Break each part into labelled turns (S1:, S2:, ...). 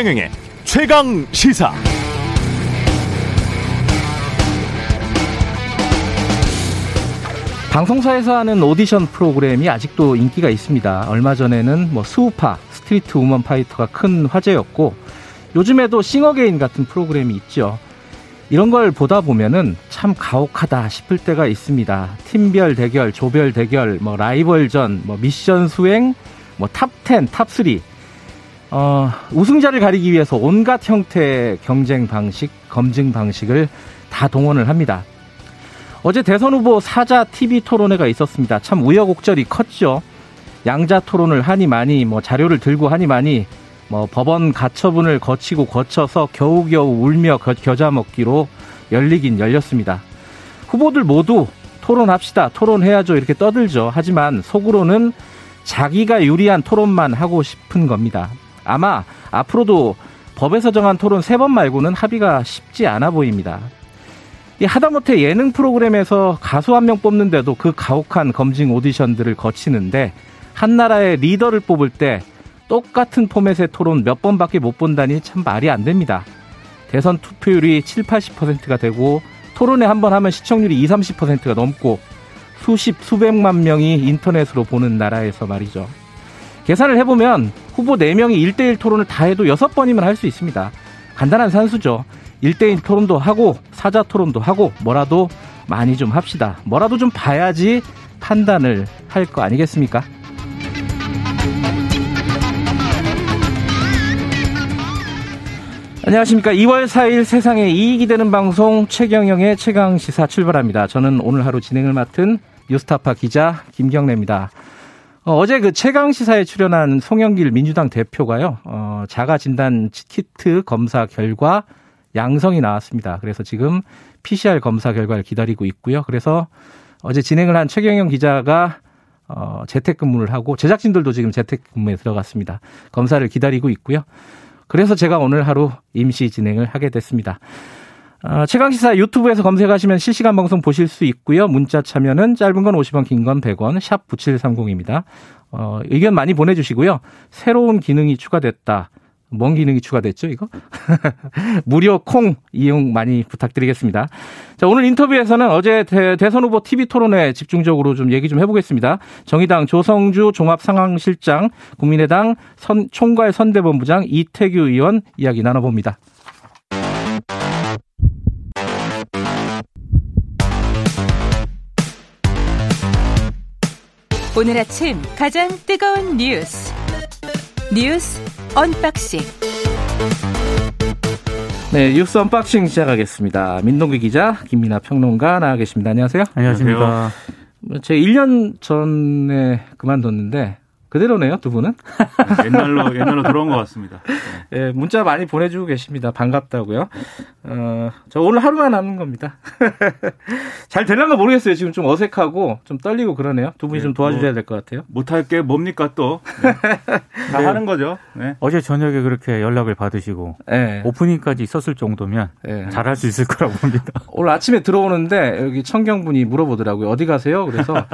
S1: 최경영의 최강 시사.
S2: 방송사에서 하는 오디션 프로그램이 아직도 인기가 있습니다. 얼마 전에는 뭐 스우파, 스트리트 우먼 파이터가 큰 화제였고 요즘에도 싱어게인 같은 프로그램이 있죠. 이런 걸 보다 보면은 참 가혹하다 싶을 때가 있습니다. 팀별 대결, 조별 대결, 뭐 라이벌전, 뭐 미션 수행, 뭐 top10, top3. 어, 우승자를 가리기 위해서 온갖 형태의 경쟁 방식, 검증 방식을 다 동원을 합니다. 어제 대선 후보 사자 TV 토론회가 있었습니다. 참 우여곡절이 컸죠. 양자 토론을 하니 마니 뭐 자료를 들고 하니 마니 뭐 법원 가처분을 거치고 거쳐서 겨우겨우 울며 겨자 먹기로 열리긴 열렸습니다. 후보들 모두 토론합시다. 토론해야죠. 이렇게 떠들죠. 하지만 속으로는 자기가 유리한 토론만 하고 싶은 겁니다. 아마 앞으로도 법에서 정한 토론 세 번 말고는 합의가 쉽지 않아 보입니다. 이 하다못해 예능 프로그램에서 가수 한 명 뽑는데도 그 가혹한 검증 오디션들을 거치는데 한 나라의 리더를 뽑을 때 똑같은 포맷의 토론 몇 번밖에 못 본다니 참 말이 안 됩니다. 대선 투표율이 7, 80%가 되고 토론회 한 번 하면 시청률이 2, 30%가 넘고 수십, 수백만 명이 인터넷으로 보는 나라에서 말이죠. 계산을 해보면 후보 4명이 1대1 토론을 다 해도 6번이면 할 수 있습니다. 간단한 산수죠. 1대1 토론도 하고 사자 토론도 하고 뭐라도 많이 좀 합시다. 뭐라도 좀 봐야지 판단을 할 거 아니겠습니까? 안녕하십니까. 2월 4일 세상에 이익이 되는 방송 최경영의 최강 시사 출발합니다. 저는 오늘 하루 진행을 맡은 뉴스타파 기자 김경래입니다. 어, 제그 최강 시사에 출연한 송영길 민주당 대표가요. 어, 자가 진단 키트 검사 결과 양성이 나왔습니다. 그래서 지금 PCR 검사 결과를 기다리고 있고요. 그래서 어제 진행을 한 최경영 기자가 어, 재택근무를 하고 제작진들도 지금 재택근무에 들어갔습니다. 검사를 기다리고 있고요. 그래서 제가 오늘 하루 임시 진행을 하게 됐습니다. 어, 최강시사 유튜브에서 검색하시면 실시간 방송 보실 수 있고요. 문자 참여는 짧은 건 50원, 긴 건 100원, 샵 9730입니다. 어, 의견 많이 보내주시고요. 새로운 기능이 추가됐다. 뭔 기능이 추가됐죠, 이거? 무료 콩 이용 많이 부탁드리겠습니다. 자, 오늘 인터뷰에서는 어제 대, 선 후보 TV 토론회 집중적으로 좀 얘기 좀 해보겠습니다. 정의당 조성주 종합상황실장, 국민의당 선, 총괄 선대본부장 이태규 의원 이야기 나눠봅니다.
S3: 오늘 아침 가장 뜨거운 뉴스. 뉴스 unboxing.
S2: 네, 뉴스 unboxing 시작하겠습니다. 민동기 기자, 김민아 평론가 나와 계십니다. 안녕하세요.
S4: 안녕하십니까.
S2: 제가 1년 전에 그만뒀는데 그대로네요, 두 분은.
S4: 옛날로 옛날로 돌아온 것 같습니다.
S2: 네. 네, 문자 많이 보내주고 계십니다. 반갑다고요. 어, 저 오늘 하루만 하는 겁니다. 잘 될란가 모르겠어요. 지금 좀 어색하고 좀 떨리고 그러네요. 두 분이 네, 좀 도와주셔야 될 것 같아요.
S4: 못할 게 뭡니까 또? 네. 다 네. 하는 거죠.
S5: 네. 어제 저녁에 그렇게 연락을 받으시고 네. 오프닝까지 있었을 정도면 잘할 수 있을 거라고 봅니다.
S2: 오늘 아침에 들어오는데 여기 청경분이 물어보더라고요. 어디 가세요? 그래서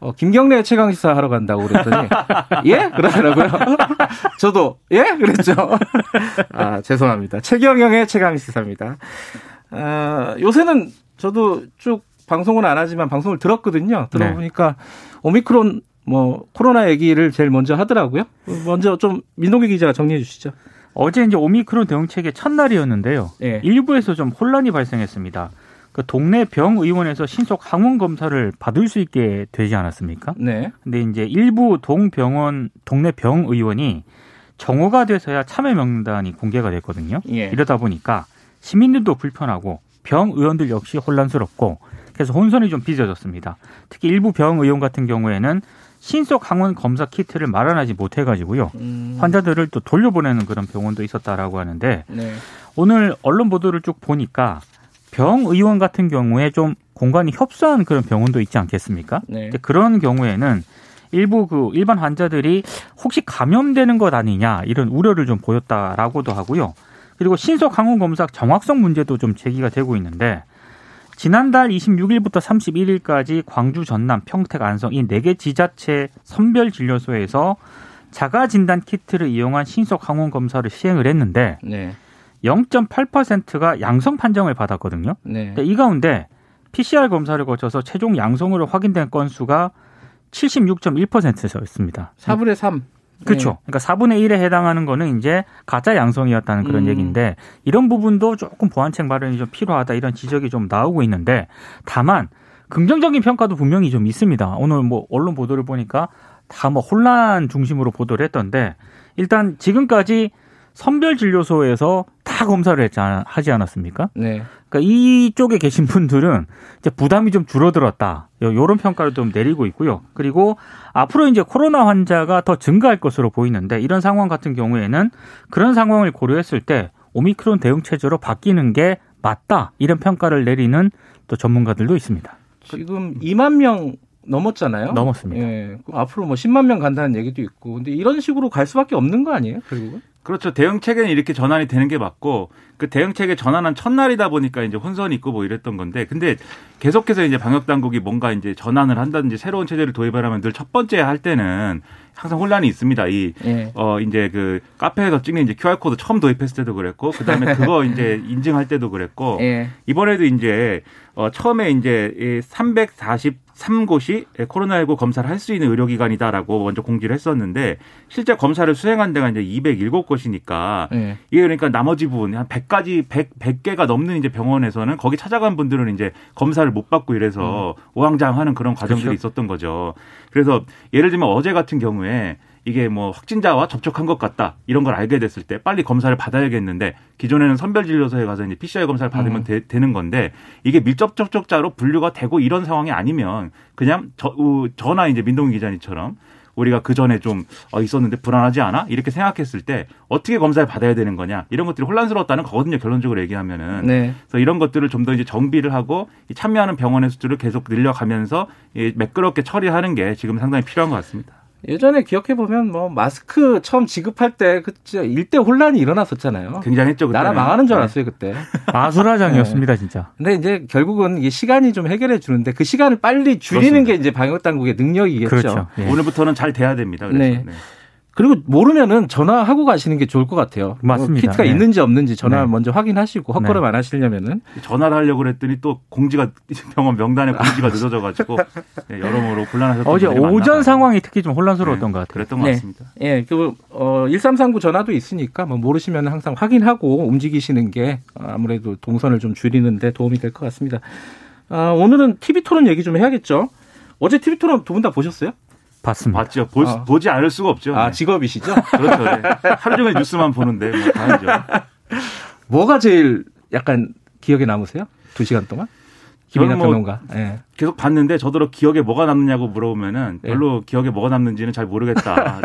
S2: 어, 김경래 최강시사 하러 간다고 그랬더니 예? 그러더라고요. 저도 예? 그랬죠. 아, 죄송합니다. 최경영의 최강 시사입니다. 아, 요새는 저도 쭉 방송은 안 하지만 방송을 들었거든요. 들어보니까 네. 오미크론 뭐 코로나 얘기를 제일 먼저 하더라고요. 먼저 좀 민동기 기자가 정리해 주시죠.
S5: 어제 이제 오미크론 대응책의 첫날이었는데요. 네. 일부에서 좀 혼란이 발생했습니다. 그 동네 병의원에서 신속 항원 검사를 받을 수 있게 되지 않았습니까? 네. 근데 이제 일부 동병원 동네 병의원이 정오가 돼서야 참여 명단이 공개가 됐거든요. 예. 이러다 보니까 시민들도 불편하고 병 의원들 역시 혼란스럽고 그래서 혼선이 좀 빚어졌습니다. 특히 일부 병 의원 같은 경우에는 신속 항원 검사 키트를 마련하지 못해가지고요 음. 환자들을 또 돌려보내는 그런 병원도 있었다라고 하는데 네. 오늘 언론 보도를 쭉 보니까 병 의원 같은 경우에 좀 공간이 협소한 그런 병원도 있지 않겠습니까? 네. 그런 경우에는 일부 그 일반 환자들이 혹시 감염되는 것 아니냐 이런 우려를 좀 보였다라고도 하고요. 그리고 신속 항원 검사 정확성 문제도 좀 제기가 되고 있는데 지난달 26일부터 31일까지 광주, 전남, 평택, 안성 이 네 개 지자체 선별 진료소에서 자가 진단 키트를 이용한 신속 항원 검사를 시행을 했는데 네. 0.8%가 양성 판정을 받았거든요. 네. 이 가운데 PCR 검사를 거쳐서 최종 양성으로 확인된 건수가 76.1%였습니다.
S2: 4분의 3.
S5: 그렇죠. 그러니까 4분의 1에 해당하는 거는 이제 가짜 양성이었다는 그런 음. 얘기인데 이런 부분도 조금 보완책 마련이 좀 필요하다 이런 지적이 좀 나오고 있는데 다만 긍정적인 평가도 분명히 좀 있습니다. 오늘 뭐 언론 보도를 보니까 다 뭐 혼란 중심으로 보도를 했던데 일단 지금까지 선별 진료소에서 다 검사를 했지 않, 하지 않았습니까? 네. 그러니까 이쪽에 계신 분들은 이제 부담이 좀 줄어들었다. 요런 평가를 좀 내리고 있고요. 그리고 앞으로 이제 코로나 환자가 더 증가할 것으로 보이는데 이런 상황 같은 경우에는 그런 상황을 고려했을 때 오미크론 대응 체제로 바뀌는 게 맞다. 이런 평가를 내리는 또 전문가들도 있습니다.
S2: 지금 2만 명 넘었잖아요.
S5: 넘었습니다.
S2: 예. 앞으로 뭐 10만 명 간다는 얘기도 있고. 근데 이런 식으로 갈 수밖에 없는 거 아니에요? 결국은?
S4: 그렇죠. 대응 체계는 이렇게 전환이 되는 게 맞고 그 대응 체계 전환한 첫날이다 보니까 이제 혼선이 있고 뭐 이랬던 건데 근데 계속해서 이제 방역 당국이 뭔가 이제 전환을 한다든지 새로운 체제를 도입을 하면 늘 첫 번째 할 때는 항상 혼란이 있습니다. 이, 예. 어, 이제 그 카페에서 찍는 이제 QR코드 처음 도입했을 때도 그랬고, 그 다음에 그거 이제 인증할 때도 그랬고, 예. 이번에도 이제, 어, 처음에 이제 340 3곳이 코로나19 검사를 할 수 있는 의료기관이다라고 먼저 공지를 했었는데 실제 검사를 수행한 데가 이제 207곳이니까 네. 이게 그러니까 나머지 부분 한 100가지 100 100개가 넘는 이제 병원에서는 거기 찾아간 분들은 이제 검사를 못 받고 이래서 음. 오왕장하는 그런 과정들이 그렇죠. 있었던 거죠. 그래서 예를 들면 어제 같은 경우에 이게 뭐 확진자와 접촉한 것 같다 이런 걸 알게 됐을 때 빨리 검사를 받아야겠는데 기존에는 선별진료소에 가서 이제 PCR 검사를 받으면 음. 되, 는 건데 이게 밀접 접촉자로 분류가 되고 이런 상황이 아니면 그냥 저, 저나 이제 민동기 기자님처럼 우리가 그 전에 좀 어, 있었는데 불안하지 않아? 이렇게 생각했을 때 어떻게 검사를 받아야 되는 거냐 이런 것들이 혼란스러웠다는 거거든요. 결론적으로 얘기하면은. 네. 그래서 이런 것들을 좀 더 이제 정비를 하고 참여하는 병원의 수들을 계속 늘려가면서 매끄럽게 처리하는 게 지금 상당히 필요한 것 같습니다.
S2: 예전에 기억해 보면 뭐 마스크 처음 지급할 때 그때 일대 혼란이 일어났었잖아요.
S4: 굉장했죠.
S2: 그때는. 나라 망하는 줄 알았어요 네. 그때.
S5: 마술화장이었습니다 네. 진짜.
S2: 근데 이제 결국은 이게 시간이 좀 해결해 주는데 그 시간을 빨리 줄이는 그렇습니다. 게 이제 방역 당국의 능력이겠죠.
S4: 그렇죠. 예. 오늘부터는 잘 돼야 됩니다. 그래서. 네. 네.
S2: 그리고 모르면은 전화하고 가시는 게 좋을 것 같아요.
S5: 맞습니다.
S2: 키트가 네. 있는지 없는지 전화 네. 먼저 확인하시고 헛걸음 네. 안 하시려면은
S4: 전화를 하려고 그랬더니 또 공지가 병원 명단에 공지가 늦어져 가지고 네, 여러모로 곤란하셨던
S5: 어제 오전 상황이 특히 좀 혼란스러웠던 네, 것 같아요.
S4: 그랬던 것 같습니다.
S2: 예, 그 어, 1339 전화도 있으니까 뭐 모르시면 항상 확인하고 움직이시는 게 아무래도 동선을 좀 줄이는데 도움이 될 것 같습니다. 아, 오늘은 TV 토론 얘기 좀 해야겠죠. 어제 TV 토론 두 분 다 보셨어요?
S5: 봤습니다.
S4: 봤죠. 보, 아. 보지 않을 수가 없죠.
S2: 아, 네. 직업이시죠?
S4: 그렇죠. 네. 하루 종일 뉴스만 보는데 뭐 다행이죠.
S2: 뭐가 제일 약간 기억에 남으세요? 두 시간 동안?
S4: 김민아 뭐 평론가. 네. 계속 봤는데 저더러 기억에 뭐가 남느냐고 물어보면은 예. 별로 네. 기억에 뭐가 남는지는 잘 모르겠다.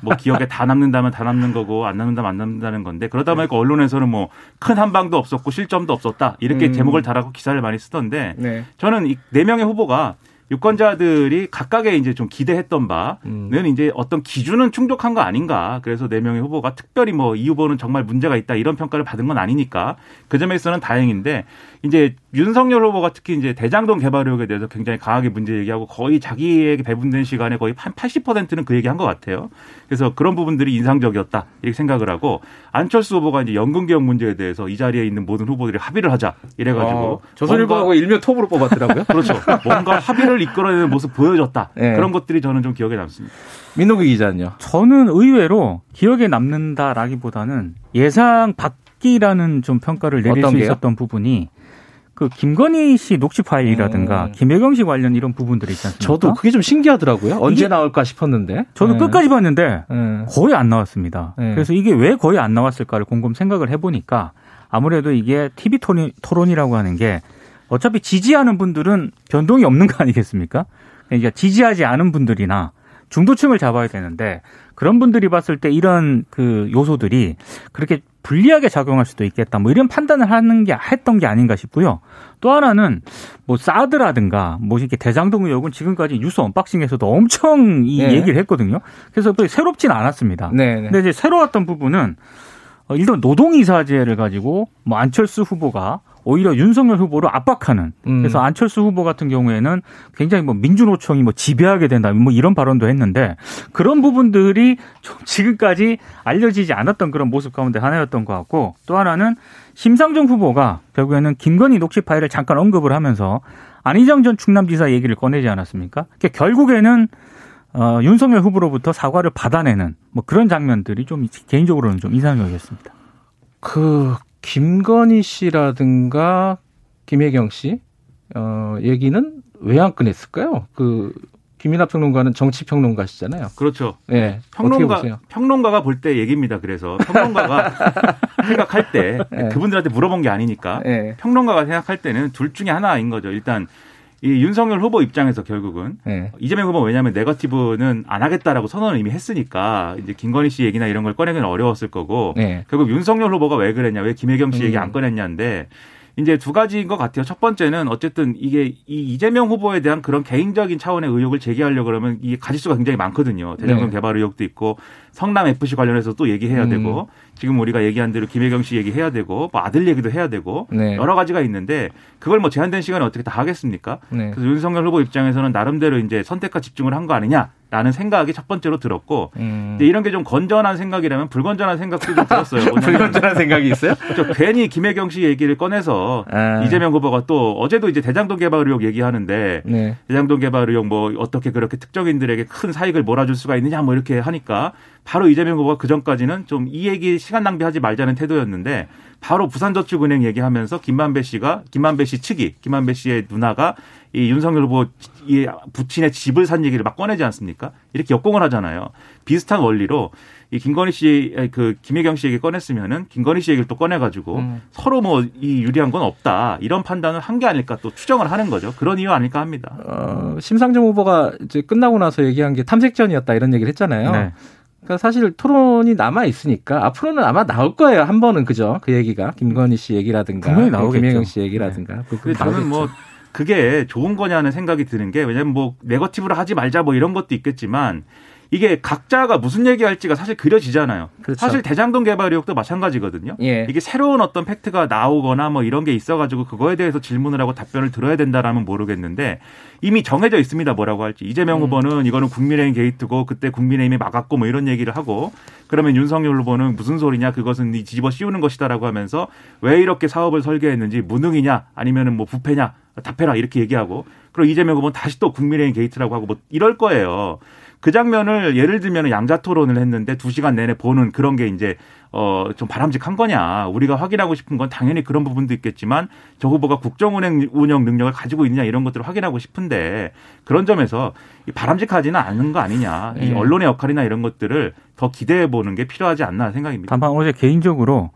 S4: 뭐 기억에 다 남는다면 다 남는 거고 안 남는다면 안 남는다는 건데 그러다 보니까 네. 언론에서는 뭐 큰 한방도 없었고 실점도 없었다 이렇게 음. 제목을 달아고 기사를 많이 쓰던데 네. 저는 이 네 명의 후보가 유권자들이 각각의 이제 좀 기대했던 바는 음. 이제 어떤 기준은 충족한 거 아닌가. 그래서 네 명의 후보가 특별히 뭐 이 후보는 정말 문제가 있다 이런 평가를 받은 건 아니니까 그 점에서는 다행인데 이제 윤석열 후보가 특히 이제 대장동 개발 의혹에 대해서 굉장히 강하게 문제 얘기하고 거의 자기에게 배분된 시간에 거의 한 80%는 그 얘기한 것 같아요. 그래서 그런 부분들이 인상적이었다 이렇게 생각을 하고 안철수 후보가 이제 연금 개혁 문제에 대해서 이 자리에 있는 모든 후보들이 합의를 하자 이래가지고
S2: 어, 조선일보하고 일면 톱으로 뽑았더라고요.
S4: 그렇죠. 뭔가 합의를 이끌어내는 모습 보여줬다. 네. 그런 것들이 저는 좀 기억에 남습니다.
S2: 민노기 기자는요?
S5: 저는 의외로 기억에 남는다라기보다는 예상 밖이라는 좀 평가를 내릴 수 있었던 부분이 그 김건희 씨 녹취 파일이라든가 음. 김혜경 씨 관련 이런 부분들이 있지 않습니까?
S2: 저도 그게 좀 신기하더라고요. 언제 나올까 싶었는데.
S5: 저도 네. 끝까지 봤는데 네. 거의 안 나왔습니다. 네. 그래서 이게 왜 거의 안 나왔을까를 곰곰 생각을 해보니까 아무래도 이게 TV 토론이라고 하는 게 어차피 지지하는 분들은 변동이 없는 거 아니겠습니까? 그러니까 지지하지 않은 분들이나 중도층을 잡아야 되는데 그런 분들이 봤을 때 이런 그 요소들이 그렇게 불리하게 작용할 수도 있겠다. 뭐 이런 판단을 하는 게 했던 게 아닌가 싶고요. 또 하나는 뭐 사드라든가 뭐 이렇게 대장동 의혹은 지금까지 뉴스 언박싱에서도 엄청 이 네. 얘기를 했거든요. 그래서 새롭진 않았습니다. 네, 네. 근데 이제 새로웠던 부분은 어, 일단 노동이사제를 가지고 뭐 안철수 후보가 오히려 윤석열 후보를 압박하는 음. 그래서 안철수 후보 같은 경우에는 굉장히 뭐 민주노총이 뭐 지배하게 된다 뭐 이런 발언도 했는데 그런 부분들이 좀 지금까지 알려지지 않았던 그런 모습 가운데 하나였던 것 같고 또 하나는 심상정 후보가 결국에는 김건희 녹취 파일을 잠깐 언급을 하면서 안희정 전 충남지사 얘기를 꺼내지 않았습니까? 그러니까 결국에는 어, 윤석열 후보로부터 사과를 받아내는 뭐 그런 장면들이 좀 개인적으로는 좀 인상적이었습니다.
S2: 그 김건희 씨라든가 김혜경 씨 어, 얘기는 왜 안 꺼냈을까요? 그 김민하 평론가는 정치 평론가시잖아요.
S4: 그렇죠. 네. 평론가 평론가가 볼 때 얘기입니다. 그래서 평론가가 생각할 때 네. 그분들한테 물어본 게 아니니까 네. 평론가가 생각할 때는 둘 중에 하나인 거죠. 일단 이 윤석열 후보 입장에서 결국은 네. 이재명 후보 왜냐하면 네거티브는 안 하겠다라고 선언을 이미 했으니까 이제 김건희 씨 얘기나 이런 걸 꺼내기는 어려웠을 거고 네. 결국 윤석열 후보가 왜 그랬냐 왜 김혜경 씨 음. 얘기 안 꺼냈냐인데 이제 두 가지인 것 같아요. 첫 번째는 어쨌든 이게 이 이재명 후보에 대한 그런 개인적인 차원의 의혹을 제기하려고 그러면 이게 가지수가 굉장히 많거든요. 대장동 네. 개발 의혹도 있고 성남 FC 관련해서 또 얘기해야 음. 되고 지금 우리가 얘기한 대로 김혜경 씨 얘기해야 되고 뭐 아들 얘기도 해야 되고 네. 여러 가지가 있는데 그걸 뭐 제한된 시간에 어떻게 다 하겠습니까? 네. 그래서 윤석열 후보 입장에서는 나름대로 이제 선택과 집중을 한 거 아니냐 라는 생각이 첫 번째로 들었고 음. 근데 이런 게 좀 건전한 생각이라면 불건전한 생각도 좀 들었어요.
S2: 불건전한 생각이 있어요?
S4: 그렇죠. 괜히 김혜경 씨 얘기를 꺼내서 아. 이재명 후보가 또 어제도 이제 대장동 개발 의혹 얘기하는데 네. 대장동 개발 의혹 뭐 어떻게 그렇게 특정인들에게 큰 사익을 몰아줄 수가 있느냐 뭐 이렇게 하니까 바로 이재명 후보가 그 전까지는 좀 이 얘기 시간 낭비하지 말자는 태도였는데 바로 부산저축은행 얘기하면서 김만배 씨가 김만배 씨 측이 김만배 씨의 누나가 이 윤석열 후보 이 부친의 집을 산 얘기를 막 꺼내지 않습니까? 이렇게 역공을 하잖아요. 비슷한 원리로 이 김건희 씨, 그 김혜경 씨 얘기 꺼냈으면은 김건희 씨 얘기를 또 꺼내가지고 음. 서로 뭐 이 유리한 건 없다 이런 판단을 한 게 아닐까 또 추정을 하는 거죠. 그런 이유 아닐까 합니다.
S2: 어, 심상정 후보가 이제 끝나고 나서 얘기한 게 탐색전이었다 이런 얘기를 했잖아요. 네. 그러니까 사실 토론이 남아 있으니까 앞으로는 아마 나올 거예요. 한 번은 그죠? 그 얘기가 김건희 씨 얘기라든가 김혜경 씨 얘기라든가. 네.
S4: 그 저는 뭐 그게 좋은 거냐는 생각이 드는 게 왜냐면 뭐 네거티브로 하지 말자 뭐 이런 것도 있겠지만 이게 각자가 무슨 얘기할지가 사실 그려지잖아요. 그렇죠. 사실 대장동 개발 의혹도 마찬가지거든요. 예. 이게 새로운 어떤 팩트가 나오거나 뭐 이런 게 있어가지고 그거에 대해서 질문을 하고 답변을 들어야 된다라면 모르겠는데 이미 정해져 있습니다. 뭐라고 할지 이재명 음. 후보는 이거는 국민의힘 게이트고 그때 국민의힘이 막았고 뭐 이런 얘기를 하고 그러면 윤석열 후보는 무슨 소리냐 그것은 뒤집어 씌우는 것이다라고 하면서 왜 이렇게 사업을 설계했는지 무능이냐 아니면은 뭐 부패냐 답해라 이렇게 얘기하고 그리고 이재명 후보는 다시 또 국민의힘 게이트라고 하고 뭐 이럴 거예요. 그 장면을 예를 들면 양자 토론을 했는데 두 시간 내내 보는 그런 게 이제 어, 좀 바람직한 거냐. 우리가 확인하고 싶은 건 당연히 그런 부분도 있겠지만 저 후보가 국정운행 운영 능력을 가지고 있느냐 이런 것들을 확인하고 싶은데 그런 점에서 바람직하지는 않은 거 아니냐. 이 네. 언론의 역할이나 이런 것들을 더 기대해 보는 게 필요하지 않나 생각입니다.
S5: 다만 어제 개인적으로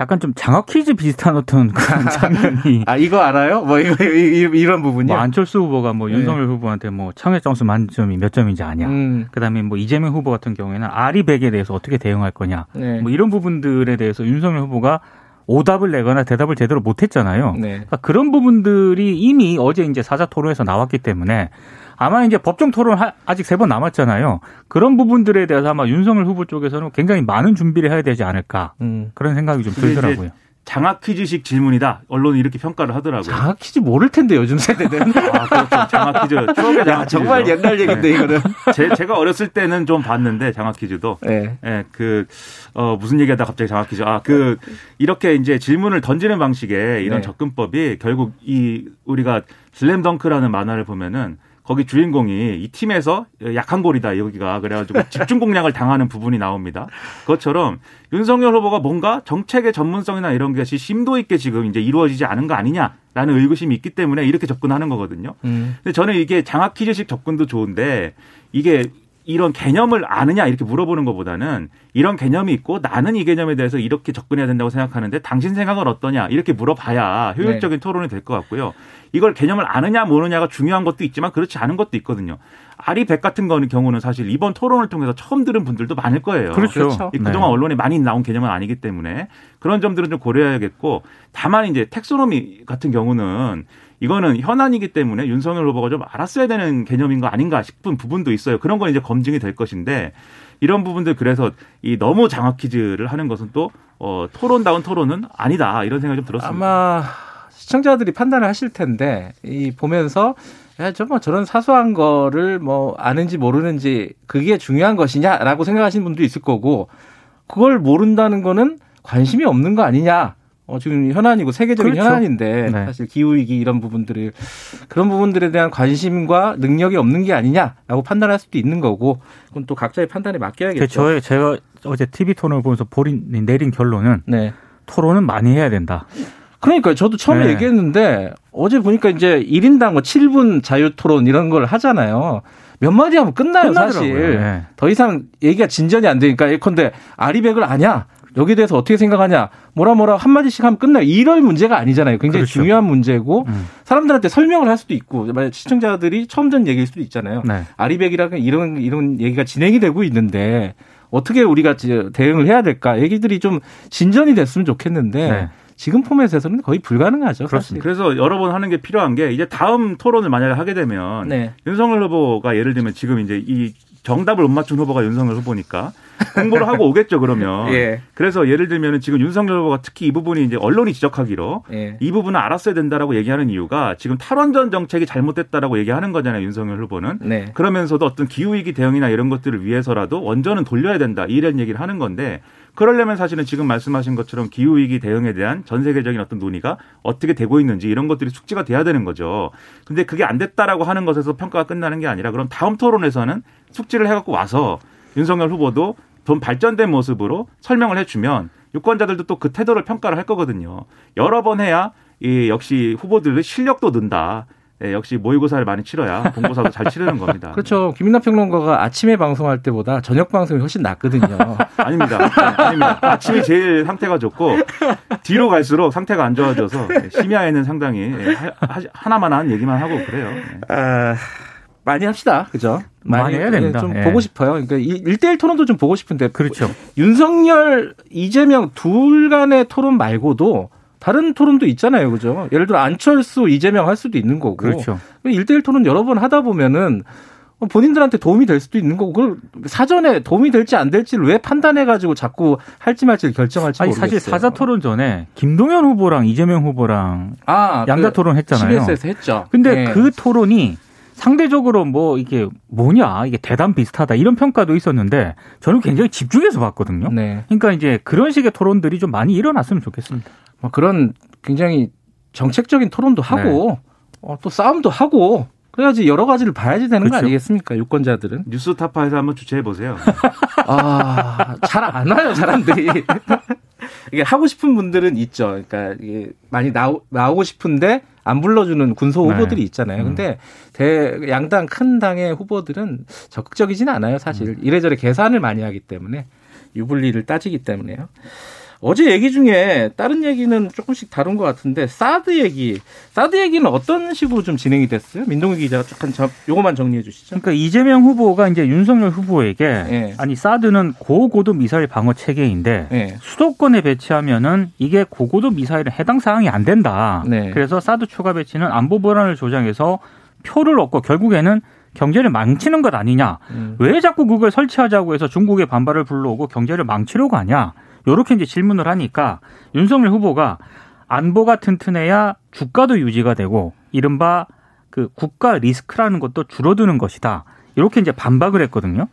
S5: 약간 좀 장학 퀴즈 비슷한 어떤 그런 장면이.
S2: 아, 이거 알아요? 뭐, 이거, 이 런 부분이요?
S5: 뭐 안철수 후보가 뭐 네. 윤석열 후보한테 뭐 청해 점수 만점이 몇 점인지 아냐. 음. 그 다음에 뭐 이재명 후보 같은 경우에는 아리백에 대해서 어떻게 대응할 거냐. 네. 뭐 이런 부분들에 대해서 윤석열 후보가 오답을 내거나 대답을 제대로 못 했잖아요. 네. 그러니까 그런 부분들이 이미 어제 이제 사자 토론에서 나왔기 때문에 아마 이제 법정 토론 아직 세 번 남았잖아요. 그런 부분들에 대해서 아마 윤석열 후보 쪽에서는 굉장히 많은 준비를 해야 되지 않을까 음. 그런 생각이 좀 들더라고요.
S4: 장학 퀴즈식 질문이다. 언론이 이렇게 평가를 하더라고요.
S2: 장학 퀴즈 모를 텐데 요즘 세대는.
S4: 아, 그렇죠. 장학 퀴즈. 추억의 장학 퀴즈.
S2: 정말 옛날 얘기인데 네. 이거는.
S4: 제, 제가 어렸을 때는 좀 봤는데 장학 퀴즈도. 네. 네. 그, 어, 무슨 얘기하다 갑자기 장학 퀴즈. 아, 그, 이렇게 이제 질문을 던지는 방식의 이런 네. 접근법이 결국 이 우리가 슬램덩크라는 만화를 보면은 거기 주인공이 이 팀에서 약한 골이다 여기가 그래가지고 집중 공략을 당하는 부분이 나옵니다. 그것처럼 윤석열 후보가 뭔가 정책의 전문성이나 이런 것이 심도 있게 지금 이제 이루어지지 않은 거 아니냐라는 의구심이 있기 때문에 이렇게 접근하는 거거든요. 음. 근데 저는 이게 장학 퀴즈식 접근도 좋은데 이게 이런 개념을 아느냐 이렇게 물어보는 것보다는 이런 개념이 있고 나는 이 개념에 대해서 이렇게 접근해야 된다고 생각하는데 당신 생각은 어떠냐 이렇게 물어봐야 효율적인 네. 토론이 될 것 같고요. 이걸 개념을 아느냐 모르냐가 중요한 것도 있지만 그렇지 않은 것도 있거든요. 아리백 같은 거는 경우는 사실 이번 토론을 통해서 처음 들은 분들도 많을 거예요.
S5: 그렇죠. 그렇죠.
S4: 그동안 네. 언론에 많이 나온 개념은 아니기 때문에 그런 점들은 좀 고려해야겠고 다만 이제 텍소노미 같은 경우는 이거는 현안이기 때문에 윤석열 후보가 좀 알았어야 되는 개념인 거 아닌가 싶은 부분도 있어요. 그런 건 이제 검증이 될 것인데 이런 부분들 그래서 이 너무 장학 퀴즈를 하는 것은 또 어, 토론다운 토론은 아니다 이런 생각이 좀 들었습니다.
S2: 아마 시청자들이 판단을 하실 텐데 이 보면서 야, 저뭐 저런 사소한 거를 뭐 아는지 모르는지 그게 중요한 것이냐라고 생각하시는 분도 있을 거고 그걸 모른다는 거는 관심이 없는 거 아니냐. 어, 지금 현안이고 세계적인 그렇죠. 현안인데 네. 사실 기후 위기 이런 부분들을 그런 부분들에 대한 관심과 능력이 없는 게 아니냐라고 판단할 수도 있는 거고 그건 또 각자의 판단에 맡겨야겠죠.
S5: 저의 제가 어제 TV 토론을 보면서 보린, 내린 결론은 네. 토론은 많이 해야 된다.
S2: 그러니까 저도 처음에 네. 얘기했는데 어제 보니까 이제 1인당 뭐 7분 자유 토론 이런 걸 하잖아요. 몇 마디 하면 끝나요, 끝나더라고요. 사실. 네. 더 이상 얘기가 진전이 안 되니까 예컨대 아리백을 아냐? 여기에 대해서 어떻게 생각하냐? 뭐라 뭐라 한마디씩 하면 끝나요. 이럴 문제가 아니잖아요. 굉장히 그렇죠. 중요한 문제고 음. 사람들한테 설명을 할 수도 있고 시청자들이 처음 듣는 얘기일 수도 있잖아요. 네. 아리백이라는 이런 이런 얘기가 진행이 되고 있는데 어떻게 우리가 대응을 해야 될까? 얘기들이 좀 진전이 됐으면 좋겠는데 네. 지금 포맷에서는 거의 불가능하죠.
S4: 그렇습니다. 그래서 여러 번 하는 게 필요한 게 이제 다음 토론을 만약에 하게 되면 네. 윤석열 후보가 예를 들면 지금 이제 이 정답을 못 맞춘 후보가 윤석열 후보니까 공부를 하고 오겠죠 그러면. 예. 그래서 예를 들면 지금 윤석열 후보가 특히 이 부분이 이제 언론이 지적하기로 예. 이 부분은 알았어야 된다라고 얘기하는 이유가 지금 탈원전 정책이 잘못됐다라고 얘기하는 거잖아요 윤석열 후보는. 네. 그러면서도 어떤 기후 위기 대응이나 이런 것들을 위해서라도 원전은 돌려야 된다 이런 얘기를 하는 건데 그러려면 사실은 지금 말씀하신 것처럼 기후 위기 대응에 대한 전 세계적인 어떤 논의가 어떻게 되고 있는지 이런 것들이 숙지가 돼야 되는 거죠. 근데 그게 안 됐다라고 하는 것에서 평가가 끝나는 게 아니라 그럼 다음 토론에서는 숙지를 해 갖고 와서 윤석열 후보도 좀 발전된 모습으로 설명을 해주면 유권자들도 또 그 태도를 평가를 할 거거든요. 여러 번 해야 이 역시 후보들의 실력도 는다. 네, 역시 모의고사를 많이 치러야 본고사도 잘 치르는 겁니다.
S2: 그렇죠. 김민남 평론가가 아침에 방송할 때보다 저녁 방송이 훨씬 낫거든요.
S4: 아닙니다. 네, 아닙니다. 아침이 제일 상태가 좋고 뒤로 갈수록 상태가 안 좋아져서 심야에는 상당히 하나만 한 얘기만 하고 그래요. 네. 아...
S2: 많이 합시다. 그죠?
S5: 많이, 많이 해야 됩니다.
S2: 좀 예. 보고 싶어요. 그러니까 1대1 토론도 좀 보고 싶은데. 그렇죠. 윤석열, 이재명 둘 간의 토론 말고도 다른 토론도 있잖아요. 그죠? 예를 들어 안철수, 이재명 할 수도 있는 거고. 그렇죠. 1대1 토론 여러 번 하다 보면은 본인들한테 도움이 될 수도 있는 거고 그걸 사전에 도움이 될지 안 될지를 왜 판단해 가지고 자꾸 할지 말지를 결정할지 아니, 모르겠어요.
S5: 사실 사자 토론 전에 김동연 후보랑 이재명 후보랑 아, 양자 그 토론 했잖아요.
S2: CBS에서 했죠.
S5: 근데 네. 그 토론이 상대적으로 뭐 이게 뭐냐 이게 대단 비슷하다 이런 평가도 있었는데 저는 굉장히 집중해서 봤거든요. 네. 그러니까 이제 그런 식의 토론들이 좀 많이 일어났으면 좋겠습니다.
S2: 뭐 그런 굉장히 정책적인 토론도 하고 네. 어, 또 싸움도 하고 그래야지 여러 가지를 봐야지 되는 그렇죠. 거 아니겠습니까? 유권자들은.
S4: 뉴스타파에서 한번 주최해 보세요.
S2: 아, 잘 안 와요, 사람들이. 이게 하고 싶은 분들은 있죠. 그러니까 이게 많이 나오, 나오고 싶은데 안 불러주는 군소 네. 후보들이 있잖아요. 음. 근데 대 양당 큰 당의 후보들은 적극적이지는 않아요. 사실 음. 이래저래 계산을 많이 하기 때문에 유불리를 따지기 때문에요. 어제 얘기 중에 다른 얘기는 조금씩 다른 것 같은데 사드 얘기, 사드 얘기는 어떤 식으로 좀 진행이 됐어요? 민동기 기자가 조금 요거만 정리해 주시죠.
S5: 그러니까 이재명 후보가 이제 윤석열 후보에게 네. 아니 사드는 고고도 미사일 방어 체계인데 네. 수도권에 배치하면은 이게 고고도 미사일은 해당 사항이 안 된다. 네. 그래서 사드 추가 배치는 안보 불안을 조장해서 표를 얻고 결국에는 경제를 망치는 것 아니냐. 음. 왜 자꾸 그걸 설치하자고 해서 중국의 반발을 불러오고 경제를 망치려고 하냐. 요렇게 이제 질문을 하니까 윤석열 후보가 안보가 튼튼해야 주가도 유지가 되고 이른바 그 국가 리스크라는 것도 줄어드는 것이다. 이렇게 이제 반박을 했거든요.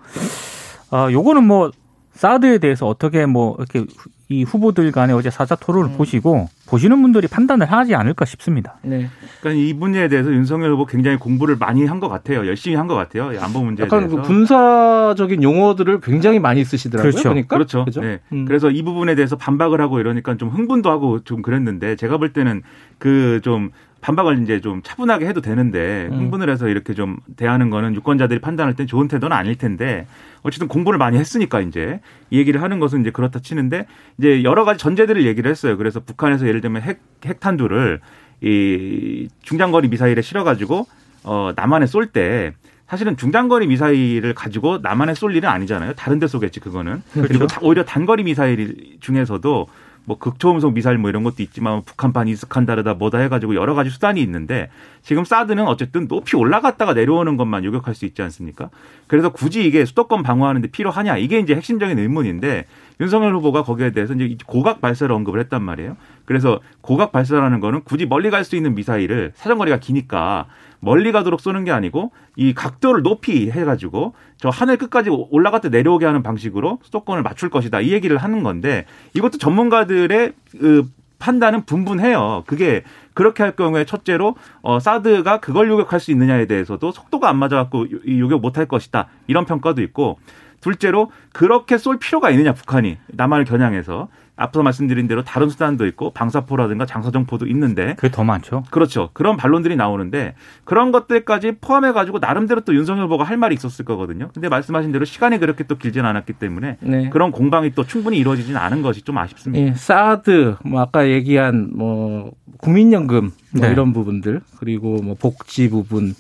S5: 아, 요거는 뭐 사드에 대해서 어떻게 뭐 이렇게 이 후보들 간의 어제 사자 토론을 음. 보시고 보시는 분들이 판단을 하지 않을까 싶습니다. 네.
S4: 그러니까 이 문제에 대해서 윤석열 후보 굉장히 공부를 많이 한 것 같아요. 열심히 한 것 같아요. 안보 문제에
S2: 약간
S4: 대해서.
S2: 그 군사적인 용어들을 굉장히 많이 쓰시더라고요.
S4: 그렇죠. 그러니까? 그렇죠. 그렇죠? 네. 음. 그래서 이 부분에 대해서 반박을 하고 이러니까 좀 흥분도 하고 좀 그랬는데 제가 볼 때는 그좀 반박을 이제 좀 차분하게 해도 되는데 음. 흥분을 해서 이렇게 좀 대하는 거는 유권자들이 판단할 땐 좋은 태도는 아닐 텐데 어쨌든 공부를 많이 했으니까 이제 이 얘기를 하는 것은 이제 그렇다 치는데 이제 여러 가지 전제들을 얘기를 했어요. 그래서 북한에서 예를 들면 핵 핵탄두를 이 중장거리 미사일에 실어가지고 어 남한에 쏠 때 사실은 중장거리 미사일을 가지고 남한에 쏠 일은 아니잖아요. 다른 데 쏘겠지 그거는. 그렇죠. 그리고 오히려 단거리 미사일 중에서도 뭐 극초음속 미사일 뭐 이런 것도 있지만 북한판 이스칸 다르다 뭐다 해가지고 여러 가지 수단이 있는데 지금 사드는 어쨌든 높이 올라갔다가 내려오는 것만 요격할 수 있지 않습니까? 그래서 굳이 이게 수도권 방어하는데 필요하냐 이게 이제 핵심적인 의문인데 윤석열 후보가 거기에 대해서 이제 고각 발사를 언급을 했단 말이에요. 그래서 고각 발사라는 거는 굳이 멀리 갈 수 있는 미사일을 사정거리가 기니까 멀리 가도록 쏘는 게 아니고 이 각도를 높이 해가지고 저 하늘 끝까지 올라갔다 내려오게 하는 방식으로 수도권을 맞출 것이다. 이 얘기를 하는 건데 이것도 전문가들의 그 판단은 분분해요. 그게 그렇게 할 경우에 첫째로 어 사드가 그걸 요격할 수 있느냐에 대해서도 속도가 안 맞아갖고 요격 못할 것이다. 이런 평가도 있고 둘째로 그렇게 쏠 필요가 있느냐 북한이. 남한을 겨냥해서 앞서 말씀드린 대로 다른 수단도 있고 방사포라든가 장사정포도 있는데
S5: 그게 더 많죠.
S4: 그렇죠. 그런 반론들이 나오는데 그런 것들까지 포함해 가지고 나름대로 또 윤석열 후보가 할 말이 있었을 거거든요. 근데 말씀하신 대로 시간이 그렇게 또 길지는 않았기 때문에 네. 그런 공방이 또 충분히 이루어지지는 않은 것이 좀 아쉽습니다.
S2: 예, 사드 뭐 아까 얘기한 뭐 국민연금 뭐 네. 이런 부분들 그리고 뭐 복지 부분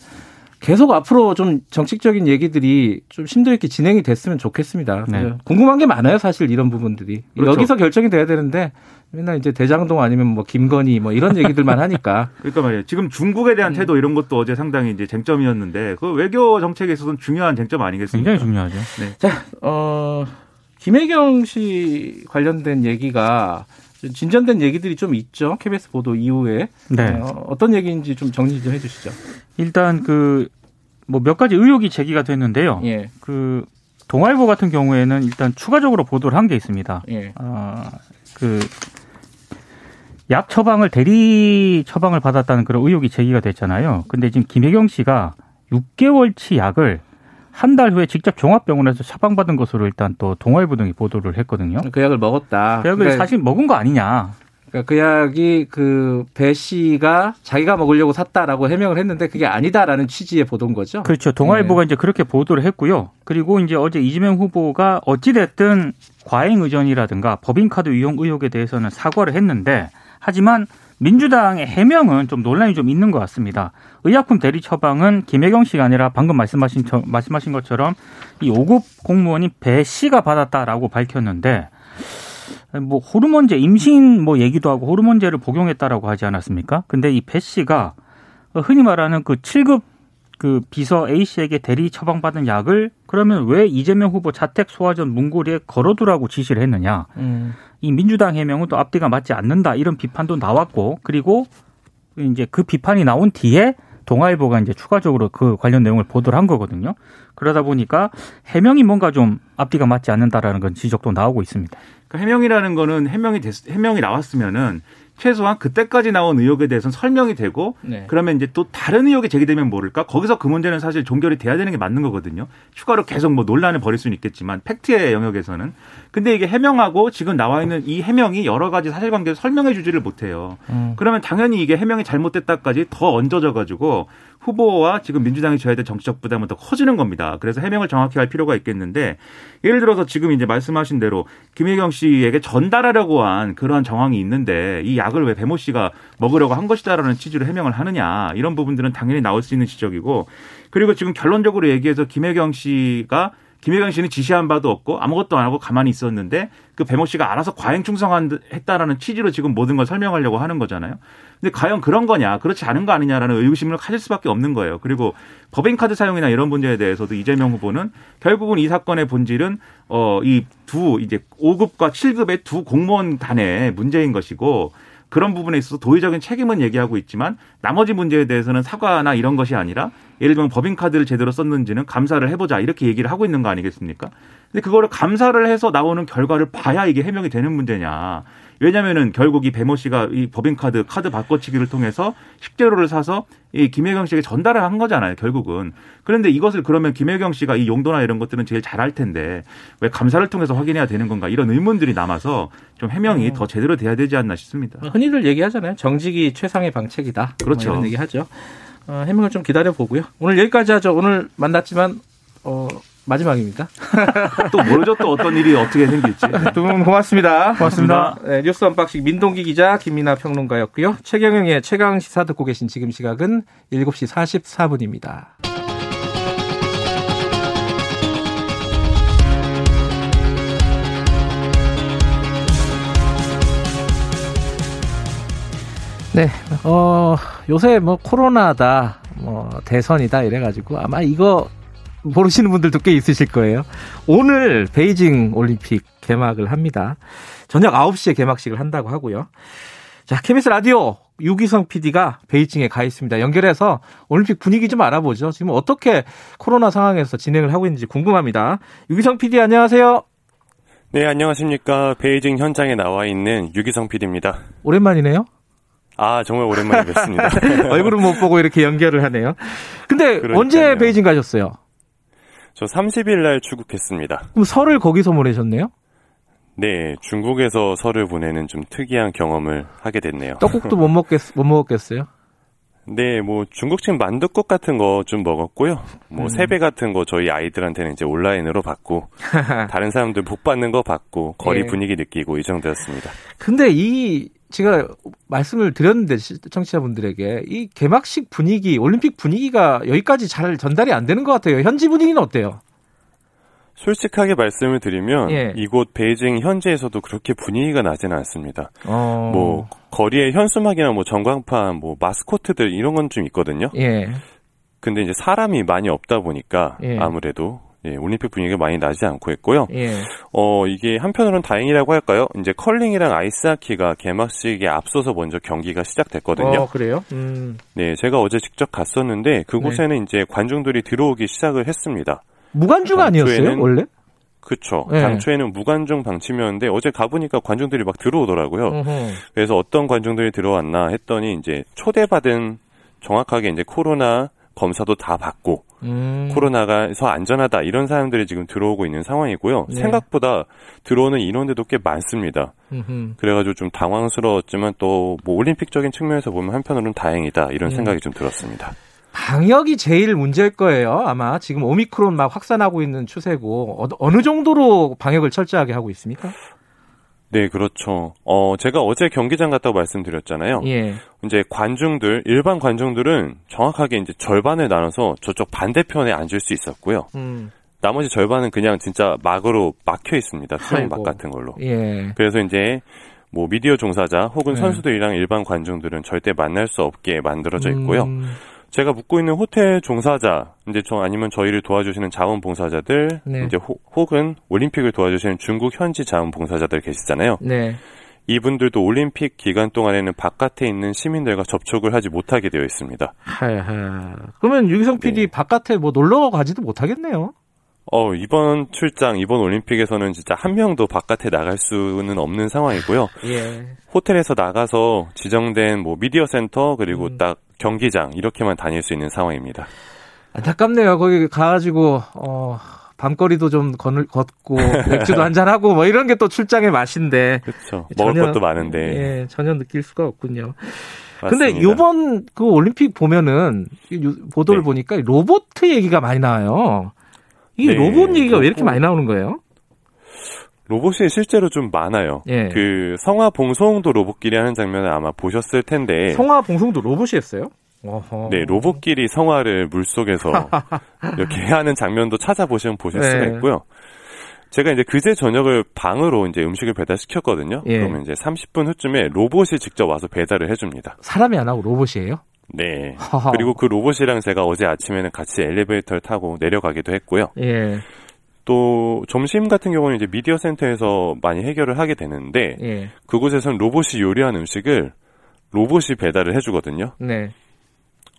S2: 계속 앞으로 좀 정책적인 얘기들이 좀 심도 있게 진행이 됐으면 좋겠습니다. 네. 궁금한 게 많아요, 사실 이런 부분들이. 그렇죠. 여기서 결정이 돼야 되는데 맨날 이제 대장동 아니면 뭐 김건희 뭐 이런 얘기들만 하니까.
S4: 그러니까 말이에요. 지금 중국에 대한 음. 태도 이런 것도 어제 상당히 이제 쟁점이었는데 그 외교 정책에 있어서는 중요한 쟁점 아니겠습니까?
S5: 굉장히 중요하죠. 네.
S2: 자, 어 김혜경 씨 관련된 얘기가 진전된 얘기들이 좀 있죠. KBS 보도 이후에. 네. 어, 떤 얘기인지 좀 정리 좀 해주시죠.
S5: 일단 그 뭐 몇 가지 의혹이 제기가 됐는데요. 예. 그 동아일보 같은 경우에는 일단 추가적으로 보도를 한 게 있습니다. 예. 아, 그약 처방을 대리 처방을 받았다는 그런 의혹이 제기가 됐잖아요. 근데 지금 김혜경 씨가 6개월치 약을 한 달 후에 직접 종합병원에서 처방받은 것으로 일단 또 동아일보 등이 보도를 했거든요.
S2: 그 약을 먹었다.
S5: 그 약을 그러니까 사실 먹은 거 아니냐.
S2: 그러니까 그 약이 그 배 씨가 자기가 먹으려고 샀다라고 해명을 했는데 그게 아니다라는 취지의 보도인 거죠.
S5: 그렇죠. 동아일보가 네. 이제 그렇게 보도를 했고요. 그리고 이제 어제 이재명 후보가 어찌됐든 과잉 의전이라든가 법인카드 이용 의혹에 대해서는 사과를 했는데 하지만 민주당의 해명은 좀 논란이 좀 있는 것 같습니다. 의약품 대리 처방은 김혜경 씨가 아니라 방금 말씀하신 말씀하신 것처럼 이 5급 공무원인 배 씨가 받았다라고 밝혔는데 뭐 호르몬제 임신 뭐 얘기도 하고 호르몬제를 복용했다라고 하지 않았습니까? 근데 이 배 씨가 흔히 말하는 그 7급 그 비서 A 씨에게 대리 처방받은 약을 그러면 왜 이재명 후보 자택 소화전 문고리에 걸어두라고 지시를 했느냐? 음. 이 민주당 해명은 또 앞뒤가 맞지 않는다 이런 비판도 나왔고 그리고 이제 그 비판이 나온 뒤에 동아일보가 이제 추가적으로 그 관련 내용을 보도를 한 거거든요. 그러다 보니까 해명이 뭔가 좀 앞뒤가 맞지 않는다라는 건 지적도 나오고 있습니다.
S4: 그러니까 해명이라는 거는 해명이 됐, 해명이 나왔으면은 최소한 그때까지 나온 의혹에 대해서는 설명이 되고 네. 그러면 이제 또 다른 의혹이 제기되면 모를까 거기서 그 문제는 사실 종결이 돼야 되는 게 맞는 거거든요. 추가로 계속 뭐 논란을 벌일 수는 있겠지만 팩트의 영역에서는 근데 이게 해명하고 지금 나와 있는 이 해명이 여러 가지 사실관계를 설명해 주지를 못해요. 음. 그러면 당연히 이게 해명이 잘못됐다까지 더 얹어져 가지고 후보와 지금 민주당이 져야 될 정치적 부담은 더 커지는 겁니다. 그래서 해명을 정확히 할 필요가 있겠는데 예를 들어서 지금 이제 말씀하신 대로 김혜경 씨에게 전달하려고 한 그러한 정황이 있는데 이 약을 왜 배모 씨가 먹으려고 한 것이다라는 취지로 해명을 하느냐 이런 부분들은 당연히 나올 수 있는 지적이고 그리고 지금 결론적으로 얘기해서 김혜경 씨가 김혜경 씨는 지시한 바도 없고 아무것도 안 하고 가만히 있었는데 그 배모 씨가 알아서 과잉 충성했다라는 취지로 지금 모든 걸 설명하려고 하는 거잖아요. 근데 과연 그런 거냐, 그렇지 않은 거 아니냐라는 의구심을 가질 수밖에 없는 거예요. 그리고 법인카드 사용이나 이런 문제에 대해서도 이재명 후보는 결국은 이 사건의 본질은 어 이 두 이제 5급과 7급의 두 공무원 단의 문제인 것이고 그런 부분에 있어서 도의적인 책임은 얘기하고 있지만 나머지 문제에 대해서는 사과나 이런 것이 아니라 예를 들면 법인카드를 제대로 썼는지는 감사를 해보자 이렇게 얘기를 하고 있는 거 아니겠습니까? 근데 그거를 감사를 해서 나오는 결과를 봐야 이게 해명이 되는 문제냐. 왜냐면은 결국 이 배모 씨가 이 법인카드 카드 바꿔치기를 통해서 식재료를 사서 이 김혜경 씨에게 전달을 한 거잖아요, 결국은. 그런데 이것을 그러면 김혜경 씨가 이 용도나 이런 것들은 제일 잘 알 텐데 왜 감사를 통해서 확인해야 되는 건가 이런 의문들이 남아서 좀 해명이 음. 더 제대로 돼야 되지 않나 싶습니다.
S2: 흔히들 얘기하잖아요. 정직이 최상의 방책이다. 뭐 그렇죠. 뭐 이런 얘기하죠. 어, 해명을 좀 기다려 보고요. 오늘 여기까지 하죠. 오늘 만났지만 어, 마지막입니다.
S4: 또 모르죠. 또 어떤 일이 어떻게 생길지.
S2: 두분 고맙습니다. 고맙습니다. 네, 뉴스 unboxing 민동기 기자 김민아 평론가였고요. 최경영의 최강 시사 듣고 계신 지금 시각은 7시 44분입니다. 네, 어, 요새 뭐 코로나다, 뭐 대선이다 이래가지고 아마 이거 모르시는 분들도 꽤 있으실 거예요. 오늘 베이징 올림픽 개막을 합니다. 저녁 9시에 개막식을 한다고 하고요. 자, KBS 라디오 유기성 PD가 베이징에 가 있습니다. 연결해서 올림픽 분위기 좀 알아보죠. 지금 어떻게 코로나 상황에서 진행을 하고 있는지 궁금합니다. 유기성 PD 안녕하세요.
S6: 네, 안녕하십니까. 베이징 현장에 나와 있는 유기성 PD입니다.
S2: 오랜만이네요.
S6: 아, 정말 오랜만에 뵙습니다.
S2: 얼굴은 못 보고 이렇게 연결을 하네요. 근데 그러니까요. 언제 베이징 가셨어요?
S6: 저 30일 날 출국했습니다.
S2: 그럼 설을 거기서 보내셨네요?
S6: 네, 중국에서 설을 보내는 좀 특이한 경험을 하게 됐네요.
S2: 떡국도 못 먹겠 못 먹었겠어요?
S6: 네, 뭐 중국식 만둣국 같은 거 좀 먹었고요. 뭐 음. 세배 같은 거 저희 아이들한테는 이제 온라인으로 받고 다른 사람들 복 받는 거 받고 거리 네. 분위기 느끼고 이 정도였습니다.
S2: 근데 이 제가 말씀을 드렸는데 청취자분들에게 이 개막식 분위기, 올림픽 분위기가 여기까지 잘 전달이 안 되는 것 같아요. 현지 분위기는 어때요?
S6: 솔직하게 말씀을 드리면 예. 이곳 베이징 현지에서도 그렇게 분위기가 나지는 않습니다. 어... 뭐 거리에 현수막이나 뭐 전광판, 뭐 마스코트들 이런 건 좀 있거든요. 예. 근데 이제 사람이 많이 없다 보니까 예. 아무래도 예, 올림픽 분위기가 많이 나지 않고 있고요. 예. 어, 이게 한편으로는 다행이라고 할까요? 이제 컬링이랑 아이스하키가 개막식에 앞서서 먼저 경기가 시작됐거든요.
S2: 어, 그래요? 음.
S6: 네, 제가 어제 직접 갔었는데 그곳에는 네. 이제 관중들이 들어오기 시작을 했습니다.
S2: 무관중 아니었어요, 원래?
S6: 그쵸. 네. 당초에는 무관중 방침이었는데 어제 가보니까 관중들이 막 들어오더라고요. 어허. 그래서 어떤 관중들이 들어왔나 했더니 이제 초대받은 정확하게 이제 코로나 검사도 다 받고 음. 코로나가서 안전하다 이런 사람들이 지금 들어오고 있는 상황이고요. 네. 생각보다 들어오는 인원들도 꽤 많습니다. 음흠. 그래가지고 좀 당황스러웠지만 또 뭐 올림픽적인 측면에서 보면 한편으로는 다행이다 이런 음. 생각이 좀 들었습니다.
S2: 방역이 제일 문제일 거예요. 아마 지금 오미크론 막 확산하고 있는 추세고 어 느 정도로 방역을 철저하게 하고 있습니까?
S6: 네, 그렇죠. 어, 제가 어제 경기장 갔다고 말씀드렸잖아요. 예. 이제 관중들, 일반 관중들은 정확하게 이제 절반을 나눠서 저쪽 반대편에 앉을 수 있었고요. 음. 나머지 절반은 그냥 진짜 막으로 막혀 있습니다. 수영 막 같은 걸로. 예. 그래서 이제 뭐 미디어 종사자 혹은 네. 선수들이랑 일반 관중들은 절대 만날 수 없게 만들어져 있고요. 음. 제가 묵고 있는 호텔 종사자, 이제 저 아니면 저희를 도와주시는 자원봉사자들, 네. 이제 호, 혹은 올림픽을 도와주시는 중국 현지 자원봉사자들 계시잖아요. 네. 이분들도 올림픽 기간 동안에는 바깥에 있는 시민들과 접촉을 하지 못하게 되어 있습니다.
S2: 하하. 그러면 유기성 PD 네. 바깥에 뭐 놀러 가지도 못하겠네요.
S6: 어, 이번 출장, 이번 올림픽에서는 진짜 한 명도 바깥에 나갈 수는 없는 상황이고요. 예. 호텔에서 나가서 지정된 뭐 미디어 센터 그리고 음. 딱 경기장 이렇게만 다닐 수 있는 상황입니다.
S2: 안타깝네요. 거기 가가지고 어 밤거리도 좀 걷, 걷고 맥주도 한잔 하고 뭐 이런 게 또 출장의 맛인데.
S6: 그렇죠. 먹을 전혀, 것도 많은데.
S2: 예, 전혀 느낄 수가 없군요. 맞습니다. 근데 요번 그 올림픽 보면은 보도를 네. 보니까 로봇 얘기가 많이 나와요. 이 네, 로봇 얘기가 왜 이렇게 많이 나오는 거예요?
S6: 로봇이 실제로 좀 많아요. 예. 그 성화 봉송도 로봇끼리 하는 장면을 아마 보셨을 텐데.
S2: 성화 봉송도 로봇이 했어요?
S6: 어허. 네, 로봇끼리 성화를 물 속에서 이렇게 하는 장면도 찾아보시면 보실 네. 수가 있고요. 제가 이제 그제 저녁을 방으로 이제 음식을 배달시켰거든요. 예. 그러면 이제 30분 후쯤에 로봇이 직접 와서 배달을 해줍니다.
S2: 사람이 안 하고 로봇이에요?
S6: 네. 허허. 그리고 그 로봇이랑 제가 어제 아침에는 같이 엘리베이터를 타고 내려가기도 했고요. 예. 또 점심 같은 경우는 이제 미디어 센터에서 많이 해결을 하게 되는데 예. 그곳에서는 로봇이 요리한 음식을 로봇이 배달을 해주거든요. 네.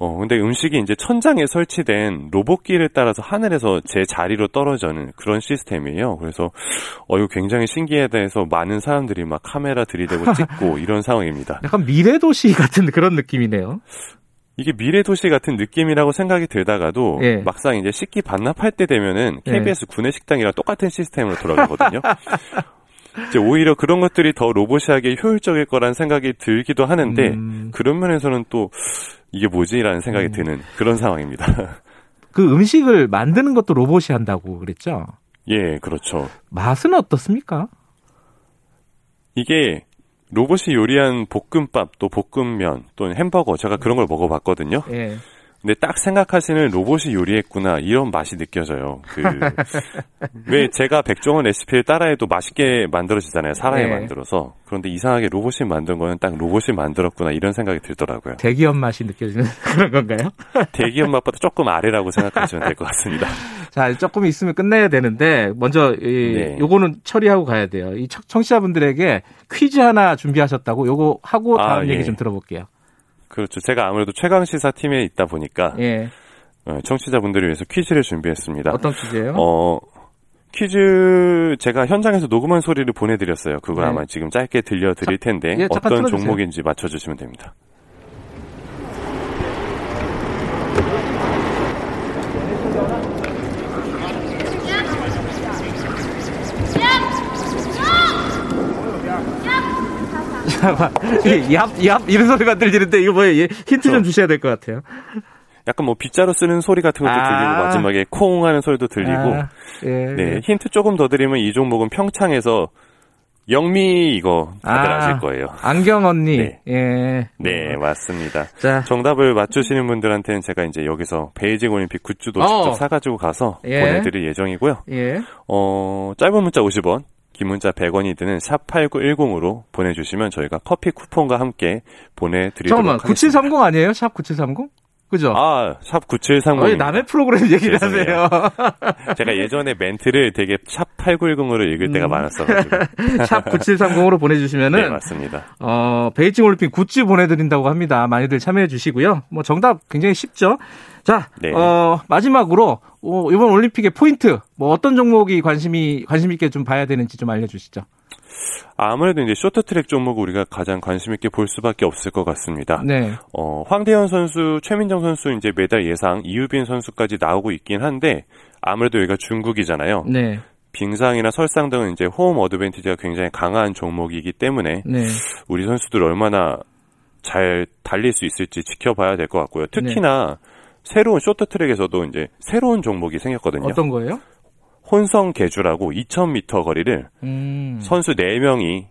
S6: 어 근데 음식이 이제 천장에 설치된 로봇기를 따라서 하늘에서 제 자리로 떨어지는 그런 시스템이에요. 그래서 어 이거 굉장히 신기하다 해서 많은 사람들이 막 카메라 들이대고 찍고 이런 상황입니다.
S2: 약간 미래 도시 같은 그런 느낌이네요.
S6: 이게 미래 도시 같은 느낌이라고 생각이 들다가도 예. 막상 이제 식기 반납할 때 되면은 KBS 예. 구내 식당이랑 똑같은 시스템으로 돌아가거든요. 이제 오히려 그런 것들이 더 로봇이하게 효율적일 거란 생각이 들기도 하는데 음. 그런 면에서는 또 이게 뭐지라는 생각이 음. 드는 그런 상황입니다.
S2: 그 음식을 만드는 것도 로봇이 한다고 그랬죠?
S6: 예, 그렇죠.
S2: 맛은 어떻습니까?
S6: 이게 로봇이 요리한 볶음밥 또 볶음면 또는 햄버거 제가 그런 걸 먹어봤거든요. 예. 근데 딱 생각하시는 로봇이 요리했구나 이런 맛이 느껴져요. 그 왜 제가 백종원 레시피를 따라해도 맛있게 만들어지잖아요. 사람이 네. 만들어서. 그런데 이상하게 로봇이 만든 거는 딱 로봇이 만들었구나 이런 생각이 들더라고요.
S2: 대기업 맛이 느껴지는 그런 건가요?
S6: 대기업 맛보다 조금 아래라고 생각하시면 될 것 같습니다.
S2: 자, 조금 있으면 끝내야 되는데 먼저 이 네. 요거는 처리하고 가야 돼요. 이 청취자분들에게 퀴즈 하나 준비하셨다고 요거 하고 아, 다음 아, 얘기 예. 좀 들어볼게요.
S6: 그렇죠. 제가 아무래도 최강 시사 팀에 있다 보니까 예. 어, 청취자분들을 위해서 퀴즈를 준비했습니다.
S2: 어떤 퀴즈예요?
S6: 어, 퀴즈 제가 현장에서 녹음한 소리를 보내드렸어요. 그걸 네. 아마 지금 짧게 들려드릴 텐데 예, 어떤 종목인지 맞춰주시면 됩니다.
S2: 얍, 얍, 이런 소리가 들리는데, 이거 뭐예요? 힌트 좀 주셔야 될 것 같아요.
S6: 약간 뭐 빗자루 쓰는 소리 같은 것도 아~ 들리고, 마지막에 콩 하는 소리도 들리고, 아~ 예, 네, 힌트 조금 더 드리면 이 종목은 평창에서 영미 이거 다들 아, 실 거예요.
S2: 안경 언니. 네.
S6: 예. 네, 맞습니다. 자. 정답을 맞추시는 분들한테는 제가 이제 여기서 베이징 올림픽 굿즈도 어. 직접 사가지고 가서 예. 보내드릴 예정이고요. 예. 어, 짧은 문자 50원, 긴 문자 100원이 드는 샵 8910으로 보내주시면 저희가 커피 쿠폰과 함께 보내드리도록 잠깐만, 하겠습니다.
S2: 9730 아니에요? 샵 9730? 그죠?
S6: 아, 샵 9730. 왜
S2: 남의 프로그램 얘기를 하세요?
S6: 제가 예전에 멘트를 되게 샵 8910으로 읽을 때가 음. 많았어가지고.
S2: 샵 9730으로 보내주시면은.
S6: 네, 맞습니다.
S2: 어, 베이징 올림픽 굿즈 보내드린다고 합니다. 많이들 참여해 주시고요. 뭐 정답 굉장히 쉽죠? 자, 네. 어, 마지막으로, 어, 이번 올림픽의 포인트, 뭐 어떤 종목이 관심이, 관심 있게 좀 봐야 되는지 좀 알려주시죠.
S6: 아무래도 이제 쇼트트랙 종목을 우리가 가장 관심 있게 볼 수밖에 없을 것 같습니다. 네. 어, 황대현 선수, 최민정 선수 이제 메달 예상, 이유빈 선수까지 나오고 있긴 한데 아무래도 여기가 중국이잖아요. 네. 빙상이나 설상 등은 이제 홈 어드밴티지가 굉장히 강한 종목이기 때문에 네. 우리 선수들 얼마나 잘 달릴 수 있을지 지켜봐야 될 것 같고요. 특히나 네. 새로운 쇼트트랙에서도 이제 새로운 종목이 생겼거든요.
S2: 어떤 거예요?
S6: 혼성 개주라고 2,000m 거리를 음. 선수 4명이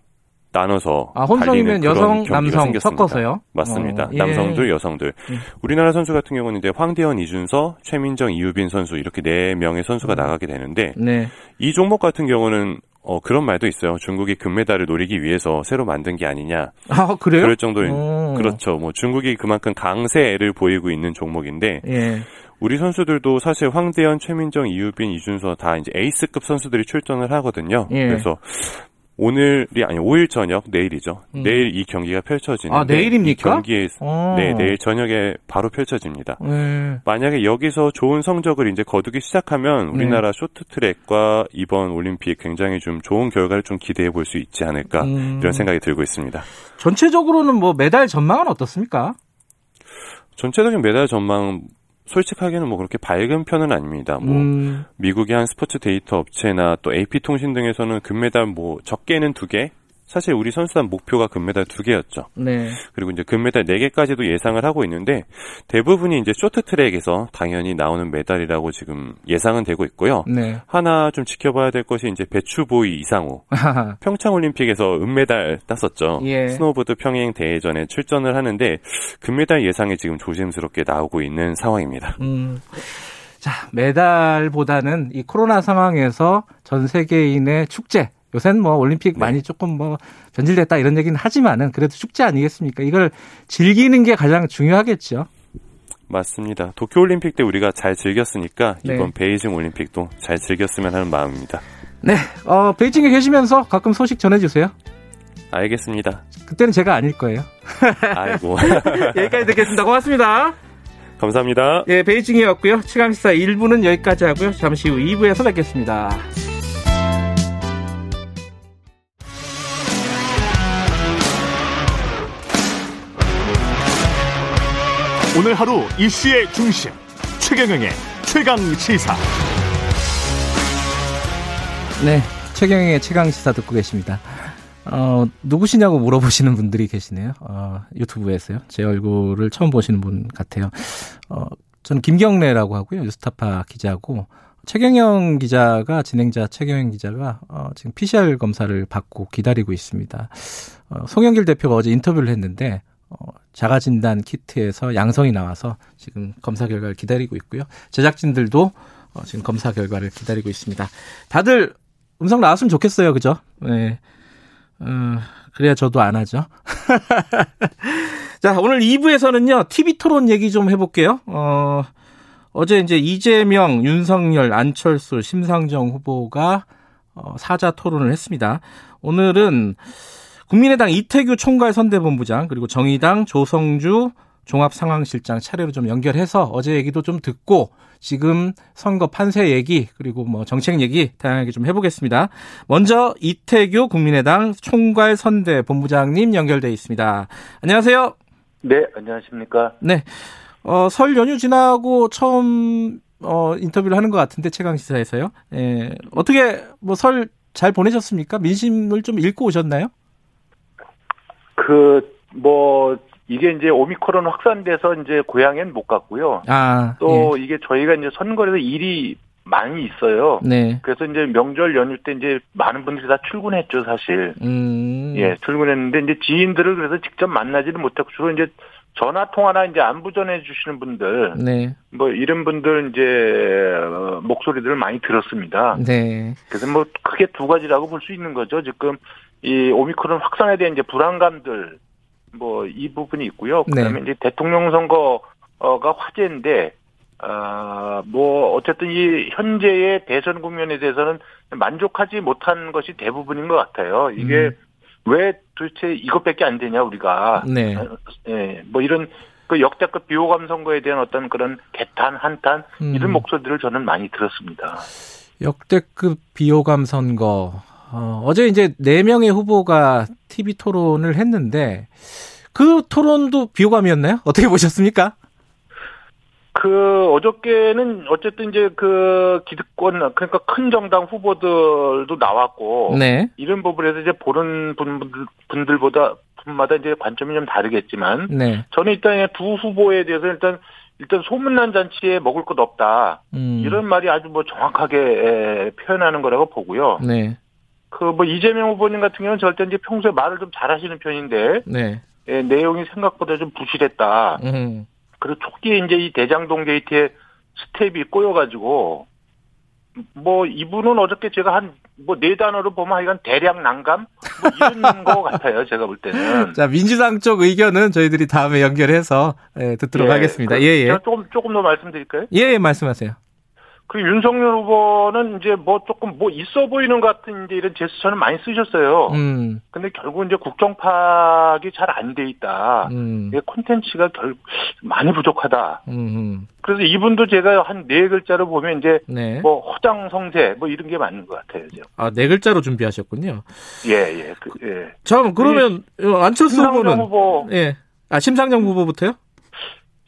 S6: 나눠서
S2: 아, 혼성이면 여성, 남성 생겼습니다. 섞어서요?
S6: 맞습니다. 어, 예. 남성들, 여성들. 예. 우리나라 선수 같은 경우는 이제 황대현, 이준서, 최민정, 이유빈 선수 이렇게 4명의 선수가 음. 나가게 되는데 네. 이 종목 같은 경우는 어, 그런 말도 있어요. 중국이 금메달을 노리기 위해서 새로 만든 게 아니냐.
S2: 아, 그래요?
S6: 그럴 정도인, 오. 그렇죠. 뭐 중국이 그만큼 강세를 보이고 있는 종목인데, 예. 우리 선수들도 사실 황대현, 최민정, 이유빈, 이준서 다 이제 에이스급 선수들이 출전을 하거든요. 예. 그래서 오늘이 아니 5일 저녁 내일이죠. 음. 내일 이 경기가 펼쳐지는데
S2: 아 내일입니까?
S6: 경기에 어. 네 내일 저녁에 바로 펼쳐집니다. 네. 만약에 여기서 좋은 성적을 이제 거두기 시작하면 네. 우리나라 네. 쇼트트랙과 이번 올림픽 굉장히 좀 좋은 결과를 좀 기대해 볼 수 있지 않을까 음. 이런 생각이 들고 있습니다.
S2: 전체적으로는 뭐 메달 전망은 어떻습니까?
S6: 전체적인 메달 전망 솔직하게는 뭐 그렇게 밝은 편은 아닙니다. 뭐 음. 미국의 한 스포츠 데이터 업체나 또 AP 통신 등에서는 금메달 뭐 적게는 두 개, 사실 우리 선수단 목표가 금메달 두 개였죠. 네. 그리고 이제 금메달 네 개까지도 예상을 하고 있는데 대부분이 이제 쇼트트랙에서 당연히 나오는 메달이라고 지금 예상은 되고 있고요. 네. 하나 좀 지켜봐야 될 것이 이제 배추보이 이상호. 평창 올림픽에서 은메달 땄었죠. 예. 스노보드 평행 대회전에 출전을 하는데 금메달 예상이 지금 조심스럽게 나오고 있는 상황입니다. 음.
S2: 자, 메달보다는 이 코로나 상황에서 전 세계인의 축제 요새는 뭐 올림픽 네. 많이 조금 뭐 변질됐다 이런 얘기는 하지만은 그래도 축제 아니겠습니까? 이걸 즐기는 게 가장 중요하겠죠.
S6: 맞습니다. 도쿄 올림픽 때 우리가 잘 즐겼으니까 네. 이번 베이징 올림픽도 잘 즐겼으면 하는 마음입니다.
S2: 네, 어, 베이징에 계시면서 가끔 소식 전해주세요.
S6: 알겠습니다.
S2: 그때는 제가 아닐 거예요.
S6: 아이고.
S2: 여기까지 듣겠습니다. 고맙습니다.
S6: 감사합니다.
S2: 예, 베이징이었고요. 치강시사 1부는 여기까지 하고요. 잠시 후 2부에서 뵙겠습니다.
S1: 오늘 하루 이슈의 중심 최경영의 최강 시사.
S2: 네, 최경영의 최강 시사 듣고 계십니다. 어, 누구시냐고 물어보시는 분들이 계시네요. 어, 유튜브에서요. 제 얼굴을 처음 보시는 분 같아요. 어, 저는 김경래라고 하고요. 뉴스타파 기자고 최경영 기자가 진행자 최경영 기자가 어, 지금 PCR 검사를 받고 기다리고 있습니다. 어, 송영길 대표가 어제 인터뷰를 했는데 어, 자가진단 키트에서 양성이 나와서 지금 검사 결과를 기다리고 있고요. 제작진들도 어, 지금 검사 결과를 기다리고 있습니다. 다들 음성 나왔으면 좋겠어요. 그죠? 네. 어, 그래야 저도 안 하죠. 자, 오늘 2부에서는요, TV 토론 얘기 좀 해볼게요. 어, 어제 이제 이재명, 윤석열, 안철수, 심상정 후보가 어, 사자 토론을 했습니다. 오늘은 국민의당 이태규 총괄 선대본부장 그리고 정의당 조성주 종합상황실장 차례로 좀 연결해서 어제 얘기도 좀 듣고 지금 선거 판세 얘기 그리고 뭐 정책 얘기 다양하게 좀 해보겠습니다. 먼저 이태규 국민의당 총괄 선대 본부장님 연결돼 있습니다. 안녕하세요.
S7: 네, 안녕하십니까.
S2: 네. 어, 설 연휴 지나고 처음 어, 인터뷰를 하는 것 같은데 최강 시사에서요. 예, 어떻게 뭐 설 잘 보내셨습니까? 민심을 좀 읽고 오셨나요?
S7: 그 뭐 이게 이제 오미크론 확산돼서 이제 고향엔 못 갔고요. 아, 또 예. 이게 저희가 이제 선거에서 일이 많이 있어요. 네. 그래서 이제 명절 연휴 때 이제 많은 분들이 다 출근했죠, 사실. 음. 예, 출근했는데 이제 지인들을 그래서 직접 만나지는 못했고 주로 이제 전화 통화나 이제 안부 전해 주시는 분들, 네. 뭐 이런 분들 이제 어, 목소리들을 많이 들었습니다. 네. 그래서 뭐 크게 두 가지라고 볼 수 있는 거죠. 지금 이 오미크론 확산에 대한 이제 불안감들, 뭐 이 부분이 있고요. 네. 그다음에 네. 이제 대통령 선거가 화제인데, 아뭐 어쨌든 이 현재의 대선 국면에 대해서는 만족하지 못한 것이 대부분인 것 같아요. 이게 음. 왜 도대체 이것밖에 안 되냐 우리가 네. 예, 뭐 이런 그 역대급 비호감 선거에 대한 어떤 그런 개탄 한탄 음. 이런 목소리들을 저는 많이 들었습니다.
S2: 역대급 비호감 선거 어, 어제 이제 네 명의 후보가 TV 토론을 했는데 그 토론도 비호감이었나요? 어떻게 보셨습니까?
S7: 그 어저께는 어쨌든 이제 그 기득권 그러니까 큰 정당 후보들도 나왔고 네. 이런 부분에서 이제 보는 분들 분들보다 분마다 이제 관점이 좀 다르겠지만 네. 저는 일단 두 후보에 대해서 일단 일단 소문난 잔치에 먹을 것 없다 음. 이런 말이 아주 뭐 정확하게 표현하는 거라고 보고요. 네. 그 뭐 이재명 후보님 같은 경우는 절대 이제 평소에 말을 좀 잘하시는 편인데 네. 예, 내용이 생각보다 좀 부실했다. 음. 그리고 초기에 이제 이 대장동 게이트에 스텝이 꼬여가지고 뭐 이분은 어저께 제가 한 뭐 네 단어로 보면 하여간 대량 난감 뭐 이런 거 같아요 제가 볼 때는.
S2: 자 민주당 쪽 의견은 저희들이 다음에 연결해서 예, 듣도록 예, 하겠습니다. 예예.
S7: 예. 조금 조금 더 말씀드릴까요?
S2: 예, 예 말씀하세요.
S7: 그 윤석열 후보는 이제 뭐 조금 뭐 있어 보이는 것 같은 이제 이런 제스처는 많이 쓰셨어요. 음. 근데 결국 이제 국정 파악이 잘 안 돼 있다. 음. 콘텐츠가 결 많이 부족하다. 음. 그래서 이분도 제가 한 네 글자로 보면 이제 네. 뭐 허장성세 뭐 이런 게 맞는 것 같아요.
S2: 아, 네 글자로 준비하셨군요.
S7: 예, 예. 그, 예.
S2: 참 그러면 안철수 후보는 후보. 예. 아, 심상정 후보부터요?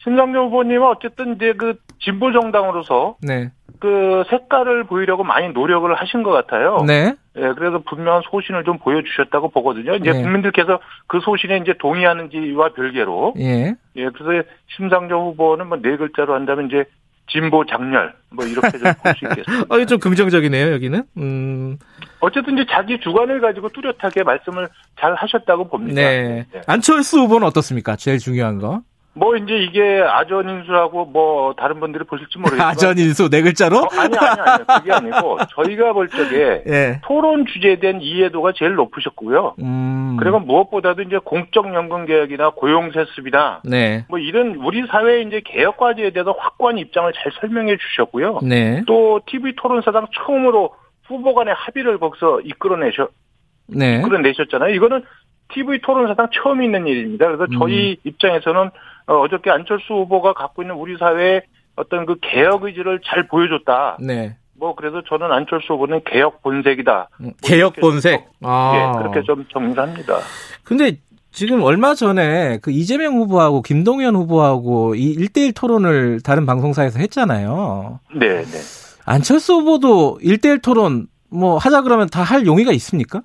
S7: 심상정 후보님은 어쨌든 이제 그 진보 정당으로서 네. 그 색깔을 보이려고 많이 노력을 하신 것 같아요. 네. 예, 그래서 분명한 소신을 좀 보여주셨다고 보거든요. 이제 네. 국민들께서 그 소신에 이제 동의하는지와 별개로. 예. 예, 그래서 심상정 후보는 뭐 네 글자로 한다면 이제 진보 장렬 뭐 이렇게 좀 볼 수 있겠습니다.
S2: 어, 좀 긍정적이네요 여기는. 음.
S7: 어쨌든 이제 자기 주관을 가지고 뚜렷하게 말씀을 잘 하셨다고 봅니다. 네.
S2: 네. 안철수 후보는 어떻습니까? 제일 중요한 거.
S7: 뭐 이제 이게 아전인수라고 뭐 다른 분들이 보실지 모르겠지만
S2: 아전인수 네 글자로? 어,
S7: 아니 아니 아니 그게 아니고 저희가 볼 적에 예. 토론 주제에 대한 이해도가 제일 높으셨고요. 음. 그리고 무엇보다도 이제 공적 연금 개혁이나 고용 세습이나 네. 뭐 이런 우리 사회의 이제 개혁 과제에 대해서 확고한 입장을 잘 설명해 주셨고요. 네. 또 TV 토론사당 처음으로 후보 간의 합의를 거기서 이끌어내셔 네. 이끌어내셨잖아요. 이거는 TV 토론사상 처음 있는 일입니다. 그래서 저희 음. 입장에서는 어, 어저께 안철수 후보가 갖고 있는 우리 사회의 어떤 그 개혁 의지를 잘 보여줬다. 네. 뭐 그래서 저는 안철수 후보는 개혁 본색이다. 음,
S2: 뭐 개혁 본색.
S7: 좀, 아. 예, 그렇게 좀 정리합니다.
S2: 근데 지금 얼마 전에 그 이재명 후보하고 김동연 후보하고 이 1대1 토론을 다른 방송사에서 했잖아요.
S7: 네, 네.
S2: 안철수 후보도 1대1 토론 뭐 하자 그러면 다 할 용의가 있습니까?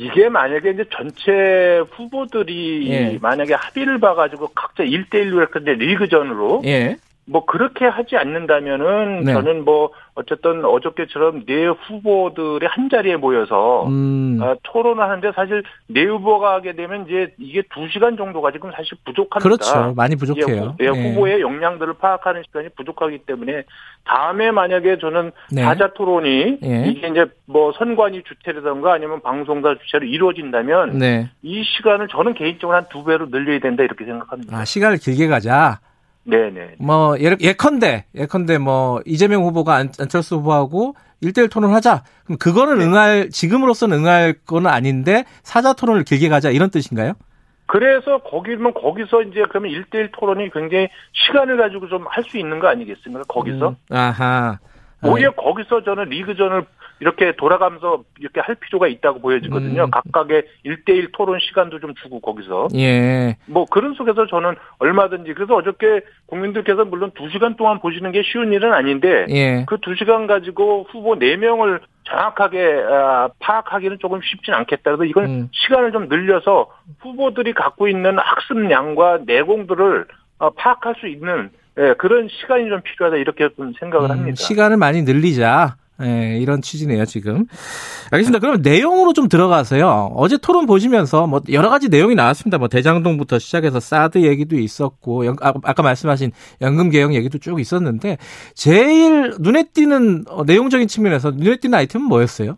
S7: 이게 만약에 이제 전체 후보들이 예. 만약에 합의를 봐가지고 각자 1대1로 했는데 리그전으로 예. 뭐 그렇게 하지 않는다면은 네. 저는 뭐 어쨌든 어저께처럼 네 후보들이 한 자리에 모여서 음. 어, 토론을 하는데 사실 네 후보가 하게 되면 이제 이게 두 시간 정도가 지금 사실 부족합니다.
S2: 그렇죠. 많이 부족해요.
S7: 예, 네. 후보의 역량들을 파악하는 시간이 부족하기 때문에 다음에 만약에 저는 네. 사자 토론이 네. 이게 이제 뭐 선관위 주체라든가 아니면 방송사 주체로 이루어진다면 네. 이 시간을 저는 개인적으로 한 두 배로 늘려야 된다 이렇게 생각합니다.
S2: 아 시간을 길게 가자.
S7: 네네.
S2: 뭐 예, 예컨대 예컨대 뭐 이재명 후보가 안, 안철수 후보하고 1대1 토론하자. 그럼 그거는 네. 응할 지금으로서는 응할 건 아닌데 사자 토론을 길게 가자 이런 뜻인가요?
S7: 그래서 거기면 거기서 이제 그러면 1대1 토론이 굉장히 시간을 가지고 좀 할 수 있는 거 아니겠습니까? 거기서. 음,
S2: 아하.
S7: 오히려 네. 거기서 저는 리그전을 이렇게 돌아가면서 이렇게 할 필요가 있다고 보여지거든요. 음. 각각의 1대1 토론 시간도 좀 주고 거기서.
S2: 예.
S7: 뭐 그런 속에서 저는 얼마든지 그래서 어저께 국민들께서 물론 2시간 동안 보시는 게 쉬운 일은 아닌데 예. 그 2시간 가지고 후보 4명을 정확하게 아, 파악하기는 조금 쉽진 않겠다. 그래서 이건 음. 시간을 좀 늘려서 후보들이 갖고 있는 학습량과 내공들을 어, 파악할 수 있는 예, 그런 시간이 좀 필요하다 이렇게 좀 생각을 음, 합니다.
S2: 시간을 많이 늘리자. 예, 이런 취지네요, 지금. 알겠습니다. 그럼 내용으로 좀 들어가서요. 어제 토론 보시면서 뭐 여러 가지 내용이 나왔습니다. 뭐 대장동부터 시작해서 사드 얘기도 있었고, 아, 아까 말씀하신 연금 개혁 얘기도 쭉 있었는데, 제일 눈에 띄는 어, 내용적인 측면에서 눈에 띄는 아이템은 뭐였어요?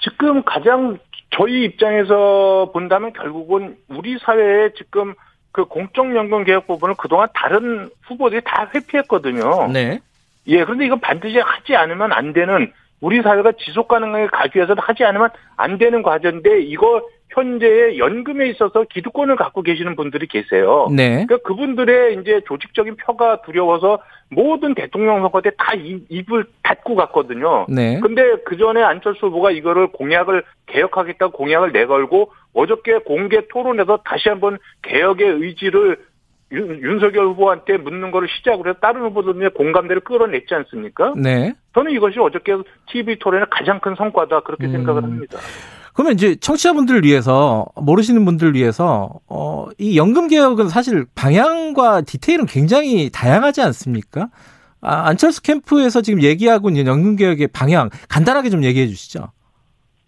S7: 지금 가장 저희 입장에서 본다면 결국은 우리 사회에 지금 그 공적연금 개혁 부분을 그동안 다른 후보들이 다 회피했거든요.
S2: 네.
S7: 예, 그런데 이건 반드시 하지 않으면 안 되는 우리 사회가 지속 가능하게 가기 위해서 하지 않으면 안 되는 과제인데 이거 현재의 연금에 있어서 기득권을 갖고 계시는 분들이 계세요.
S2: 네.
S7: 그러니까 그분들의 이제 조직적인 표가 두려워서 모든 대통령 선거 때 다 입을 닫고 갔거든요.
S2: 네.
S7: 근데 그 전에 안철수 후보가 이거를 공약을 개혁하겠다고 공약을 내걸고 어저께 공개 토론에서 다시 한번 개혁의 의지를 윤, 석열 후보한테 묻는 거를 시작으로 해서 다른 후보들의 공감대를 끌어냈지 않습니까?
S2: 네.
S7: 저는 이것이 어저께 TV 토론의 가장 큰 성과다 그렇게 음. 생각을 합니다.
S2: 그러면 이제 청취자분들을 위해서 모르시는 분들을 위해서 어, 이 연금 개혁은 사실 방향과 디테일은 굉장히 다양하지 않습니까? 아, 안철수 캠프에서 지금 얘기하고 있는 연금 개혁의 방향 간단하게 좀 얘기해 주시죠.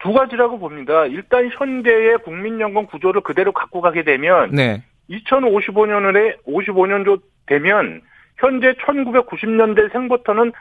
S7: 두 가지라고 봅니다. 일단 현대의 국민연금 구조를 그대로 갖고 가게 되면 네. 2055년에 55년도 되면 현재 1990년대 생부터는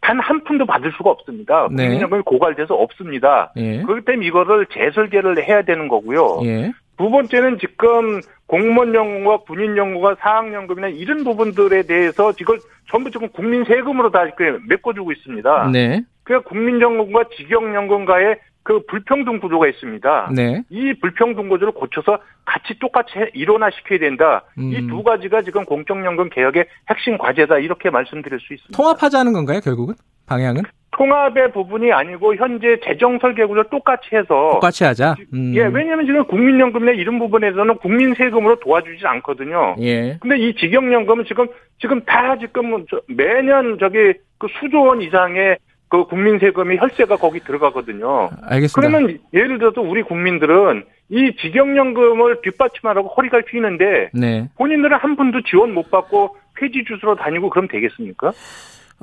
S7: 단 한 푼도 받을 수가 없습니다. 네. 국민연금이 고갈돼서 없습니다. 예. 그렇기 때문에 이거를 재설계를 해야 되는 거고요.
S2: 예.
S7: 두 번째는 지금 공무원 연금과 군인 연금과 사학 연금이나 이런 부분들에 대해서 이걸 전부 지금 국민 세금으로 다 메꿔주고 있습니다.
S2: 네.
S7: 그러니까 국민 연금과 직영 연금과의 그 불평등 구조가 있습니다.
S2: 네.
S7: 이 불평등 구조를 고쳐서 같이 똑같이 일원화시켜야 된다. 음. 이두 가지가 지금 공적연금 개혁의 핵심 과제다. 이렇게 말씀드릴 수 있습니다.
S2: 통합하자는 건가요, 결국은? 방향은?
S7: 통합의 부분이 아니고 현재 재정 설계 구조를 똑같이 해서
S2: 똑같이 하자.
S7: 음. 예, 왜냐하면 지금 국민연금이나 이런 부분에서는 국민 세금으로 도와주지 않거든요.
S2: 예.
S7: 근데 이 직영연금은 지금 지금 다 지금 매년 저기 그 수조 원 이상의 그 국민 세금이 혈세가 거기 들어가거든요.
S2: 알겠습니다.
S7: 그러면 예를 들어서 우리 국민들은 이 직영연금을 뒷받침하라고 허리가 휘는데 네. 본인들은 한 푼도 지원 못 받고 폐지 주스로 다니고 그럼 되겠습니까?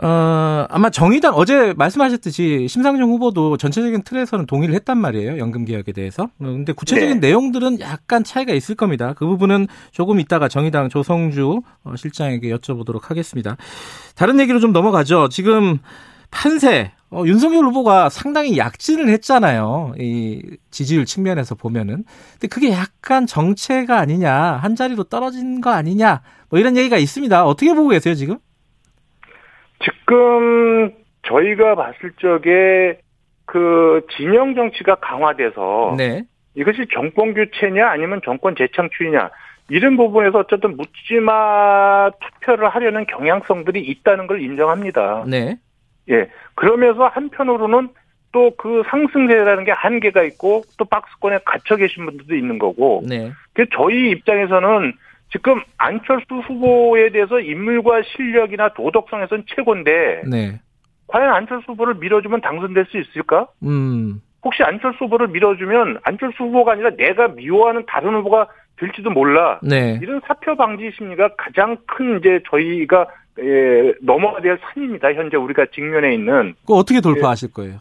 S2: 어, 아마 정의당 어제 말씀하셨듯이 심상정 후보도 전체적인 틀에서는 동의를 했단 말이에요. 연금 개혁에 대해서. 어, 근데 구체적인 네. 내용들은 약간 차이가 있을 겁니다. 그 부분은 조금 이따가 정의당 조성주 어, 실장에게 여쭤보도록 하겠습니다. 다른 얘기로 좀 넘어가죠. 지금 판세 어, 윤석열 후보가 상당히 약진을 했잖아요. 이 지지율 측면에서 보면은. 근데 그게 약간 정체가 아니냐, 한 자리로 떨어진 거 아니냐, 뭐 이런 얘기가 있습니다. 어떻게 보고 계세요, 지금?
S7: 지금 저희가 봤을 적에 그 진영 정치가 강화돼서 네. 이것이 정권 교체냐 아니면 정권 재창출이냐 이런 부분에서 어쨌든 묻지마 투표를 하려는 경향성들이 있다는 걸 인정합니다.
S2: 네.
S7: 예. 그러면서 한편으로는 또 그 상승세라는 게 한계가 있고 또 박스권에 갇혀 계신 분들도 있는 거고.
S2: 네.
S7: 그 저희 입장에서는 지금 안철수 후보에 대해서 인물과 실력이나 도덕성에서는 최고인데.
S2: 네.
S7: 과연 안철수 후보를 밀어주면 당선될 수 있을까?
S2: 음.
S7: 혹시 안철수 후보를 밀어주면 안철수 후보가 아니라 내가 미워하는 다른 후보가 될지도 몰라. 네. 이런 사표 방지 심리가 가장 큰 이제 저희가 예, 넘어야 될 산입니다. 현재 우리가 직면해 있는.
S2: 그 어떻게 돌파하실 예, 거예요?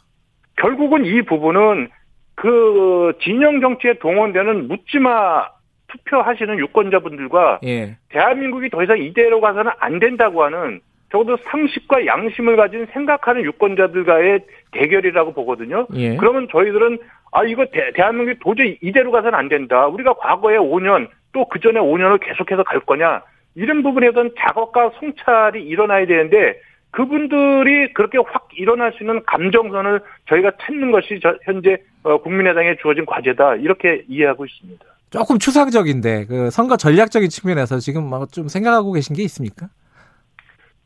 S7: 결국은 이 부분은 그 진영 정치에 동원되는 묻지마 투표하시는 유권자분들과 예. 대한민국이 더 이상 이대로 가서는 안 된다고 하는 적어도 상식과 양심을 가진 생각하는 유권자들과의 대결이라고 보거든요. 예. 그러면 저희들은 아 이거 대, 한민국이 도저히 이대로 가서는 안 된다. 우리가 과거에 5년 또 그 전에 5년을 계속해서 갈 거냐 이런 부분에 대한 작업과 성찰이 일어나야 되는데 그분들이 그렇게 확 일어날 수 있는 감정선을 저희가 찾는 것이 현재 어, 국민의당에 주어진 과제다 이렇게 이해하고 있습니다.
S2: 조금 추상적인데 그 선거 전략적인 측면에서 지금 뭐좀 생각하고 계신 게 있습니까?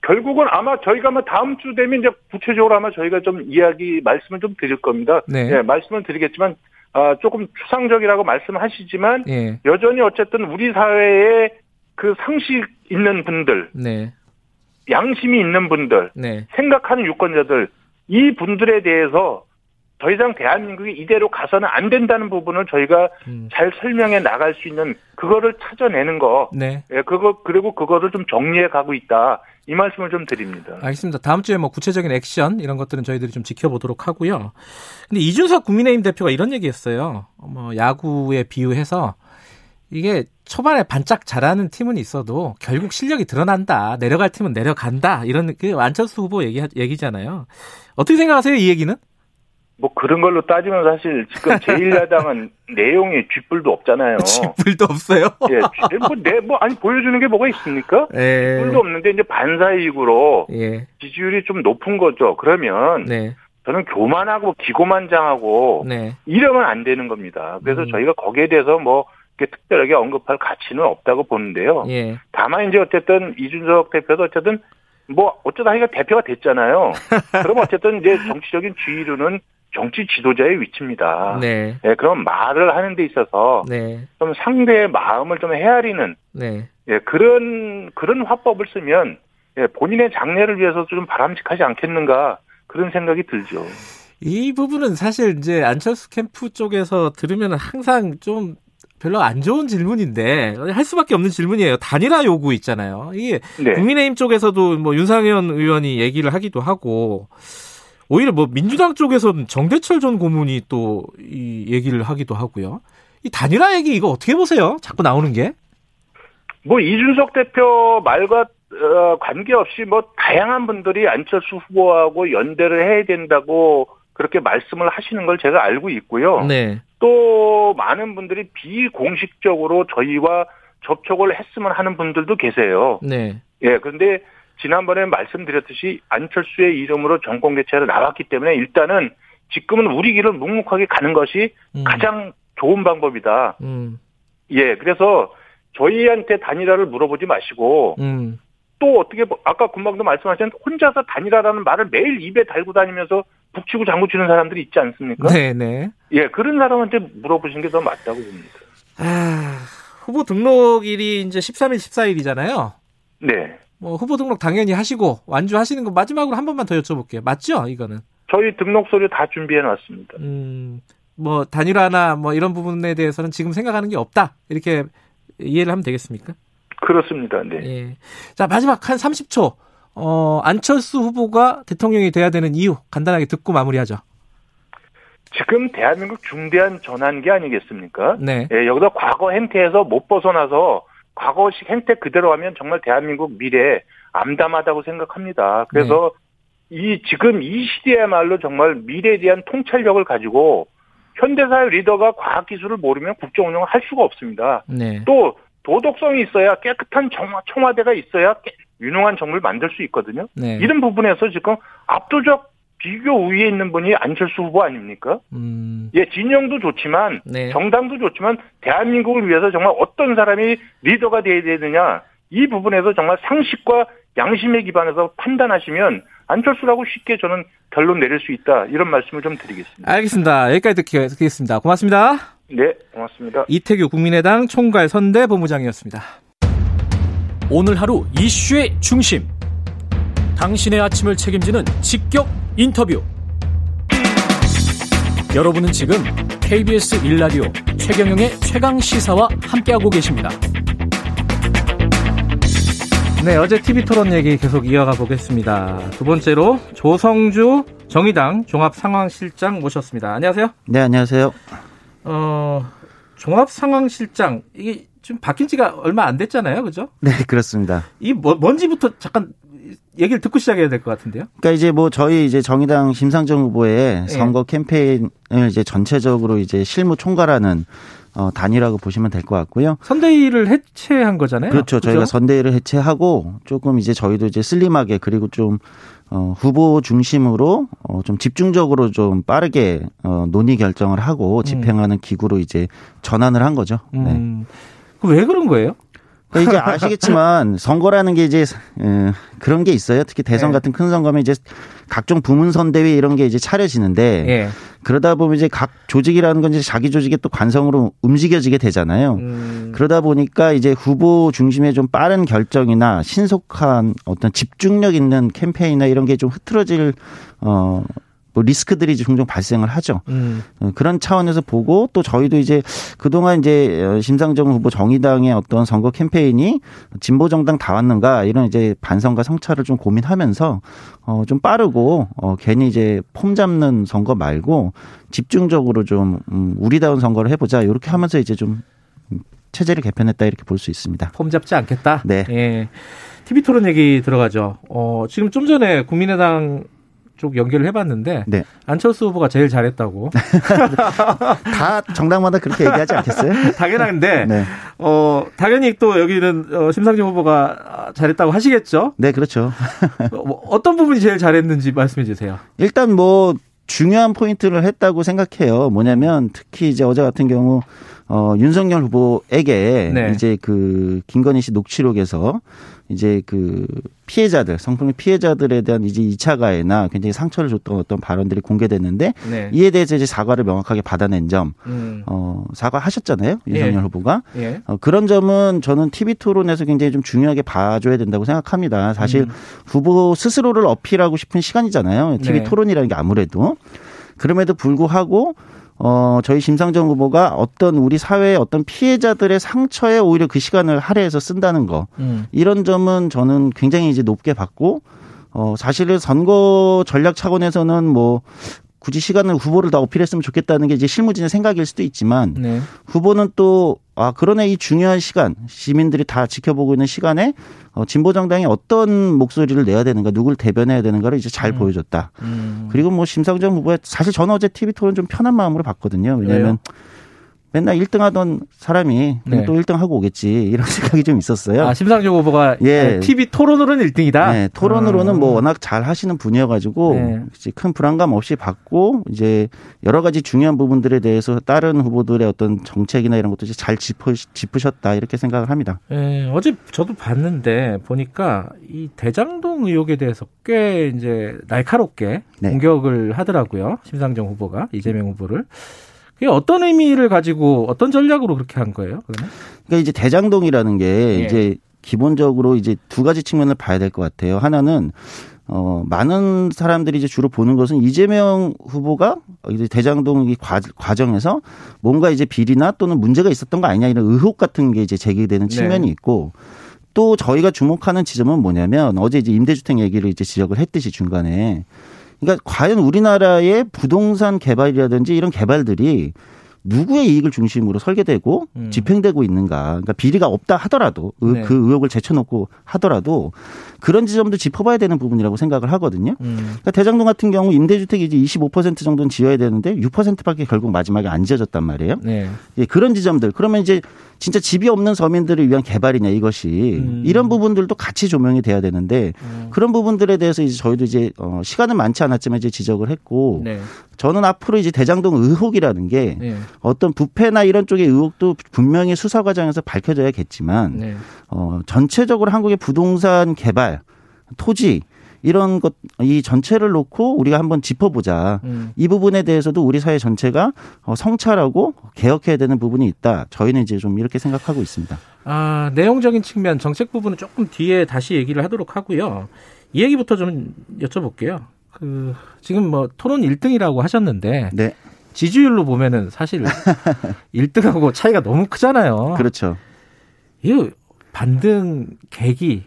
S7: 결국은 아마 저희가 뭐 다음 주 되면 이제 구체적으로 아마 저희가 좀 이야기 말씀을 좀 드릴 겁니다. 네. 네 말씀을 드리겠지만 아, 조금 추상적이라고 말씀하시지만 네. 여전히 어쨌든 우리 사회에 그 상식 있는 분들, 네. 양심이 있는 분들, 네. 생각하는 유권자들 이 분들에 대해서 더 이상 대한민국이 이대로 가서는 안 된다는 부분을 저희가 음. 잘 설명해 나갈 수 있는 그거를 찾아내는 거. 네. 예, 그거 그리고 그거를 좀 정리해 가고 있다. 이 말씀을 좀 드립니다.
S2: 알겠습니다. 다음 주에 뭐 구체적인 액션 이런 것들은 저희들이 좀 지켜보도록 하고요. 근데 이준석 국민의힘 대표가 이런 얘기했어요. 뭐 야구에 비유해서 이게 초반에 반짝 잘하는 팀은 있어도 결국 실력이 드러난다. 내려갈 팀은 내려간다. 이런 그 안철수 후보 얘기 얘기잖아요. 어떻게 생각하세요? 이 얘기는?
S7: 뭐 그런 걸로 따지면 사실 지금 제1야당은 내용이 쥐뿔도 없잖아요.
S2: 쥐뿔도 없어요?
S7: 예, 뭐, 내, 뭐, 아니, 보여주는 게 뭐가 있습니까? 예. 쥐뿔도 없는데 이제 반사이익으로 예. 지지율이 좀 높은 거죠. 그러면 네. 저는 교만하고 기고만장하고 네. 이러면 안 되는 겁니다. 그래서 음. 저희가 거기에 대해서 뭐 특별하게 언급할 가치는 없다고 보는데요. 예. 다만 이제 어쨌든 이준석 대표도 어쨌든 뭐 어쩌다 하니까 대표가 됐잖아요. 그럼 어쨌든 이제 정치적인 주의로는 정치 지도자의 위치입니다. 네. 네. 그럼 말을 하는 데 있어서 네. 좀 상대의 마음을 좀 헤아리는 네. 예, 그런 그런 화법을 쓰면 예, 본인의 장래를 위해서 좀 바람직하지 않겠는가 그런 생각이 들죠.
S2: 이 부분은 사실 이제 안철수 캠프 쪽에서 들으면 항상 좀 별로 안 좋은 질문인데 할 수밖에 없는 질문이에요. 단일화 요구 있잖아요. 이게 네. 국민의힘 쪽에서도 뭐 윤상현 의원이 얘기를 하기도 하고 오히려 뭐 민주당 쪽에서는 정대철 전 고문이 또 이 얘기를 하기도 하고요. 이 단일화 얘기 이거 어떻게 보세요? 자꾸 나오는 게?
S7: 뭐 이준석 대표 말과 어, 관계없이 뭐 다양한 분들이 안철수 후보하고 연대를 해야 된다고 그렇게 말씀을 하시는 걸 제가 알고 있고요. 네. 또 많은 분들이 비공식적으로 저희와 접촉을 했으면 하는 분들도 계세요. 네. 예, 그런데 지난번에 말씀드렸듯이 안철수의 이름으로 정권 개최로 나왔기 때문에 일단은 지금은 우리 길을 묵묵하게 가는 것이 음. 가장 좋은 방법이다. 음. 예, 그래서 저희한테 단일화를 물어보지 마시고 음. 또 어떻게 아까 금방도 말씀하신 혼자서 단일화라는 말을 매일 입에 달고 다니면서 북치고 장구치는 사람들이 있지 않습니까?
S2: 네, 네.
S7: 예, 그런 사람한테 물어보신 게더 맞다고 봅니다.
S2: 아, 후보 등록일이 이제 13일, 14일이잖아요.
S7: 네.
S2: 뭐 후보 등록 당연히 하시고 완주하시는 거 마지막으로 한 번만 더 여쭤볼게요. 맞죠? 이거는.
S7: 저희 등록 서류 다 준비해 놨습니다.
S2: 음. 뭐 단일화나 뭐 이런 부분에 대해서는 지금 생각하는 게 없다. 이렇게 이해를 하면 되겠습니까?
S7: 그렇습니다. 네.
S2: 예. 자, 마지막 한 30초. 어, 안철수 후보가 대통령이 돼야 되는 이유 간단하게 듣고 마무리하죠.
S7: 지금 대한민국 중대한 전환기 아니겠습니까? 네. 예, 여기다 과거 행태에서 못 벗어나서 과거식 행태 그대로 하면 정말 대한민국 미래 암담하다고 생각합니다. 그래서 네. 이 지금 이 시대야말로 정말 미래에 대한 통찰력을 가지고 현대사회 리더가 과학기술을 모르면 국정 운영을 할 수가 없습니다. 네. 또 도덕성이 있어야 깨끗한 청와, 청와대가 있어야 유능한 정부를 만들 수 있거든요. 네. 이런 부분에서 지금 압도적 비교 우위에 있는 분이 안철수 후보 아닙니까? 음. 예, 진영도 좋지만 네. 정당도 좋지만 대한민국을 위해서 정말 어떤 사람이 리더가 돼야 되느냐 이 부분에서 정말 상식과 양심에 기반해서 판단하시면 안철수라고 쉽게 저는 결론 내릴 수 있다 이런 말씀을 좀 드리겠습니다.
S2: 알겠습니다. 여기까지 듣겠습니다. 고맙습니다.
S7: 네, 고맙습니다.
S2: 이태규 국민의당 총괄 선대 본부장이었습니다.
S1: 오늘 하루 이슈의 중심. 당신의 아침을 책임지는 직격 인터뷰. 여러분은 지금 KBS 1라디오 최경영의 최강 시사와 함께하고 계십니다.
S2: 네, 어제 TV 토론 얘기 계속 이어가 보겠습니다. 두 번째로 조성주 정의당 종합상황실장 모셨습니다. 안녕하세요.
S8: 네, 안녕하세요.
S2: 어, 종합상황실장 이게 지금 바뀐 지가 얼마 안 됐잖아요, 그죠?
S8: 네, 그렇습니다.
S2: 이 뭐, 뭔지부터 잠깐 얘기를 듣고 시작해야 될 것 같은데요.
S8: 그러니까 이제 뭐 저희 이제 정의당 심상정 후보의 네. 선거 캠페인을 이제 전체적으로 이제 실무 총괄하는 어, 단위라고 보시면 될 것 같고요.
S2: 선대위를 해체한 거잖아요.
S8: 그렇죠. 그렇죠? 저희가 선대위를 해체하고 조금 이제 저희도 이제 슬림하게 그리고 좀 어, 후보 중심으로 어, 좀 집중적으로 좀 빠르게 어, 논의 결정을 하고 음. 집행하는 음. 기구로 이제 전환을 한 거죠. 네. 음.
S2: 왜 그런 거예요?
S8: 이게 아시겠지만 선거라는 게 이제 에, 그런 게 있어요. 특히 대선 네. 같은 큰 선거면 이제 각종 부문 선대위 이런 게 이제 차려지는데 네. 그러다 보면 이제 각 조직이라는 건 이제 자기 조직의 또 관성으로 움직여지게 되잖아요. 음. 그러다 보니까 이제 후보 중심의 좀 빠른 결정이나 신속한 어떤 집중력 있는 캠페인이나 이런 게 좀 흐트러질 어 뭐 리스크들이 종종 발생을 하죠. 음. 어, 그런 차원에서 보고 또 저희도 이제 그동안 이제 어, 심상정 후보 정의당의 어떤 선거 캠페인이 진보 정당 다 왔는가 이런 이제 반성과 성찰을 좀 고민하면서 어좀 빠르고 어 괜히 이제 폼 잡는 선거 말고 집중적으로 좀 음, 우리다운 선거를 해보자 이렇게 하면서 이제 좀 체제를 개편했다 이렇게 볼 수 있습니다.
S2: 폼 잡지 않겠다.
S8: 네.
S2: 예. TV 토론 얘기 들어가죠. 어 지금 좀 전에 국민의당 쪽 연결을 해봤는데 네. 안철수 후보가 제일 잘했다고.
S8: 다 정당마다 그렇게 얘기하지 않겠어요?
S2: 당연한데 네. 어 당연히 또 여기는 어, 심상정 후보가 잘했다고 하시겠죠?
S8: 네, 그렇죠.
S2: 어, 뭐 어떤 부분이 제일 잘했는지 말씀해 주세요.
S8: 일단 뭐 중요한 포인트를 했다고 생각해요. 뭐냐면 특히 이제 어제 같은 경우 어 윤석열 후보에게 네. 이제 그 김건희 씨 녹취록에서 이제 그 피해자들, 성폭력 피해자들에 대한 이제 2차 가해나 굉장히 상처를 줬던 어떤 발언들이 공개됐는데 네. 이에 대해서 이제 사과를 명확하게 받아낸 점, 음. 어, 사과하셨잖아요. 윤석열 예. 후보가. 예. 어, 그런 점은 저는 TV 토론에서 굉장히 좀 중요하게 봐줘야 된다고 생각합니다. 사실 음. 후보 스스로를 어필하고 싶은 시간이잖아요. TV 네. 토론이라는 게 아무래도. 그럼에도 불구하고 어, 저희 심상정 후보가 어떤 우리 사회의 어떤 피해자들의 상처에 오히려 그 시간을 할애해서 쓴다는 거. 음. 이런 점은 저는 굉장히 이제 높게 봤고, 어, 사실은 선거 전략 차원에서는 뭐, 굳이 시간을 후보를 다 어필했으면 좋겠다는 게 이제 실무진의 생각일 수도 있지만 네. 후보는 또 아, 그러네 이 중요한 시간 시민들이 다 지켜보고 있는 시간에 어, 진보 정당이 어떤 목소리를 내야 되는가, 누굴 대변해야 되는가를 이제 잘 음. 보여줬다. 음. 그리고 뭐 심상정 후보의 사실 저는 어제 TV 토론 좀 편한 마음으로 봤거든요. 왜냐하면 맨날 1등 하던 사람이 네. 또 1등 하고 오겠지 이런 생각이 좀 있었어요.
S2: 아, 심상정 후보가 예. TV 토론으로는 1등이다.
S8: 네, 토론으로는 음. 뭐 워낙 잘 하시는 분이어가지고 네. 큰 불안감 없이 받고 이제 여러 가지 중요한 부분들에 대해서 다른 후보들의 어떤 정책이나 이런 것도 잘 짚으, 짚으셨다 이렇게 생각을 합니다.
S2: 네, 어제 저도 봤는데 보니까 이 대장동 의혹에 대해서 꽤 이제 날카롭게 네. 공격을 하더라고요. 심상정 후보가 이재명 후보를. 그게 어떤 의미를 가지고 어떤 전략으로 그렇게 한 거예요? 그러면?
S8: 그러니까 이제 대장동이라는 게 예. 이제 기본적으로 이제 두 가지 측면을 봐야 될 것 같아요. 하나는 어, 많은 사람들이 이제 주로 보는 것은 이재명 후보가 이제 대장동 이 과정에서 뭔가 이제 비리나 또는 문제가 있었던 거 아니냐 이런 의혹 같은 게 이제 제기되는 네. 측면이 있고 또 저희가 주목하는 지점은 뭐냐면 어제 이제 임대주택 얘기를 이제 지적을 했듯이 중간에 그러니까 과연 우리나라의 부동산 개발이라든지 이런 개발들이 누구의 이익을 중심으로 설계되고 음. 집행되고 있는가. 그러니까 비리가 없다 하더라도 네. 그 의혹을 제쳐놓고 하더라도 그런 지점도 짚어봐야 되는 부분이라고 생각을 하거든요. 음. 그러니까 대장동 같은 경우 임대주택이 이제 25% 정도는 지어야 되는데 6%밖에 결국 마지막에 안 지어졌단 말이에요. 네. 예, 그런 지점들. 그러면 이제 진짜 집이 없는 서민들을 위한 개발이냐 이것이 음. 이런 부분들도 같이 조명이 돼야 되는데 음. 그런 부분들에 대해서 이제 저희도 이제 어 시간은 많지 않았지만 이제 지적을 했고 네. 저는 앞으로 이제 대장동 의혹이라는 게 네. 어떤 부패나 이런 쪽의 의혹도 분명히 수사 과정에서 밝혀져야겠지만 네. 어 전체적으로 한국의 부동산 개발 토지 이런 것, 이 전체를 놓고 우리가 한번 짚어보자. 음. 이 부분에 대해서도 우리 사회 전체가 어, 성찰하고 개혁해야 되는 부분이 있다. 저희는 이제 좀 이렇게 생각하고 있습니다.
S2: 아, 내용적인 측면, 정책 부분은 조금 뒤에 다시 얘기를 하도록 하고요. 이 얘기부터 좀 여쭤볼게요. 그, 지금 뭐 토론 1등이라고 하셨는데. 네. 지지율로 보면은 사실 1등하고 차이가 너무 크잖아요.
S8: 그렇죠.
S2: 이거 반등 계기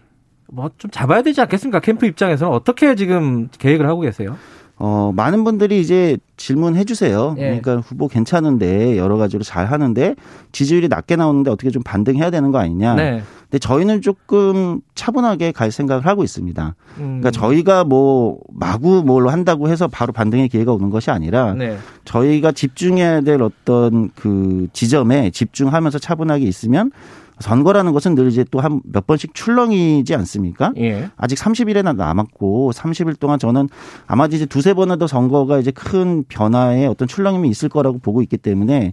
S2: 뭐 좀 잡아야 되지 않겠습니까? 캠프 입장에서는 어떻게 지금 계획을 하고 계세요?
S8: 어, 많은 분들이 이제 질문해 주세요. 예. 그러니까 후보 괜찮은데 여러 가지로 잘 하는데 지지율이 낮게 나오는데 어떻게 좀 반등해야 되는 거 아니냐. 네. 근데 저희는 조금 차분하게 갈 생각을 하고 있습니다. 음. 그러니까 저희가 뭐 마구 뭘 한다고 해서 바로 반등의 기회가 오는 것이 아니라 네. 저희가 집중해야 될 어떤 그 지점에 집중하면서 차분하게 있으면 선거라는 것은 늘 이제 또 한 몇 번씩 출렁이지 않습니까? 예. 아직 30일에나 남았고 30일 동안 저는 아마 이제 두세 번은 더 선거가 이제 큰 변화의 어떤 출렁임이 있을 거라고 보고 있기 때문에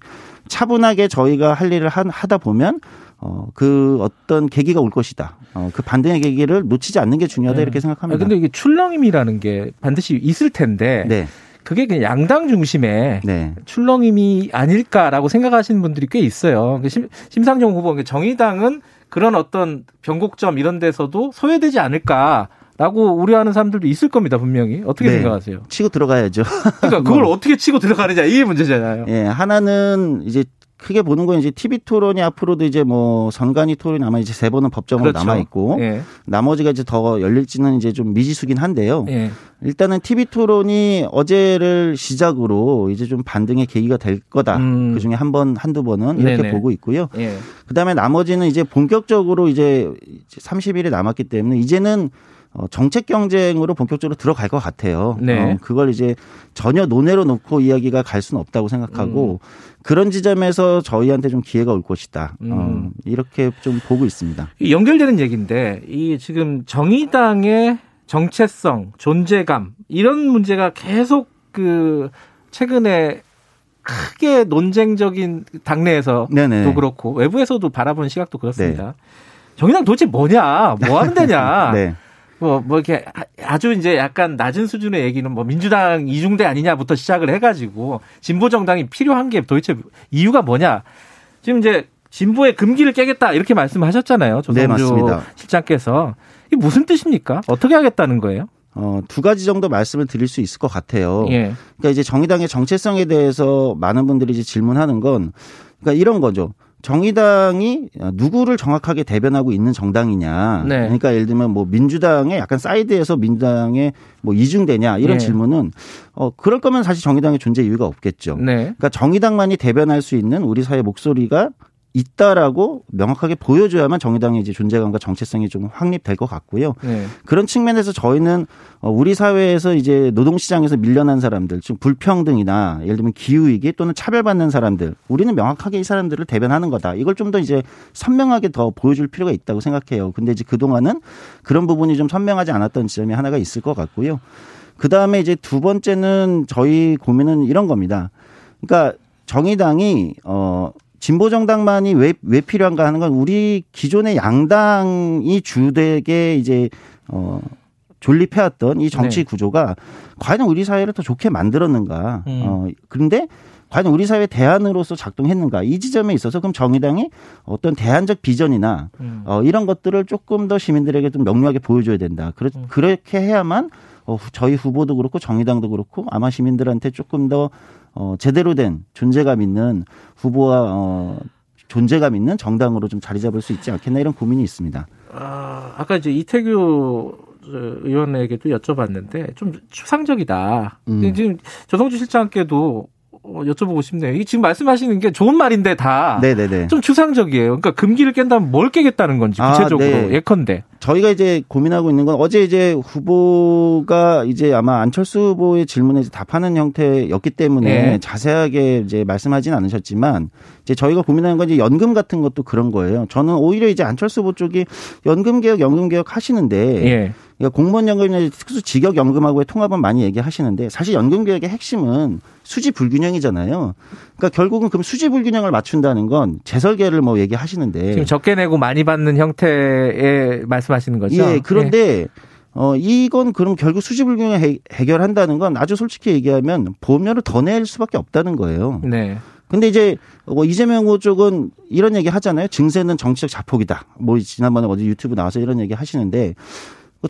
S8: 차분하게 저희가 할 일을 하다 보면 어, 그 어떤 계기가 올 것이다. 어, 그 반등의 계기를 놓치지 않는 게 중요하다 네. 이렇게 생각합니다.
S2: 아, 근데 이게 출렁임이라는 게 반드시 있을 텐데 네. 그게 그냥 양당 중심의 네. 출렁임이 아닐까라고 생각하시는 분들이 꽤 있어요. 심, 심상정 후보, 정의당은 그런 어떤 변곡점 이런 데서도 소외되지 않을까. 라고 우려하는 사람들도 있을 겁니다, 분명히. 어떻게 네. 생각하세요?
S8: 치고 들어가야죠.
S2: 그러니까 그걸 뭐. 어떻게 치고 들어가느냐, 이게 문제잖아요.
S8: 예, 하나는 이제 크게 보는 건 이제 TV 토론이 앞으로도 이제 뭐 선관위 토론이 아마 이제 세 번은 법정으로 그렇죠. 남아 있고 예. 나머지가 이제 더 열릴지는 이제 좀 미지수긴 한데요. 예. 일단은 TV 토론이 어제를 시작으로 이제 좀 반등의 계기가 될 거다. 음. 그 중에 한 번, 한두 번은 이렇게 네네. 보고 있고요. 예. 그 다음에 나머지는 이제 본격적으로 이제 30일이 남았기 때문에 이제는 어, 정책 경쟁으로 본격적으로 들어갈 것 같아요. 네. 어, 그걸 이제 전혀 논외로 놓고 이야기가 갈 수는 없다고 생각하고 음. 그런 지점에서 저희한테 좀 기회가 올 것이다. 어, 음. 어, 이렇게 좀 보고 있습니다.
S2: 연결되는 얘기인데 이 지금 정의당의 정체성, 존재감 이런 문제가 계속 그 최근에 크게 논쟁적인 당내에서도 네네. 그렇고 외부에서도 바라보는 시각도 그렇습니다. 네. 정의당 도대체 뭐냐, 뭐 하는 데냐. 네. 뭐, 뭐, 이렇게 아주 이제 약간 낮은 수준의 얘기는 뭐 민주당 이중대 아니냐부터 시작을 해가지고 진보 정당이 필요한 게 도대체 이유가 뭐냐. 지금 이제 진보의 금기를 깨겠다 이렇게 말씀하셨잖아요. 조성주 네, 맞습니다. 실장께서. 이게 무슨 뜻입니까? 어떻게 하겠다는 거예요?
S8: 어, 두 가지 정도 말씀을 드릴 수 있을 것 같아요. 예. 그러니까 이제 정의당의 정체성에 대해서 많은 분들이 이제 질문하는 건 그러니까 이런 거죠. 정의당이 누구를 정확하게 대변하고 있는 정당이냐. 네. 그러니까 예를 들면 뭐 민주당의 약간 사이드에서 민주당에 뭐 이중대냐 이런 네. 질문은 어 그럴 거면 사실 정의당의 존재 이유가 없겠죠. 네. 그러니까 정의당만이 대변할 수 있는 우리 사회 목소리가 있다라고 명확하게 보여줘야만 정의당의 이제 존재감과 정체성이 좀 확립될 것 같고요. 네. 그런 측면에서 저희는 어, 우리 사회에서 이제 노동시장에서 밀려난 사람들, 즉 불평등이나 예를 들면 기후위기 또는 차별받는 사람들, 우리는 명확하게 이 사람들을 대변하는 거다. 이걸 좀 더 이제 선명하게 더 보여줄 필요가 있다고 생각해요. 근데 이제 그동안은 그런 부분이 좀 선명하지 않았던 지점이 하나가 있을 것 같고요. 그 다음에 이제 두 번째는 저희 고민은 이런 겁니다. 그러니까 정의당이 어 진보 정당만이 왜, 왜 필요한가 하는 건 우리 기존의 양당이 주되게 이제 어 존립해왔던 이 정치 네. 구조가 과연 우리 사회를 더 좋게 만들었는가. 음. 어 그런데 과연 우리 사회 대안으로서 작동했는가 이 지점에 있어서 그럼 정의당이 어떤 대안적 비전이나 음. 어, 이런 것들을 조금 더 시민들에게 좀 명료하게 보여줘야 된다. 그렇, 음. 그렇게 해야만 어, 저희 후보도 그렇고 정의당도 그렇고 아마 시민들한테 조금 더 어, 제대로 된 존재감 있는 후보와 어, 존재감 있는 정당으로 좀 자리 잡을 수 있지 않겠나 이런 고민이 있습니다.
S2: 아, 아까 이제 이태규 의원에게도 여쭤봤는데 좀 추상적이다. 음. 지금 조성주 실장께도 어, 여쭤보고 싶네요. 이게 지금 말씀하시는 게 좋은 말인데 다 좀 추상적이에요. 그러니까 금기를 깬다면 뭘 깨겠다는 건지 아, 구체적으로 아, 네. 예컨대.
S8: 저희가 이제 고민하고 있는 건 어제 이제 후보가 이제 아마 안철수 후보의 질문에 답하는 형태였기 때문에 네. 자세하게 이제 말씀하지는 않으셨지만 이제 저희가 고민하는 건 이제 연금 같은 것도 그런 거예요. 저는 오히려 이제 안철수 후보 쪽이 연금 개혁, 연금 개혁 하시는데 네. 그러니까 공무원 연금이나 특수 직역 연금하고의 통합은 많이 얘기하시는데 사실 연금 개혁의 핵심은 수지 불균형이잖아요. 그러니까 결국은 그럼 수지 불균형을 맞춘다는 건 재설계를 뭐 얘기하시는데
S2: 지금 적게 내고 많이 받는 형태의 말씀하시는 거죠.
S8: 예. 그런데 네. 어 이건 그럼 결국 수지 불균형 해결한다는 건 아주 솔직히 얘기하면 보험료를 더 낼 수밖에 없다는 거예요. 네. 근데 이제 뭐 이재명 후보 쪽은 이런 얘기 하잖아요. 증세는 정치적 자폭이다. 뭐 지난번에 어디 유튜브 나와서 이런 얘기 하시는데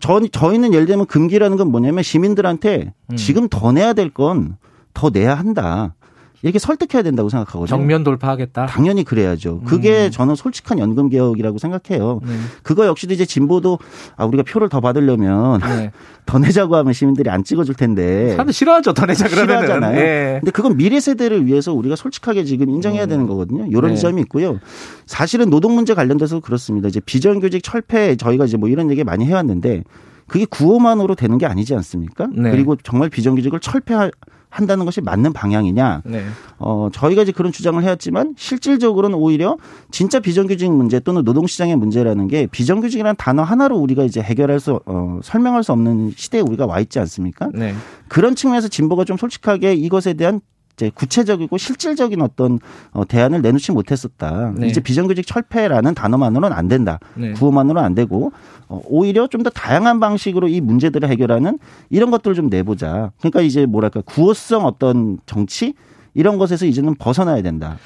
S8: 저, 저희는 예를 들면 금기라는 건 뭐냐면 시민들한테 음. 지금 더 내야 될 건 더 내야 한다. 이렇게 설득해야 된다고 생각하거든요.
S2: 정면 돌파하겠다.
S8: 당연히 그래야죠. 그게 음. 저는 솔직한 연금 개혁이라고 생각해요. 네. 그거 역시도 이제 진보도 아 우리가 표를 더 받으려면 네. 더 내자고 하면 시민들이 안 찍어줄 텐데.
S2: 사람들 싫어하죠. 더 내자 그러면
S8: 싫어하잖아요. 네. 근데 그건 미래 세대를 위해서 우리가 솔직하게 지금 인정해야 음. 되는 거거든요. 이런 네. 지점이 있고요. 사실은 노동 문제 관련돼서 그렇습니다. 이제 비정규직 철폐 저희가 이제 뭐 이런 얘기 많이 해왔는데 그게 구호만으로 되는 게 아니지 않습니까? 네. 그리고 정말 비정규직을 철폐할 한다는 것이 맞는 방향이냐. 네. 어, 저희가 이제 그런 주장을 해왔지만 실질적으로는 오히려 진짜 비정규직 문제 또는 노동시장의 문제라는 게 비정규직이라는 단어 하나로 우리가 이제 해결할 수, 어, 설명할 수 없는 시대에 우리가 와 있지 않습니까? 네. 그런 측면에서 진보가 좀 솔직하게 이것에 대한 이제 구체적이고 실질적인 어떤 어, 대안을 내놓지 못했었다. 네. 이제 비정규직 철폐라는 단어만으로는 안 된다. 네. 구호만으로는 안 되고 어, 오히려 좀 더 다양한 방식으로 이 문제들을 해결하는 이런 것들을 좀 내보자. 그러니까 이제 뭐랄까 구호성 어떤 정치 이런 것에서 이제는 벗어나야 된다.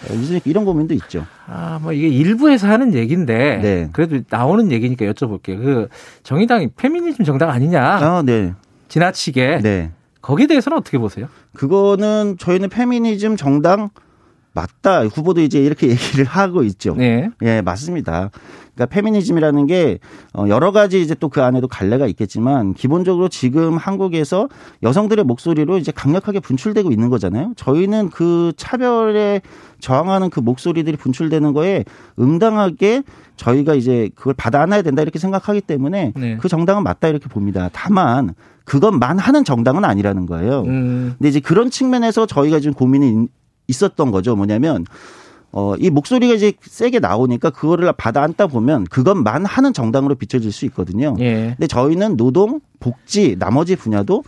S8: 이런 고민도 있죠.
S2: 아, 뭐 이게 일부에서 하는 얘기인데 네. 그래도 나오는 얘기니까 여쭤볼게요. 그 정의당이 페미니즘 정당 아니냐? 아, 네. 지나치게. 네. 거기에 대해서는 어떻게 보세요?
S8: 그거는 저희는 페미니즘 정당 맞다. 후보도 이제 이렇게 얘기를 하고 있죠. 네. 예, 맞습니다. 그러니까 페미니즘이라는 게 어, 여러 가지 이제 또 그 안에도 갈래가 있겠지만 기본적으로 지금 한국에서 여성들의 목소리로 이제 강력하게 분출되고 있는 거잖아요. 저희는 그 차별에 저항하는 그 목소리들이 분출되는 거에 응당하게 저희가 이제 그걸 받아 안아야 된다 이렇게 생각하기 때문에 네. 그 정당은 맞다 이렇게 봅니다. 다만 그것만 하는 정당은 아니라는 거예요. 음. 근데 이제 그런 측면에서 저희가 지금 고민이 있었던 거죠. 뭐냐면 어, 이 목소리가 이제 세게 나오니까 그거를 받아 안다 보면 그것만 하는 정당으로 비춰질 수 있거든요. 예. 근데 저희는 노동, 복지, 나머지 분야도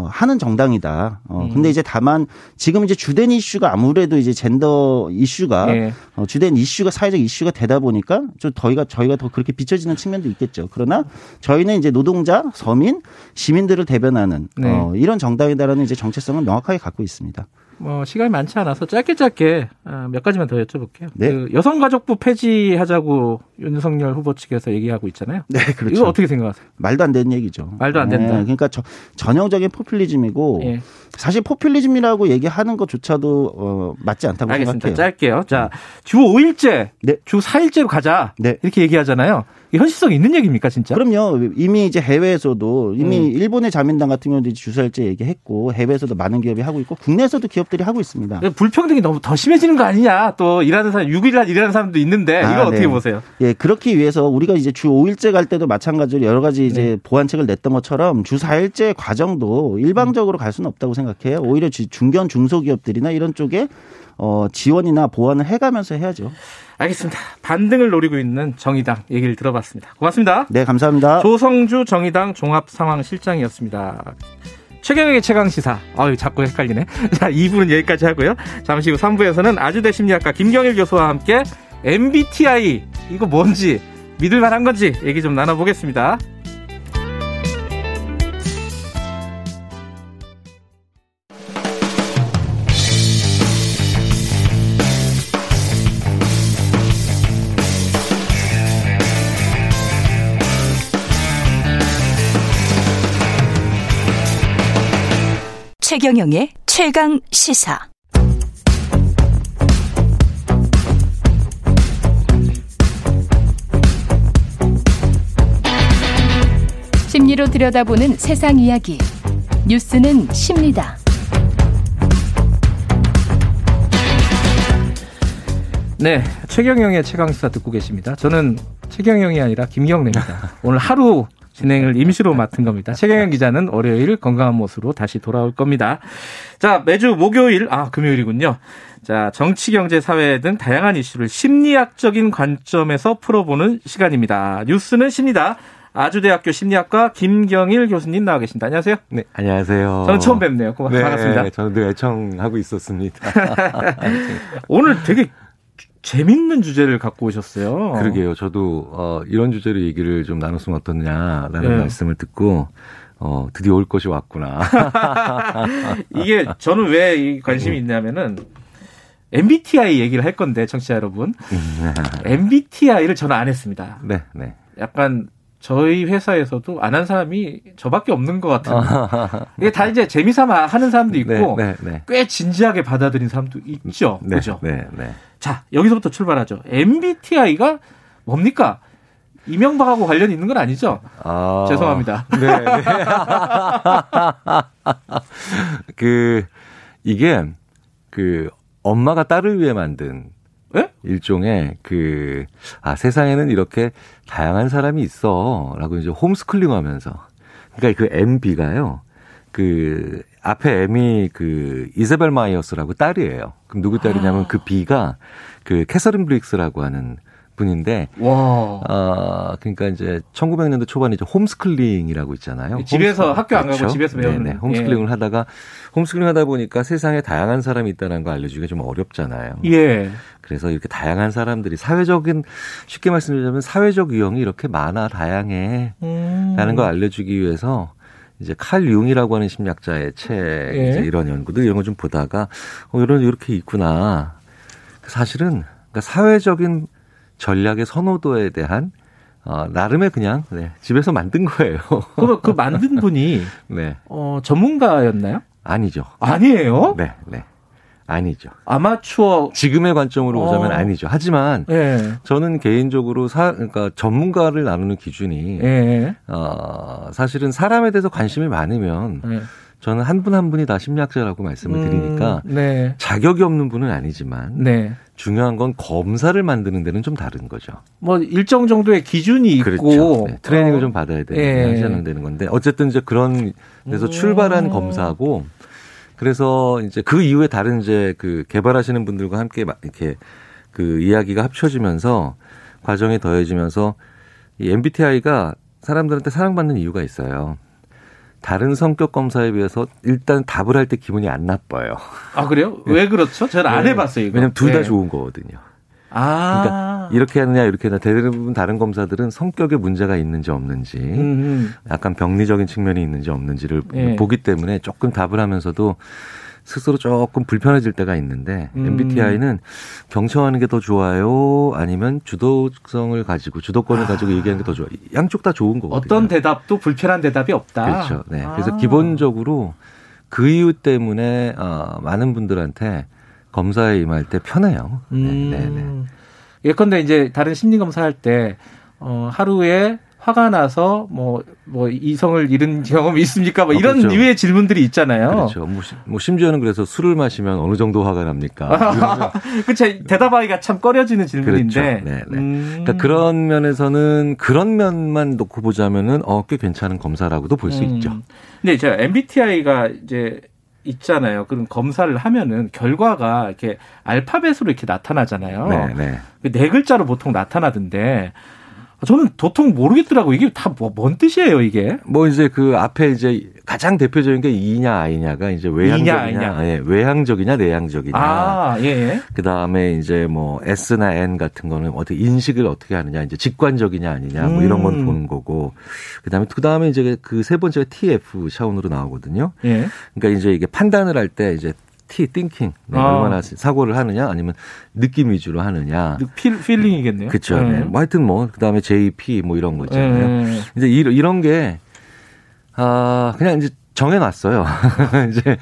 S8: 어, 하는 정당이다. 어, 음. 근데 이제 다만 지금 이제 주된 이슈가 아무래도 이제 젠더 이슈가 예. 어, 주된 이슈가 사회적 이슈가 되다 보니까 좀 저희가 저희가 더 그렇게 비춰지는 측면도 있겠죠. 그러나 저희는 이제 노동자, 서민, 시민들을 대변하는 네. 어, 이런 정당이다라는 이제 정체성을 명확하게 갖고 있습니다.
S2: 뭐 시간이 많지 않아서 짧게 짧게 아, 몇 가지만 더 여쭤볼게요. 네. 그 여성가족부 폐지하자고 윤석열 후보 측에서 얘기하고 있잖아요. 네, 그렇죠. 이거 어떻게 생각하세요?
S8: 말도 안 되는 얘기죠.
S2: 말도 안 된다.
S8: 네, 그러니까 저, 전형적인 포퓰리즘이고 예. 사실 포퓰리즘이라고 얘기하는 것조차도 어, 맞지 않다고
S2: 알겠습니다.
S8: 생각해요.
S2: 짧게요. 자, 주 5일제, 네. 주 4일제로 가자. 네. 이렇게 얘기하잖아요. 현실성 있는 얘기입니까, 진짜?
S8: 그럼요. 이미 이제 해외에서도 이미 음. 일본의 자민당 같은 경우도 주사일제 얘기했고 해외에서도 많은 기업이 하고 있고 국내에서도 기업들이 하고 있습니다.
S2: 불평등이 너무 더 심해지는 거 아니냐? 또 일하는 사람 6일 일하는 사람도 있는데 아, 이거 어떻게 네. 보세요?
S8: 예, 그렇기 위해서 우리가 이제 주 5일제 갈 때도 마찬가지로 여러 가지 이제 네. 보완책을 냈던 것처럼 주 4일제 과정도 일방적으로 갈 수는 없다고 생각 해요. 오히려 중견 중소기업들이나 이런 쪽에 어, 지원이나 보완을 해가면서 해야죠.
S2: 알겠습니다. 반등을 노리고 있는 정의당 얘기를 들어봤습니다. 고맙습니다.
S8: 네, 감사합니다.
S2: 조성주 정의당 종합상황실장이었습니다. 최경영의 최강시사. 아유, 자꾸 헷갈리네. 자, 2부는 여기까지 하고요. 잠시 후 3부에서는 아주대 심리학과 김경일 교수와 함께 MBTI, 이거 뭔지, 믿을 만한 건지 얘기 좀 나눠보겠습니다.
S3: 최경영의 최강 시사. 심리로 들여다보는 세상 이야기. 뉴스는 십니다.
S2: 네, 최경영의 최강시사 듣고 계십니다. 저는 최경영이 아니라 김경래입니다. 오늘 하루 진행을 임시로 맡은 겁니다. 최경영 기자는 월요일 건강한 모습으로 다시 돌아올 겁니다. 자, 매주 목요일, 아, 금요일이군요. 자, 정치, 경제, 사회 등 다양한 이슈를 심리학적인 관점에서 풀어보는 시간입니다. 뉴스는 십니다. 아주대학교 심리학과 김경일 교수님 나와 계십니다. 안녕하세요.
S9: 네, 안녕하세요.
S2: 저는 처음 뵙네요. 고맙, 네, 반갑습니다.
S9: 저는 늘 애청하고 있었습니다.
S2: 오늘 되게 재밌는 주제를 갖고 오셨어요.
S9: 그러게요. 저도 어, 이런 주제로 얘기를 좀 나눴으면 어떻냐라는 네. 말씀을 듣고 어, 드디어 올 것이 왔구나.
S2: 이게 저는 왜 관심이 음. 있냐면은 MBTI 얘기를 할 건데 청취자 여러분, MBTI를 저는 안 했습니다. 네, 네. 약간 저희 회사에서도 안 한 사람이 저밖에 없는 것 같은데 이게 다 이제 재미삼아 하는 사람도 있고 네, 네, 네. 꽤 진지하게 받아들인 사람도 있죠. 네, 그죠? 네, 네. 자 여기서부터 출발하죠. MBTI가 뭡니까? 이명박하고 관련이 있는 건 아니죠? 아... 죄송합니다. 네. 네.
S9: 그 이게 그 엄마가 딸을 위해 만든 네? 일종의 그, 아, 세상에는 이렇게 다양한 사람이 있어. 라고 이제 홈스쿨링 하면서. 그러니까 그 MB가요. 그, 앞에 M이 그, 이사벨 마이어스라고 딸이에요. 그럼 누구 딸이냐면 아. 그 B가 그 캐서린 브릭스라고 하는 분인데 와. 어, 그러니까 이제 1900년대 초반에 이제 홈스쿨링이라고 있잖아요.
S2: 집에서 홈스쿨. 학교 안 가고 그렇죠? 집에서 배우는 네네.
S9: 홈스쿨링을 예. 하다가 홈스쿨링 하다 보니까 세상에 다양한 사람이 있다는 거 알려주기가 좀 어렵잖아요. 예. 그래서 이렇게 다양한 사람들이 사회적인 쉽게 말씀드리자면 사회적 유형이 이렇게 많아 다양해 음. 라는 걸 알려주기 위해서 이제 칼 융이라고 하는 심리학자의 책 예. 이제 이런 연구들 이런 거 좀 보다가 어 이런 이렇게 있구나. 사실은 그러니까 사회적인 전략의 선호도에 대한 어, 나름의 그냥 네, 집에서 만든 거예요.
S2: 그럼 그 만든 분이 네. 어, 전문가였나요?
S9: 아니죠.
S2: 아니에요?
S9: 네, 네. 아니죠.
S2: 아마추어
S9: 지금의 관점으로 오자면 어. 아니죠. 하지만 네. 저는 개인적으로 사 그러니까 전문가를 나누는 기준이 네. 어 사실은 사람에 대해서 관심이 많으면 네. 저는 한 분한 한 분이 다 심리학자라고 말씀을 음, 드리니까 네. 자격이 없는 분은 아니지만 네. 중요한 건 검사를 만드는 데는 좀 다른 거죠.
S2: 뭐 일정 정도의 기준이 있고 그렇죠. 네,
S9: 트레이닝을 어. 좀 받아야 되는 네. 하셔야 되는 건데 어쨌든 이제 그런 데서 음. 출발한 검사고 그래서 이제 그 이후에 다른 이제 그 개발하시는 분들과 함께 이렇게 그 이야기가 합쳐지면서 과정이 더해지면서 이 MBTI가 사람들한테 사랑받는 이유가 있어요. 다른 성격 검사에 비해서 일단 답을 할 때 기분이 안 나빠요.
S2: 아 그래요? 왜 그렇죠? 저는 안 해봤어요. 이거.
S9: 왜냐면 둘다 네. 좋은 거거든요. 아. 그러니까 이렇게 하느냐 이렇게 하느냐 대부분 다른 검사들은 성격에 문제가 있는지 없는지 음음. 약간 병리적인 측면이 있는지 없는지를 네. 보기 때문에 조금 답을 하면서도 스스로 조금 불편해질 때가 있는데 음. MBTI는 경청하는 게 더 좋아요? 아니면 주도성을 가지고 주도권을 아. 가지고 얘기하는 게 더 좋아요? 양쪽 다 좋은 거거든요.
S2: 어떤 대답도 불편한 대답이 없다.
S9: 그렇죠. 네. 아. 그래서 기본적으로 그 이유 때문에 어, 많은 분들한테 검사에 임할 때 편해요. 네, 음. 네, 네, 네.
S2: 예컨대 이제 다른 심리 검사할 때 어, 하루에 화가 나서 뭐, 뭐, 이성을 잃은 경험이 있습니까? 뭐 아, 이런 그렇죠. 류의 질문들이 있잖아요.
S9: 그렇죠. 뭐, 뭐, 심지어는 그래서 술을 마시면 어느 정도 화가 납니까?
S2: 그렇죠. 대답하기가 참 꺼려지는 질문인데. 그렇죠. 네, 네.
S9: 음. 그러니까 그런 면에서는 그런 면만 놓고 보자면은 어, 꽤 괜찮은 검사라고도 볼수 음. 있죠.
S2: 근데 제가 MBTI가 이제 있잖아요. 그런 검사를 하면은 결과가 이렇게 알파벳으로 이렇게 나타나잖아요. 네, 네. 그네 글자로 보통 나타나던데 저는 도통 모르겠더라고. 이게 다 뭐, 뭔 뜻이에요, 이게?
S9: 뭐 이제 그 앞에 이제 가장 대표적인 게 이냐 아이냐가 이제 외향적이냐, 예, 외향적이냐 내향적이냐. 아, 예. 예. 그 다음에 이제 뭐 S나 N 같은 거는 어떻게 인식을 어떻게 하느냐, 이제 직관적이냐 아니냐, 뭐 이런 건 음. 보는 거고. 그 다음에 그 다음에 이제 그 세 번째가 TF 차원으로 나오거든요. 예. 그러니까 이제 이게 판단을 할 때 이제 T, thinking. 네, 아. 얼마나 사고를 하느냐, 아니면 느낌 위주로 하느냐.
S2: 필, 필링이겠네요.
S9: 그렇죠. 네. 네. 뭐 하여튼 뭐, 그 다음에 JP 뭐 이런 거 있잖아요. 네. 이제 이런, 이런 게, 아, 그냥 이제 정해놨어요. 이제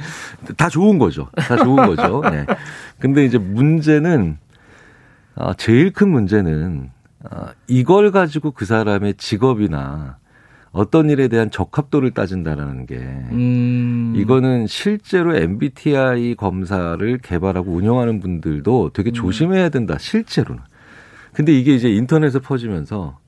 S9: 다 좋은 거죠. 다 좋은 거죠. 네. 근데 이제 문제는, 어, 제일 큰 문제는, 어, 이걸 가지고 그 사람의 직업이나 어떤 일에 대한 적합도를 따진다라는 게 음. 이거는 실제로 MBTI 검사를 개발하고 운영하는 분들도 되게 음. 조심해야 된다. 실제로는. 근데 이게 이제 인터넷에 퍼지면서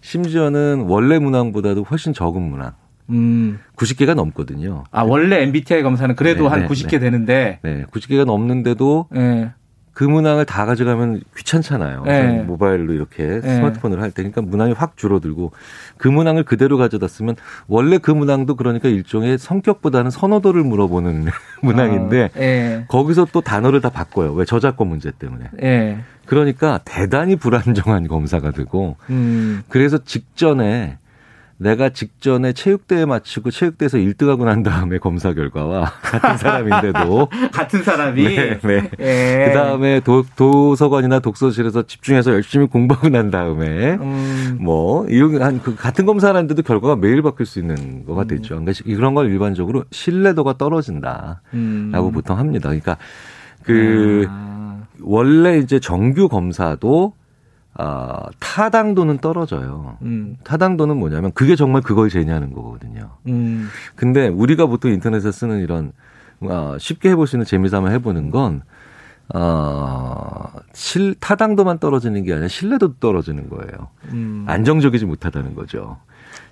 S9: 심지어는 원래 문항보다도 훨씬 적은 문항. 음. 90개가 넘거든요.
S2: 아, 원래 MBTI 검사는 그래도 네, 한 네, 90개
S9: 네.
S2: 되는데.
S9: 네, 90개가 넘는데도 네. 그 문항을 다 가져가면 귀찮잖아요. 네. 모바일로 이렇게 네. 스마트폰으로 할 때. 그러니까 문항이 확 줄어들고 그 문항을 그대로 가져다 쓰면 원래 그 문항도 그러니까 일종의 성격보다는 선호도를 물어보는 문항인데 어, 네. 거기서 또 단어를 다 바꿔요. 왜 저작권 문제 때문에. 네. 그러니까 대단히 불안정한 검사가 되고 음. 그래서 직전에 내가 직전에 체육대회 마치고 체육대회에서 1등하고 난 다음에 검사 결과와 같은 사람인데도
S2: 같은 사람이
S9: 네, 네. 예. 그 다음에 도, 도서관이나 독서실에서 집중해서 열심히 공부하고 난 다음에 음. 뭐 이런 한그 같은 검사라는데도 결과가 매일 바뀔 수 있는 거가 음. 되죠. 그러니까 이런 걸 일반적으로 신뢰도가 떨어진다라고 음. 보통 합니다. 그러니까 그 아. 원래 이제 정규 검사도 아, 타당도는 떨어져요. 음. 타당도는 뭐냐면 그게 정말 그걸 재냐는 거거든요. 음. 근데 우리가 보통 인터넷에 쓰는 이런 어, 쉽게 해볼 수 있는 재미삼아 해보는 건 어, 실, 타당도만 떨어지는 게 아니라 신뢰도 떨어지는 거예요. 음. 안정적이지 못하다는 거죠.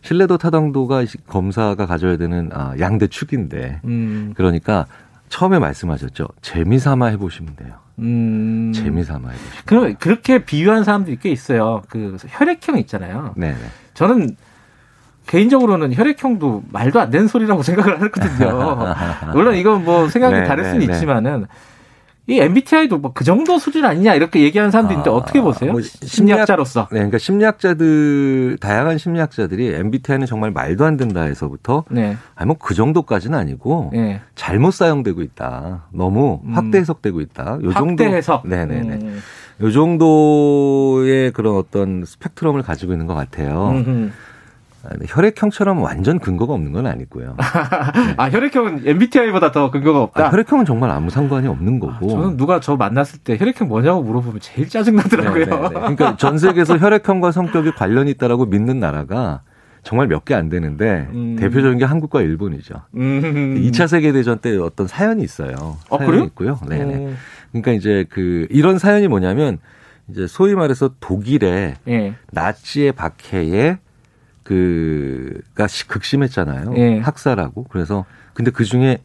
S9: 신뢰도 타당도가 검사가 가져야 되는 아, 양대 축인데, 음. 그러니까 처음에 말씀하셨죠. 재미삼아 해보시면 돼요. 음. 재미삼아 해보시면.
S2: 그럼 그렇게 비유한 사람들이 꽤 있어요. 그 혈액형 있잖아요. 네. 저는 개인적으로는 혈액형도 말도 안 되는 소리라고 생각을 하거든요. 물론 이건 뭐 생각이 네, 다를 수는 네, 네. 있지만은 이 MBTI도 뭐 그 정도 수준 아니냐 이렇게 얘기하는 사람도 있는데 아, 어떻게 보세요? 뭐 심리학 자로서.
S9: 네, 그러니까 심리학자들 다양한 심리학자들이 MBTI는 정말 말도 안 된다 해서부터 네. 아니 뭐 그 정도까지는 아니고 네. 잘못 사용되고 있다. 너무 음. 확대 해석되고 있다.
S2: 요 정도. 확대 해석.
S9: 네, 네, 네. 음. 요 정도의 그런 어떤 스펙트럼을 가지고 있는 것 같아요. 음흠. 아, 혈액형처럼 완전 근거가 없는 건 아니고요.
S2: 네. 아 혈액형은 MBTI보다 더 근거가 없다.
S9: 아, 혈액형은 정말 아무 상관이 없는 거고.
S2: 아, 저는 누가 저 만났을 때 혈액형 뭐냐고 물어보면 제일 짜증 나더라고요. 네, 네, 네.
S9: 그러니까 전 세계에서 혈액형과 성격이 관련이 있다라고 믿는 나라가 정말 몇 개 안 되는데 음. 대표적인 게 한국과 일본이죠. 음. 2차 세계 대전 때 어떤 사연이 있어요.
S2: 어, 사연이
S9: 있고요. 네, 네. 그러니까 이제 그 이런 사연이 뭐냐면 이제 소위 말해서 독일의 예. 나치의 박해에 그가 극심했잖아요. 예. 학살하고 그래서 근데 그 중에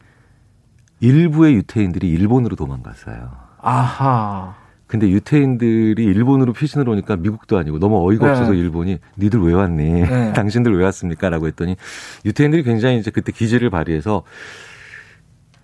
S9: 일부의 유태인들이 일본으로 도망갔어요.
S2: 아하.
S9: 근데 유태인들이 일본으로 피신을 오니까 미국도 아니고 너무 어이가 네. 없어서 일본이 니들 왜 왔니? 네. 당신들 왜 왔습니까? 라고 했더니 유태인들이 굉장히 이제 그때 기지를 발휘해서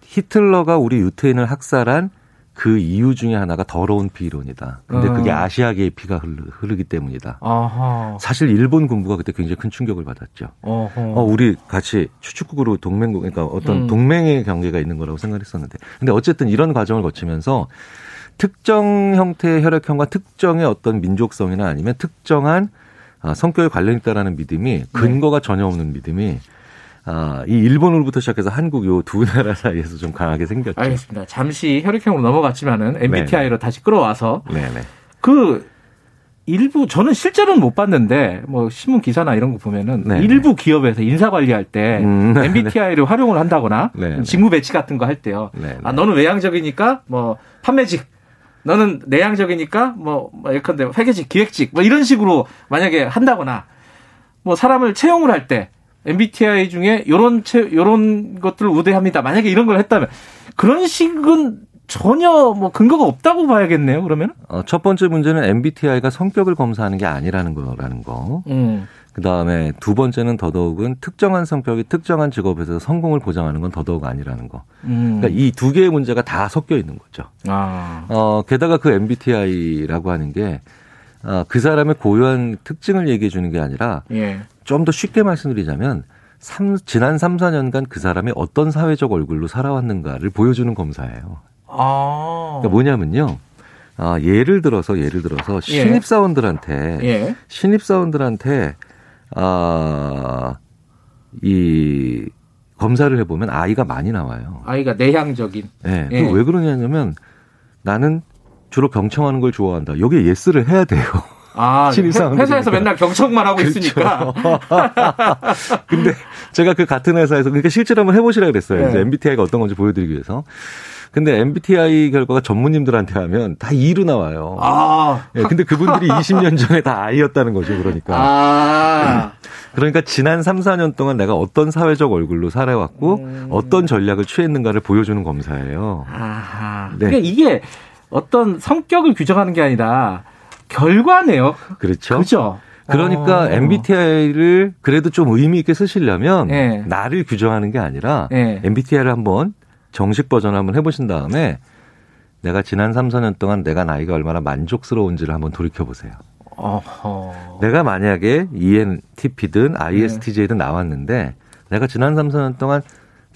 S9: 히틀러가 우리 유태인을 학살한 그 이유 중에 하나가 더러운 비론이다. 근데 그게 어. 아시아계의 피가 흐르, 기 때문이다. 아하. 사실 일본 군부가 그때 굉장히 큰 충격을 받았죠. 어허. 어, 우리 같이 추축국으로 동맹국, 그러니까 어떤 음. 동맹의 관계가 있는 거라고 생각했었는데. 근데 어쨌든 이런 과정을 거치면서 특정 형태의 혈액형과 특정의 어떤 민족성이나 아니면 특정한 아, 성격에 관련 있다라는 믿음이 네. 근거가 전혀 없는 믿음이 아, 이 일본으로부터 시작해서 한국 요 두 나라 사이에서 좀 강하게 생겼죠.
S2: 알겠습니다. 잠시 혈액형으로 넘어갔지만은 MBTI로 네네. 다시 끌어와서 네네. 그 일부 저는 실제로는 못 봤는데 뭐 신문 기사나 이런 거 보면은 네네. 일부 기업에서 인사 관리할 때 음, MBTI를 활용을 한다거나. 직무 배치 같은 거 할 때요. 아 너는 외향적이니까 뭐 판매직 너는 내향적이니까 뭐, 뭐 예컨대 회계직, 기획직 뭐 이런 식으로 만약에 한다거나 뭐 사람을 채용을 할 때 MBTI 중에 요런 채, 요런 것들을 우대합니다. 만약에 이런 걸 했다면 그런 식은 전혀 뭐 근거가 없다고 봐야겠네요. 그러면
S9: 어, 첫 번째 문제는 MBTI가 성격을 검사하는 게 아니라는 거라는 거. 음. 그 다음에 두 번째는 더더욱은 특정한 성격이 특정한 직업에서 성공을 보장하는 건 더더욱 아니라는 거. 음. 그러니까 이 두 개의 문제가 다 섞여 있는 거죠. 아. 어, 게다가 그 MBTI라고 하는 게 어, 그 사람의 고유한 특징을 얘기해 주는 게 아니라 예. 좀 더 쉽게 말씀드리자면 3, 지난 3, 4년간 그 사람이 어떤 사회적 얼굴로 살아왔는가를 보여주는 검사예요. 아. 그러니까 뭐냐면요. 아, 예를 들어서 예를 들어서 예. 신입 사원들한테 예. 신입 사원들한테 아, 이 검사를 해보면 아이가 많이 나와요.
S2: 아이가 내향적인.
S9: 네. 예. 왜 그러냐면 나는 주로 경청하는 걸 좋아한다. 여기에 예스를 해야 돼요.
S2: 아, 회사에서 맨날 경청만 하고 그렇죠. 있으니까.
S9: 근데 제가 그 같은 회사에서 그러니까 실제로 한번 해보시라 그랬어요. 네. 이제 MBTI가 어떤 건지 보여드리기 위해서. 근데 MBTI 결과가 전문님들한테 하면 다 2로 나와요. 아. 네, 근데 그분들이 20년 전에 다 I였다는 거죠, 그러니까. 아. 그러니까 지난 3, 4년 동안 내가 어떤 사회적 얼굴로 살아왔고 음. 어떤 전략을 취했는가를 보여주는 검사예요.
S2: 아하. 네. 그러니까 이게 어떤 성격을 규정하는 게 아니라 결과네요.
S9: 그렇죠.
S2: 그죠.
S9: 그러니까 어. MBTI를 그래도 좀 의미 있게 쓰시려면 네. 나를 규정하는 게 아니라 네. MBTI를 한번 정식 버전을 한번 해보신 다음에 내가 지난 3, 4년 동안 내가 나이가 얼마나 만족스러운지를 한번 돌이켜 보세요. 내가 만약에 ENTP든 ISTJ든 네. 나왔는데 내가 지난 3, 4년 동안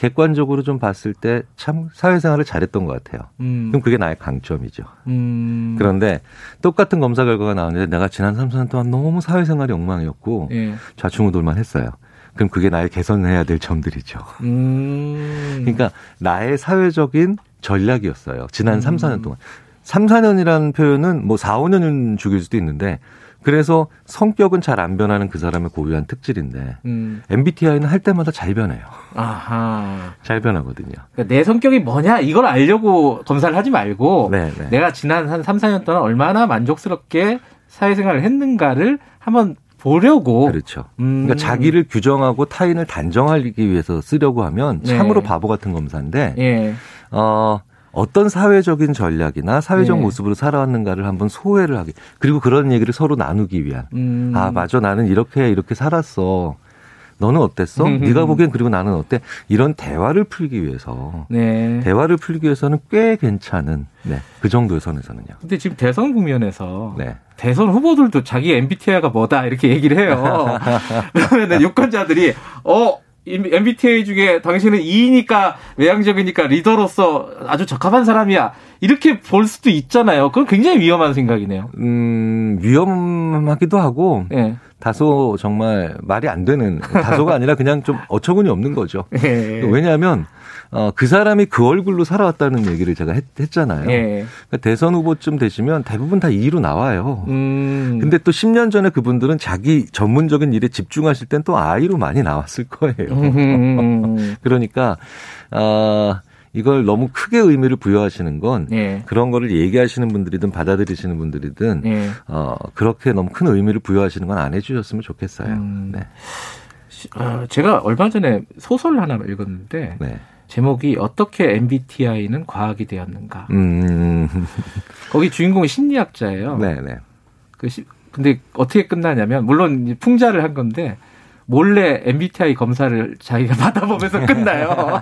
S9: 객관적으로 좀 봤을 때 참 사회생활을 잘했던 것 같아요. 음. 그럼 그게 나의 강점이죠. 음. 그런데 똑같은 검사 결과가 나왔는데 내가 지난 3, 4년 동안 너무 사회생활이 엉망이었고 예. 좌충우돌만 했어요. 그럼 그게 나의 개선해야 될 점들이죠. 음. 그러니까 나의 사회적인 전략이었어요. 지난 음. 3, 4년 동안. 3, 4년이라는 표현은 뭐 4, 5년은 죽일 수도 있는데 그래서 성격은 잘 안 변하는 그 사람의 고유한 특질인데 음. MBTI는 할 때마다 잘 변해요. 아하. 잘 변하거든요.
S2: 그러니까 내 성격이 뭐냐 이걸 알려고 검사를 하지 말고 네네. 네. 내가 지난 한 3, 4년 동안 얼마나 만족스럽게 사회생활을 했는가를 한번 보려고.
S9: 그렇죠. 음. 그러니까 자기를 규정하고 타인을 단정하기 위해서 쓰려고 하면 참으로 네. 바보 같은 검사인데, 예. 어, 어떤 사회적인 전략이나 사회적 네. 모습으로 살아왔는가를 한번 소외를 하기 그리고 그런 얘기를 서로 나누기 위한 음. 아 맞아 나는 이렇게 이렇게 살았어 너는 어땠어? 음. 네가 보기엔 그리고 나는 어때? 이런 대화를 풀기 위해서 네. 대화를 풀기 위해서는 꽤 괜찮은 네, 그 정도의 선에서는요.
S2: 근데 지금 대선 국면에서 네. 대선 후보들도 자기 MBTI가 뭐다 이렇게 얘기를 해요. 그러면 유권자들이 어 MBTA 중에 당신은 2위니까 외향적이니까 리더로서 아주 적합한 사람이야. 이렇게 볼 수도 있잖아요. 그건 굉장히 위험한 생각이네요.
S9: 음, 위험하기도 하고 네. 다소 정말 말이 안 되는 다소가 아니라 그냥 좀 어처구니 없는 거죠. 네. 왜냐하면 어, 그 사람이 그 얼굴로 살아왔다는 얘기를 제가 했, 잖아요 예. 그러니까 대선 후보쯤 되시면 대부분 다 2위로 나와요. 음. 근데 또 10년 전에 그분들은 자기 전문적인 일에 집중하실 땐 또 아이로 많이 나왔을 거예요. 그러니까, 어, 이걸 너무 크게 의미를 부여하시는 건 예. 그런 거를 얘기하시는 분들이든 받아들이시는 분들이든 예. 어, 그렇게 너무 큰 의미를 부여하시는 건 안 해주셨으면 좋겠어요. 음. 네.
S2: 어, 제가 얼마 전에 소설 하나를 읽었는데 네. 제목이 어떻게 MBTI는 과학이 되었는가. 음. 거기 주인공이 심리학자예요. 네네. 그 시, 근데 어떻게 끝나냐면 물론 풍자를 한 건데 몰래 MBTI 검사를 자기가 받아보면서 끝나요.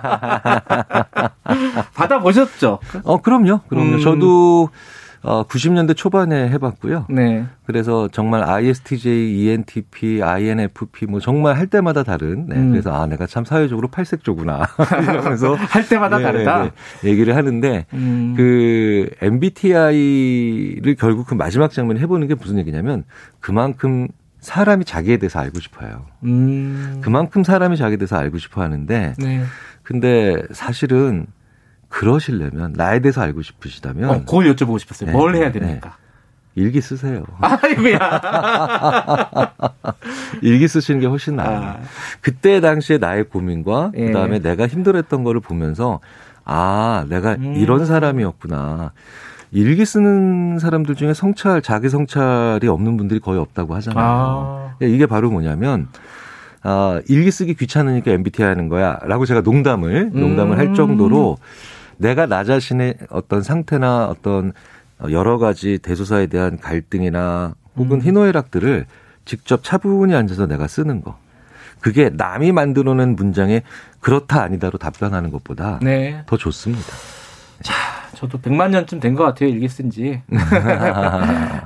S2: 받아보셨죠?
S9: 어, 그럼요. 그럼요. 음. 저도 어, 90년대 초반에 해봤고요. 네. 그래서 정말 ISTJ, ENTP, INFP 뭐 정말 할 때마다 다른. 네. 음. 그래서 아 내가 참 사회적으로 팔색조구나.
S2: 이러면서 할 때마다 네, 다르다. 네,
S9: 네, 얘기를 하는데 음. 그 MBTI를 결국 그 마지막 장면 해보는 게 무슨 얘기냐면 그만큼 사람이 자기에 대해서 알고 싶어요. 음. 그만큼 사람이 자기에 대해서 알고 싶어 하는데, 네. 근데 사실은 그러시려면 나에 대해서 알고 싶으시다면 어,
S2: 그걸 여쭤보고 싶었어요. 네, 뭘 해야 됩니까?
S9: 네. 일기 쓰세요.
S2: 아이고야.
S9: 일기 쓰시는 게 훨씬 나아요. 아. 그때 당시에 나의 고민과 예. 그다음에 내가 힘들었던 거를 보면서 아, 내가 음. 이런 사람이었구나. 일기 쓰는 사람들 중에 성찰, 자기 성찰이 없는 분들이 거의 없다고 하잖아요. 아. 이게 바로 뭐냐면 아, 일기 쓰기 귀찮으니까 MBTI 하는 거야. 라고 제가 농담을, 농담을 음. 할 정도로 내가 나 자신의 어떤 상태나 어떤 여러 가지 대소사에 대한 갈등이나 혹은 음. 희노애락들을 직접 차분히 앉아서 내가 쓰는 거. 그게 남이 만들어낸 문장에 그렇다 아니다로 답변하는 것보다 네. 더 좋습니다.
S2: 자, 저도 100만 년쯤 된 것 같아요. 일기 쓴 지.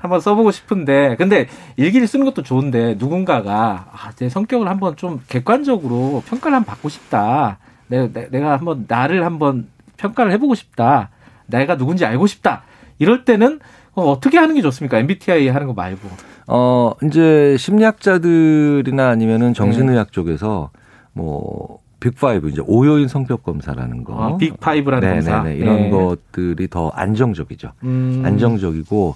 S2: 한번 써보고 싶은데. 근데 일기를 쓰는 것도 좋은데 누군가가 아, 내 성격을 한번 좀 객관적으로 평가를 한번 받고 싶다. 내가, 내가 한번 나를 한번 평가를 해보고 싶다. 내가 누군지 알고 싶다. 이럴 때는 어떻게 하는 게 좋습니까? MBTI 하는 거 말고.
S9: 어, 이제 심리학자들이나 아니면은 정신의학 네. 쪽에서 뭐 Big Five 이제 오요인 성격 검사라는 거.
S2: 아, Big Five라는 검사.
S9: 네네 이런 네. 것들이 더 안정적이죠. 음. 안정적이고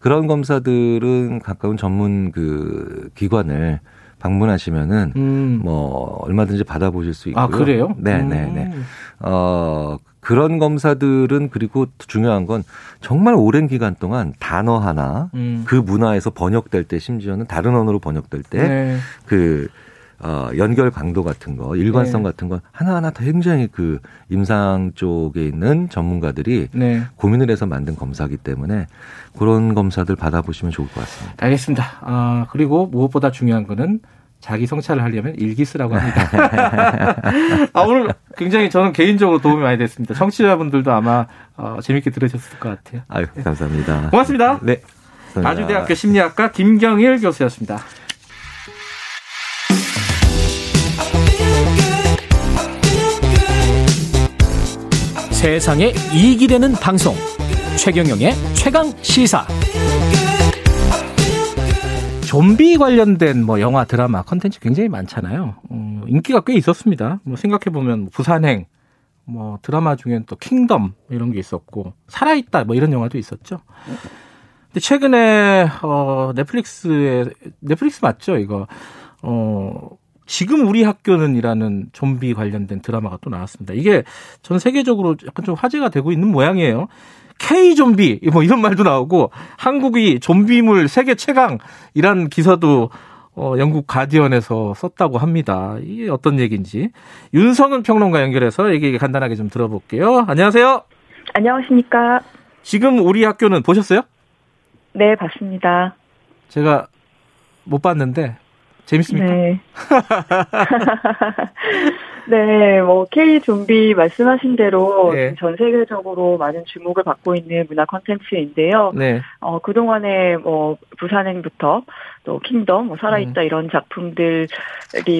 S9: 그런 검사들은 가까운 전문 그 기관을 방문하시면은 음. 뭐 얼마든지 받아보실 수 있고요.
S2: 아 그래요?
S9: 네네네. 음. 어 그런 검사들은 그리고 중요한 건 정말 오랜 기간 동안 단어 하나 음. 그 문화에서 번역될 때 심지어는 다른 언어로 번역될 때그 네. 그, 어, 연결 강도 같은 거, 일관성 네. 같은 건 하나하나 다 굉장히 그 임상 쪽에 있는 전문가들이 네. 고민을 해서 만든 검사기 때문에 그런 검사들 받아보시면 좋을 것 같습니다.
S2: 알겠습니다. 아, 그리고 무엇보다 중요한 거는 자기 성찰을 하려면 일기 쓰라고 합니다. 아, 오늘 굉장히 저는 개인적으로 도움이 많이 됐습니다. 청취자분들도 아마 어, 재밌게 들으셨을 것 같아요.
S9: 아유, 감사합니다.
S2: 고맙습니다.
S9: 네.
S8: 고맙습니다.
S2: 아주대학교 심리학과 김경일 교수였습니다.
S1: 세상에 이익이 되는 방송 최경영의 최강 시사
S2: 좀비 관련된 뭐 영화 드라마 컨텐츠 굉장히 많잖아요. 어, 인기가 꽤 있었습니다. 뭐 생각해 보면 부산행 뭐 드라마 중엔 또 킹덤 이런 게 있었고 살아있다 뭐 이런 영화도 있었죠. 근데 최근에 어 넷플릭스에 넷플릭스 맞죠 이거 어 지금 우리 학교는이라는 좀비 관련된 드라마가 또 나왔습니다. 이게 전 세계적으로 약간 좀 화제가 되고 있는 모양이에요. K 좀비 뭐 이런 말도 나오고 한국이 좀비물 세계 최강 이란 기사도 어, 영국 가디언에서 썼다고 합니다. 이게 어떤 얘기인지 윤성은 평론가 연결해서 얘기 간단하게 좀 들어볼게요. 안녕하세요.
S10: 안녕하십니까.
S2: 지금 우리 학교는 보셨어요?
S10: 네, 봤습니다.
S2: 제가 못 봤는데 재밌습니까?
S10: 네. 네, 뭐 K 좀비 말씀하신 대로 네. 전 세계적으로 많은 주목을 받고 있는 문화 콘텐츠인데요. 네. 어 그동안에 뭐 부산행부터 또 킹덤, 뭐 살아있다 음. 이런 작품들이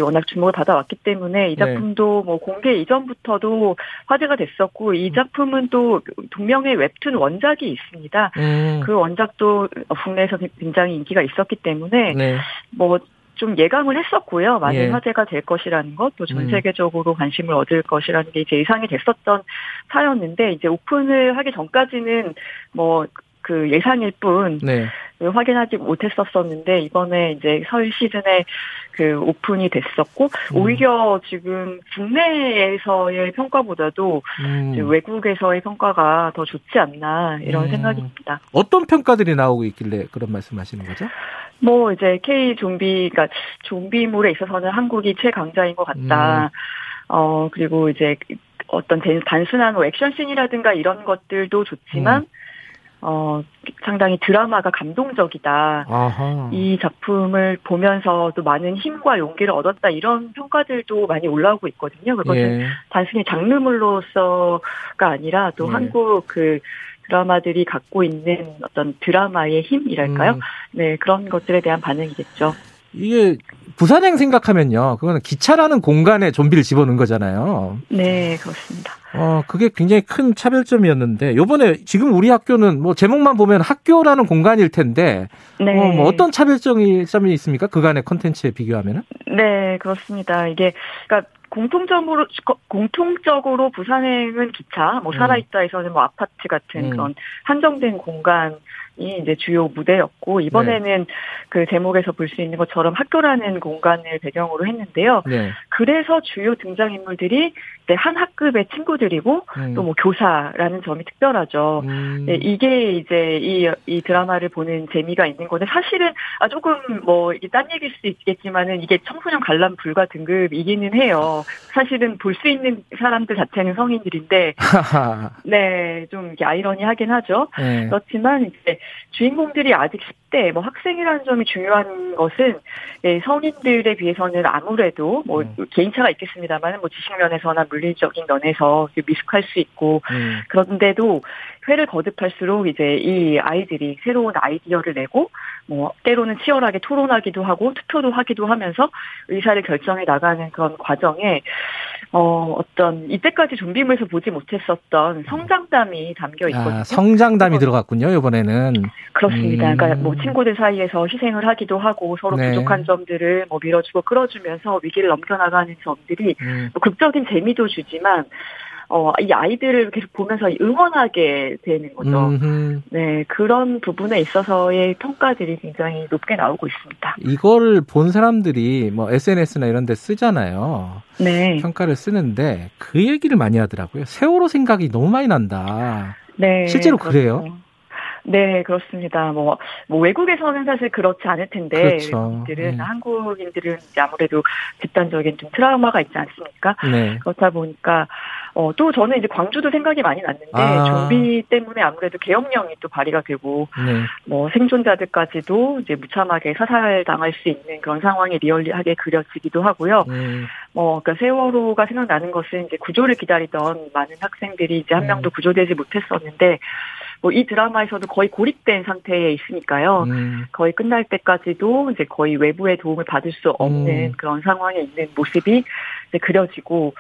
S10: 워낙 주목을 받아왔기 때문에 이 네. 작품도 네. 뭐 공개 이전부터도 화제가 됐었고 이 음. 작품은 또 동명의 웹툰 원작이 있습니다. 음. 그 원작도 국내에서 굉장히 인기가 있었기 때문에 네. 뭐 좀 예감을 했었고요. 많은 예. 화제가 될 것이라는 것, 또전 음. 세계적으로 관심을 얻을 것이라는 게 이제 예상이 됐었던 사였는데 이제 오픈을 하기 전까지는 뭐 그 예상일 뿐 네. 확인하지 못했었었는데 이번에 이제 설 시즌에 그 오픈이 됐었고 음. 오히려 지금 국내에서의 평가보다도 음. 외국에서의 평가가 더 좋지 않나 이런 음. 생각입니다.
S2: 어떤 평가들이 나오고 있길래 그런 말씀하시는 거죠?
S10: 뭐 이제 K 좀비, 그러니까 좀비물에 있어서는 한국이 최강자인 것 같다. 음. 어 그리고 이제 어떤 단순한 뭐 액션씬이라든가 이런 것들도 좋지만 음. 어 상당히 드라마가 감동적이다. 아하. 이 작품을 보면서 도 많은 힘과 용기를 얻었다 이런 평가들도 많이 올라오고 있거든요. 그것은 예. 단순히 장르물로서가 아니라 또 예. 한국 그 드라마들이 갖고 있는 어떤 드라마의 힘이랄까요? 음. 네, 그런 것들에 대한 반응이겠죠.
S2: 이게 부산행 생각하면요. 그거는 기차라는 공간에 좀비를 집어넣은 거잖아요.
S10: 네, 그렇습니다.
S2: 어, 그게 굉장히 큰 차별점이었는데 요번에 지금 우리 학교는 뭐 제목만 보면 학교라는 공간일 텐데 네. 어, 뭐 어떤 차별점이 있습니까? 그간의 컨텐츠에 비교하면은?
S10: 네, 그렇습니다. 이게 그러니까 공통적으로 공통적으로 부산행은 기차, 뭐 음. 살아있다에서는 뭐 아파트 같은 음. 그런 한정된 공간 이 이제 주요 무대였고 이번에는 네. 그 제목에서 볼 수 있는 것처럼 학교라는 공간을 배경으로 했는데요. 네. 그래서 주요 등장 인물들이 한 학급의 친구들이고 음. 또뭐 교사라는 점이 특별하죠. 음. 네, 이게 이제 이, 이 드라마를 보는 재미가 있는 건데 사실은 아 조금 뭐 이게 딴 얘기일 수 있겠지만은 이게 청소년 관람 불가 등급이기는 해요. 사실은 볼 수 있는 사람들 자체는 성인들인데 네좀 이게 아이러니하긴 하죠. 네. 그렇지만 이제 주인공들이 아직 10대 뭐 학생이라는 점이 중요한 것은 네, 성인들에 비해서는 아무래도 뭐 음. 개인차가 있겠습니다만 뭐 지식 면에서나 물리적인 면에서 미숙할 수 있고 음. 그런데도 회를 거듭할수록 이제 이 아이들이 새로운 아이디어를 내고 뭐 때로는 치열하게 토론하기도 하고 투표도 하기도 하면서 의사를 결정해 나가는 그런 과정에 어 어떤 이때까지 좀비물에서 보지 못했었던 성장담이 담겨 아, 있거든요. 아,
S2: 성장담이 들어갔군요 이번에는.
S10: 그렇습니다. 음. 그러니까 뭐 친구들 사이에서 희생을 하기도 하고 서로 네. 부족한 점들을 뭐 밀어주고 끌어주면서 위기를 넘겨나가는 점들이 음. 뭐 극적인 재미도 주지만 어, 이 아이들을 계속 보면서 응원하게 되는 거죠. 음흠. 네, 그런 부분에 있어서의 평가들이 굉장히 높게 나오고 있습니다.
S2: 이거를 본 사람들이 뭐 SNS나 이런 데 쓰잖아요. 네. 평가를 쓰는데 그 얘기를 많이 하더라고요. 세월호 생각이 너무 많이 난다. 네. 실제로 그래요? 그렇죠.
S10: 네, 그렇습니다. 뭐, 뭐 외국에서는 사실 그렇지 않을 텐데 그렇죠. 외국인들은 네. 한국인들은 이제 아무래도 집단적인 좀 트라우마가 있지 않습니까? 네. 그렇다 보니까 어, 또 저는 이제 광주도 생각이 많이 났는데 아. 좀비 때문에 아무래도 계엄령이 또 발의가 되고 네. 뭐 생존자들까지도 이제 무참하게 사살당할 수 있는 그런 상황이 리얼리하게 그려지기도 하고요. 음. 뭐 그러니까 세월호가 생각나는 것은 이제 구조를 기다리던 많은 학생들이 이제 한 음. 명도 구조되지 못했었는데 뭐 이 드라마에서도 거의 고립된 상태에 있으니까요. 음. 거의 끝날 때까지도 이제 거의 외부의 도움을 받을 수 없는 음. 그런 상황에 있는 모습이 이제 그려지고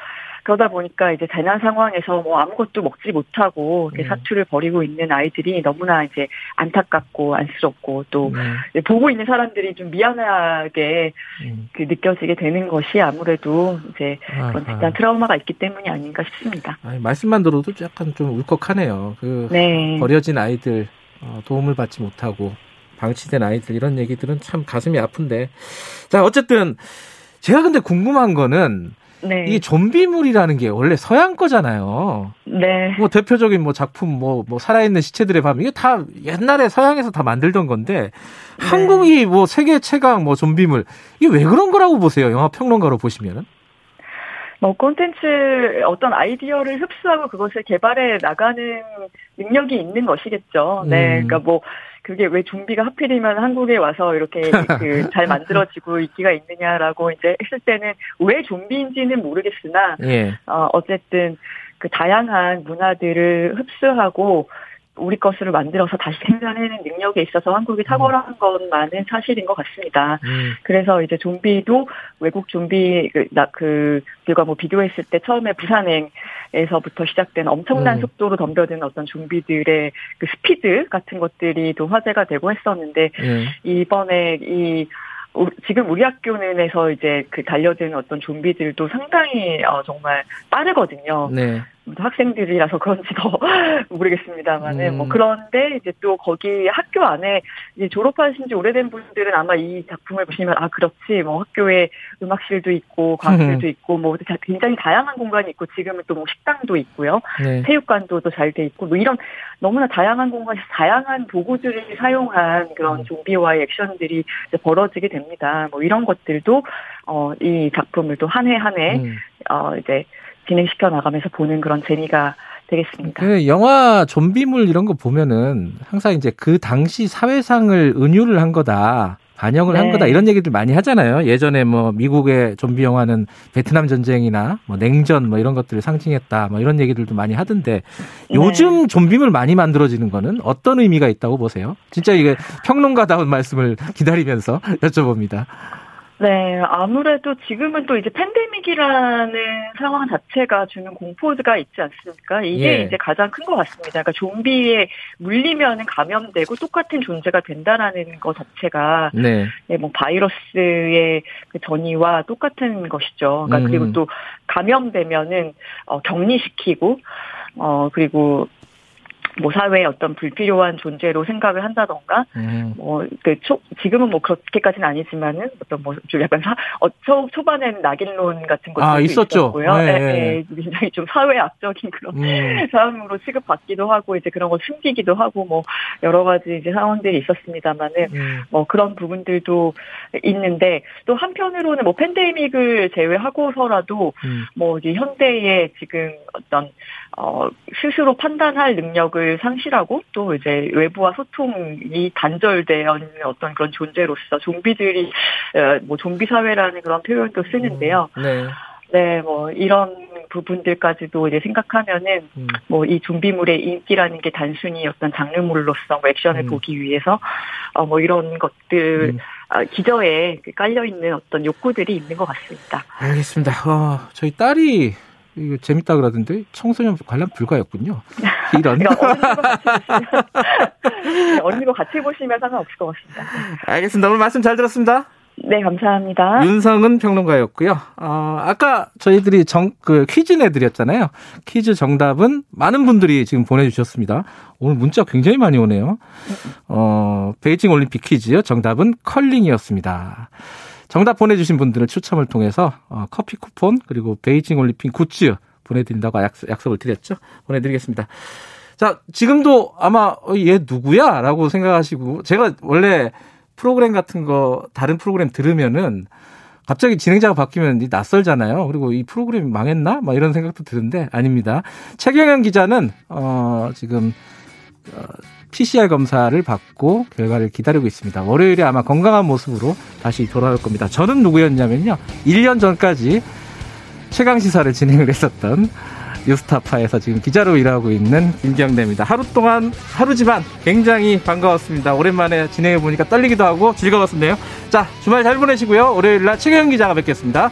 S10: 그러다 보니까 이제 재난 상황에서 뭐 아무것도 먹지 못하고 음. 사투를 벌이고 있는 아이들이 너무나 이제 안타깝고 안쓰럽고 또 음. 보고 있는 사람들이 좀 미안하게 음. 그 느껴지게 되는 것이 아무래도 이제 그런 집단 트라우마가 있기 때문이 아닌가 싶습니다.
S2: 아니, 말씀만 들어도 약간 좀 울컥하네요. 그 네. 버려진 아이들 어, 도움을 받지 못하고 방치된 아이들 이런 얘기들은 참 가슴이 아픈데 자 어쨌든 제가 근데 궁금한 거는 네. 이 좀비물이라는 게 원래 서양 거잖아요. 네. 뭐 대표적인 뭐 작품 뭐, 뭐 살아있는 시체들의 밤 이게 다 옛날에 서양에서 다 만들던 건데 네. 한국이 뭐 세계 최강 뭐 좀비물 이게 왜 그런 거라고 보세요? 영화 평론가로 보시면은?
S10: 뭐 콘텐츠 어떤 아이디어를 흡수하고 그것을 개발해 나가는 능력이 있는 것이겠죠. 네. 음. 그러니까 뭐 그게 왜 좀비가 하필이면 한국에 와서 이렇게 그 잘 만들어지고 있기가 있느냐라고 이제 했을 때는 왜 좀비인지는 모르겠으나 예. 어 어쨌든 그 다양한 문화들을 흡수하고 우리 것으로 만들어서 다시 생산해내는 능력에 있어서 한국이 탁월한 음. 것만은 사실인 것 같습니다. 음. 그래서 이제 좀비도 외국 좀비 그, 나, 그 들과 뭐 비교했을 때 처음에 부산행에서부터 시작된 엄청난 음. 속도로 덤벼드는 어떤 좀비들의 그 스피드 같은 것들이 또 화제가 되고 했었는데 음. 이번에 이 지금 우리 학교는에서 이제 그 달려드는 어떤 좀비들도 상당히 어 정말 빠르거든요. 네. 학생들이라서 그런지 더 모르겠습니다만은 뭐 음. 뭐 그런데 이제 또 거기 학교 안에 이제 졸업하신 지 오래된 분들은 아마 이 작품을 보시면 아 그렇지 뭐 학교에 음악실도 있고 과학실도 음. 있고 뭐 굉장히 다양한 공간이 있고 지금은 또 뭐 식당도 있고요 네. 체육관도 또 잘 돼 있고 뭐 이런 너무나 다양한 공간에서 다양한 도구들을 사용한 그런 음. 좀비와의 액션들이 벌어지게 됩니다 뭐 이런 것들도 어 이 작품을 또 한 해 한해 음. 어 이제 진행시켜 나가면서 보는 그런 재미가 되겠습니다.
S2: 그 영화 좀비물 이런 거 보면은 항상 이제 그 당시 사회상을 은유를 한 거다. 반영을 네. 한 거다 이런 얘기들 많이 하잖아요. 예전에 뭐 미국의 좀비 영화는 베트남 전쟁이나 뭐 냉전 뭐 이런 것들을 상징했다 뭐 이런 얘기들도 많이 하던데 네. 요즘 네. 좀비물 많이 만들어지는 거는 어떤 의미가 있다고 보세요? 진짜 이게 평론가다운 말씀을 기다리면서 여쭤봅니다.
S10: 네, 아무래도 지금은 또 이제 팬데믹이라는 상황 자체가 주는 공포가 있지 않습니까? 이게 예. 이제 가장 큰 것 같습니다. 그러니까 좀비에 물리면은 감염되고 똑같은 존재가 된다라는 것 자체가 네. 네, 뭐 바이러스의 그 전이와 똑같은 것이죠. 그러니까 음. 그리고 또 감염되면은 어, 격리시키고 어 그리고 뭐 사회의 어떤 불필요한 존재로 생각을 한다던가 음. 뭐그 지금은 뭐 그렇게까지는 아니지만은 어떤 뭐좀 약간 사, 어, 초, 초반에는 낙인론 같은 것도 아, 있었죠. 고요 네, 네. 네, 굉장히 좀 사회 악적인 그런 음. 사람으로 취급받기도 하고 이제 그런 걸 숨기기도 하고 뭐 여러 가지 이제 상황들이 있었습니다만은 음. 뭐 그런 부분들도 있는데 또 한편으로는 뭐 팬데믹을 제외하고서라도 음. 뭐 이제 현대의 지금 어떤 어, 스스로 판단할 능력을 상실하고 또 이제 외부와 소통이 단절되어 있는 어떤 그런 존재로서 좀비들이 어, 뭐 좀비 사회라는 그런 표현도 쓰는데요. 음, 네. 네, 뭐 이런 부분들까지도 이제 생각하면은 음. 뭐이 좀비물의 인기라는 게 단순히 어떤 장르물로서 뭐 액션을 음. 보기 위해서 어 뭐 이런 것들 음. 아, 기저에 깔려 있는 어떤 욕구들이 있는 것 같습니다.
S2: 알겠습니다. 어, 저희 딸이 이거 재밌다 그러던데 청소년 관람 불가였군요. 이런.
S10: 어린이거 같이 보시면 상관없을 것 같습니다.
S2: 알겠습니다. 오늘 말씀 잘 들었습니다.
S10: 네, 감사합니다.
S2: 윤성은 평론가였고요. 어, 아까 저희들이 정, 그 퀴즈 내드렸잖아요. 퀴즈 정답은 많은 분들이 지금 보내주셨습니다. 오늘 문자 굉장히 많이 오네요. 어, 베이징 올림픽 퀴즈요. 정답은 컬링이었습니다. 정답 보내주신 분들을 추첨을 통해서 어, 커피 쿠폰 그리고 베이징 올림픽 굿즈 보내드린다고 약속, 을 드렸죠. 보내드리겠습니다. 자, 지금도 아마 어, 얘 누구야? 라고 생각하시고 제가 원래 프로그램 같은 거 다른 프로그램 들으면은 갑자기 진행자가 바뀌면 낯설잖아요. 그리고 이 프로그램이 망했나? 막 이런 생각도 드는데 아닙니다. 최경영 기자는 어 지금 어, PCR 검사를 받고 결과를 기다리고 있습니다. 월요일에 아마 건강한 모습으로 다시 돌아올 겁니다. 저는 누구였냐면요. 1년 전까지 최강 시사를 진행을 했었던 뉴스타파에서 지금 기자로 일하고 있는 김경래입니다. 하루 동안 하루지만 굉장히 반가웠습니다. 오랜만에 진행해 보니까 떨리기도 하고 즐거웠었네요. 자 주말 잘 보내시고요. 월요일 날 최경 기자가 뵙겠습니다.